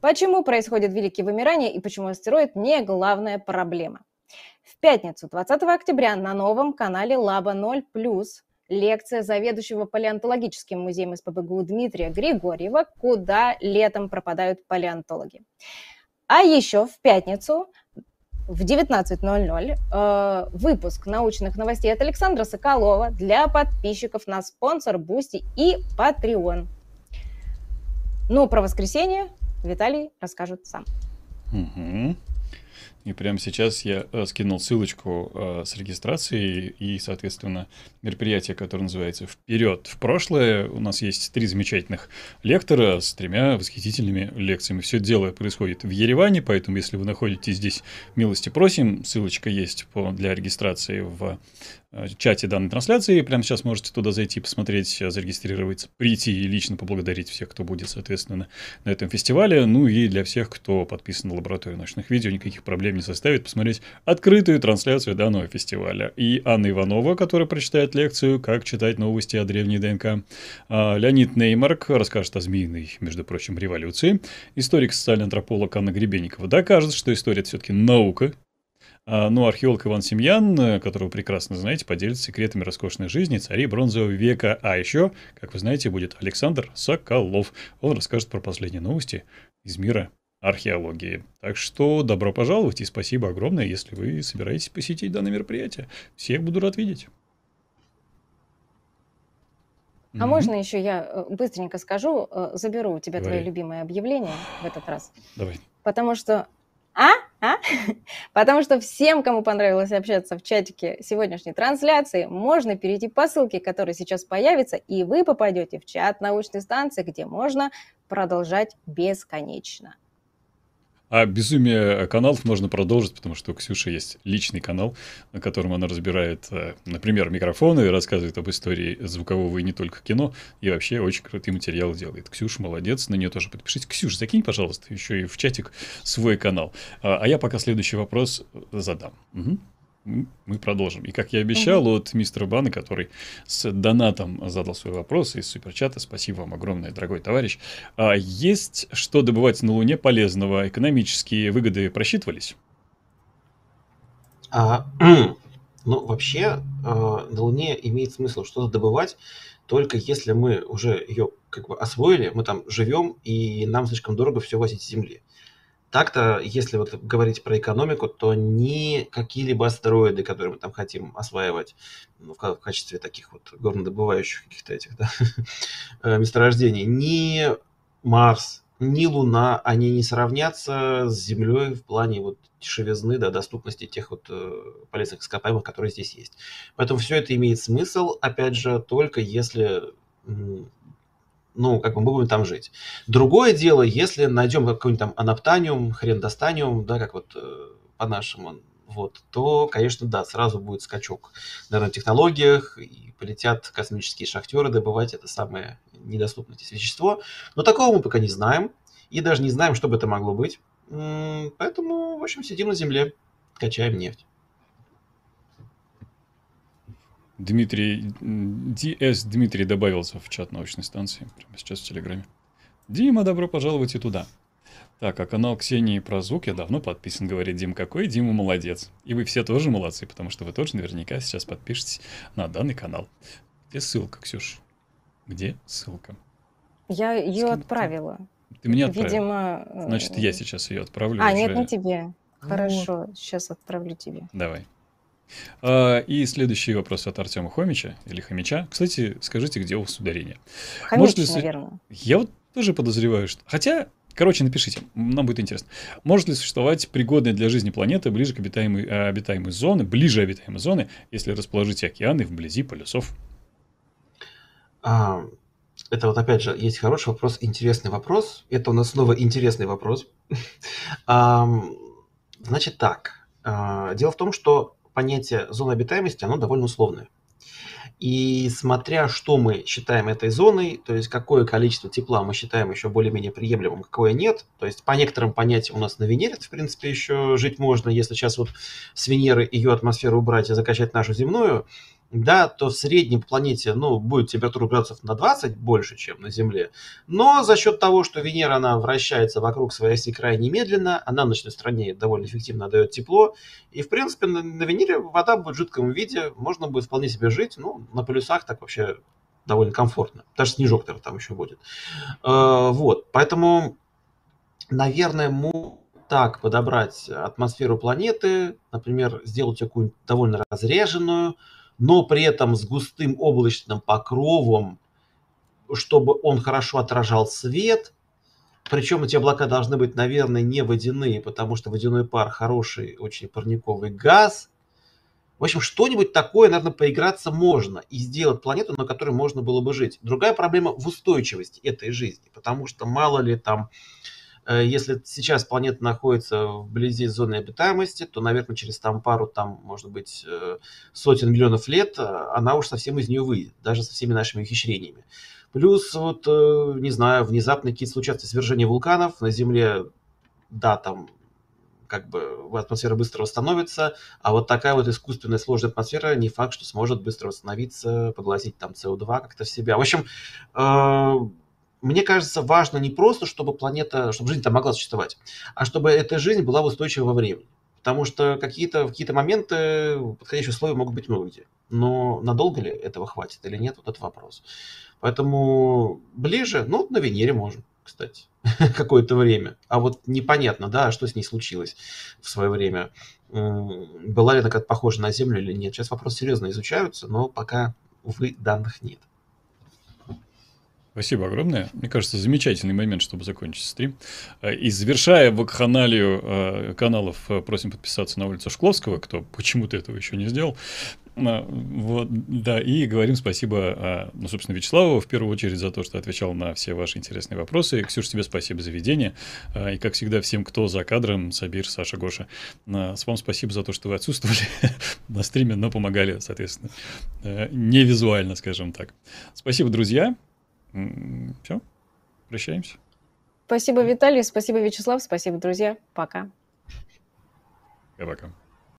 «Почему происходит великие вымирания и почему астероид не главная проблема?». В пятницу, 20 октября, на новом канале Лаба 0+, лекция заведующего палеонтологическим музеем СПБГУ Дмитрия Григорьева «Куда летом пропадают палеонтологи?». А еще в пятницу в 19.00 э, выпуск научных новостей от Александра Соколова для подписчиков на Sponsr, Boosty и Patreon. Ну, про воскресенье Виталий расскажет сам. Угу. И прямо сейчас я э, скинул ссылочку э, с регистрацией и, соответственно, мероприятие, которое называется «Вперед в прошлое». У нас есть три замечательных лектора с тремя восхитительными лекциями. Все дело происходит в Ереване, поэтому, если вы находитесь здесь, милости просим. Ссылочка есть по, для регистрации в чате данной трансляции. Прямо сейчас можете туда зайти, посмотреть, э, зарегистрироваться, прийти и лично поблагодарить всех, кто будет, соответственно, на этом фестивале. Ну и для всех, кто подписан на лабораторию научных видео, никаких проблем не составит посмотреть открытую трансляцию данного фестиваля. И Анна Иванова, которая прочитает лекцию «Как читать новости о древней ДНК». А Леонид Неймарк расскажет о змеиной, между прочим, революции. Историк социальный антрополог Анна Гребенникова докажет, что история – все-таки наука, а, ну, археолог Иван Семьян, э, которого прекрасно знаете, поделится секретами роскошной жизни царей бронзового века. А еще, как вы знаете, будет Александр Соколов. Он расскажет про последние новости из мира археологии. Так что добро пожаловать и спасибо огромное, если вы собираетесь посетить данное мероприятие. Всех буду рад видеть. А mm-hmm. можно еще я э, быстренько скажу, э, заберу у тебя Говори. твое любимое объявление в этот раз? Давай. Потому что а? А? Потому что всем, кому понравилось общаться в чатике сегодняшней трансляции, можно перейти по ссылке, которая сейчас появится, и вы попадете в чат научной станции, где можно продолжать бесконечно. А безумие каналов можно продолжить, потому что у Ксюши есть личный канал, на котором она разбирает, э, например, микрофоны, рассказывает об истории звукового и не только кино, и вообще очень крутый материал делает. Ксюша молодец, на нее тоже подпишитесь. Ксюша, закинь, пожалуйста, еще и в чатик свой канал. А, а я пока следующий вопрос задам. Угу мы продолжим. И как я обещал, угу. от мистера Бана, который с донатом задал свой вопрос из суперчата, спасибо вам огромное, дорогой товарищ. А есть что добывать на Луне полезного? Экономические выгоды просчитывались? А, ну, вообще, а, на Луне имеет смысл что-то добывать, только если мы уже ее как бы освоили, мы там живем, и нам слишком дорого все возить с Земли. Так-то, если вот говорить про экономику, то ни какие-либо астероиды, которые мы там хотим осваивать ну, в качестве таких вот горнодобывающих каких-то этих да, э, месторождений, ни Марс, ни Луна, они не сравнятся с Землей в плане вот дешевизны, да, доступности тех вот э, полезных ископаемых, которые здесь есть. Поэтому все это имеет смысл, опять же, только если ну, как бы мы будем там жить. Другое дело, если найдем какой-нибудь там анаптаниум, хрен достаниум, да, как вот э, по-нашему, вот, то, конечно, да, сразу будет скачок в нанотехнологиях, и полетят космические шахтеры добывать это самое недоступное здесь вещество. Но такого мы пока не знаем, и даже не знаем, что бы это могло быть. Поэтому, в общем, сидим на Земле, качаем нефть. Дмитрий, DS Дмитрий добавился в чат научной станции, прямо сейчас в Телеграме. Дима, добро пожаловать и туда. Так, а канал Ксении про звук я давно подписан, говорит Дим. Какой Дима молодец. И вы все тоже молодцы, потому что вы тоже наверняка сейчас подпишетесь на данный канал. Где ссылка, Ксюш? Где ссылка? Я ее отправила. Ты мне отправила? Видимо... Значит, я сейчас ее отправлю. А, уже. нет, не тебе. Хорошо, вот. сейчас отправлю тебе. Давай. А, и следующий вопрос от Артема Хомича или Хомича. Кстати, скажите, где у вас ударение? Хомич, Может ли... наверное. Я вот тоже подозреваю, что... Хотя, Короче, напишите, нам будет интересно. Может ли существовать пригодная для жизни планета ближе к обитаемой, э, обитаемой зоны, ближе обитаемой зоны, если расположить океаны вблизи полюсов? А, это вот опять же есть хороший вопрос, интересный вопрос. Это у нас снова интересный вопрос. Значит так. А, дело в том, что понятие зоны обитаемости, оно довольно условное. И смотря что мы считаем этой зоной, то есть какое количество тепла мы считаем еще более-менее приемлемым, какое нет, то есть по некоторым понятиям у нас на Венере, в принципе, еще жить можно, если сейчас вот с Венеры ее атмосферу убрать и закачать нашу земную, да, то в среднем по планете, ну, будет температура градусов на 20 больше, чем на Земле. Но за счет того, что Венера, она вращается вокруг своей оси крайне медленно, она ночной стране довольно эффективно дает тепло. И, в принципе, на, на Венере вода будет в жидком виде, можно будет вполне себе жить. Ну, на полюсах так вообще довольно комфортно. Даже снежок там еще будет. Э, вот, поэтому, наверное, мы так подобрать атмосферу планеты, например, сделать какую-нибудь довольно разреженную, но при этом с густым облачным покровом, чтобы он хорошо отражал свет. Причем эти облака должны быть, наверное, не водяные, потому что водяной пар хороший, очень парниковый газ. В общем, что-нибудь такое, наверное, поиграться можно и сделать планету, на которой можно было бы жить. Другая проблема в устойчивости этой жизни, потому что мало ли там если сейчас планета находится вблизи зоны обитаемости, то, наверное, через там пару, там, может быть, э, сотен миллионов лет э, она уж совсем из нее выйдет, даже со всеми нашими ухищрениями. Плюс, вот, не знаю, внезапно какие-то случаются свержения вулканов на Земле, да, там как бы атмосфера быстро восстановится, а вот такая вот искусственная сложная атмосфера не факт, что сможет быстро восстановиться, поглотить там СО2 как-то в себя. В общем, мне кажется, важно не просто, чтобы планета, чтобы жизнь там могла существовать, а чтобы эта жизнь была устойчива во времени. Потому что какие-то, в какие-то моменты подходящие условия могут быть много где. Но надолго ли этого хватит или нет, вот это вопрос. Поэтому ближе, ну, на Венере можем, кстати, какое-то время. А вот непонятно, да, что с ней случилось в свое время. Была ли она как-то похожа на Землю или нет. Сейчас вопросы серьезно изучаются, но пока, увы, данных нет. Спасибо огромное. Мне кажется, замечательный момент, чтобы закончить стрим. Э, и завершая вакханалию э, каналов, э, просим подписаться на улицу Шкловского, кто почему-то этого еще не сделал. Вот, да, и говорим спасибо, ну, собственно, Вячеславу в первую очередь за то, что отвечал на все ваши интересные вопросы. Ксюша, тебе спасибо за ведение. И, как всегда, всем, кто за кадром, Сабир, Саша, Гоша, с вам спасибо за то, что вы отсутствовали на стриме, но помогали, соответственно, не визуально, скажем так. Спасибо, друзья. Все, прощаемся. Спасибо, Виталий, спасибо, Вячеслав, спасибо, друзья. Пока. Пока.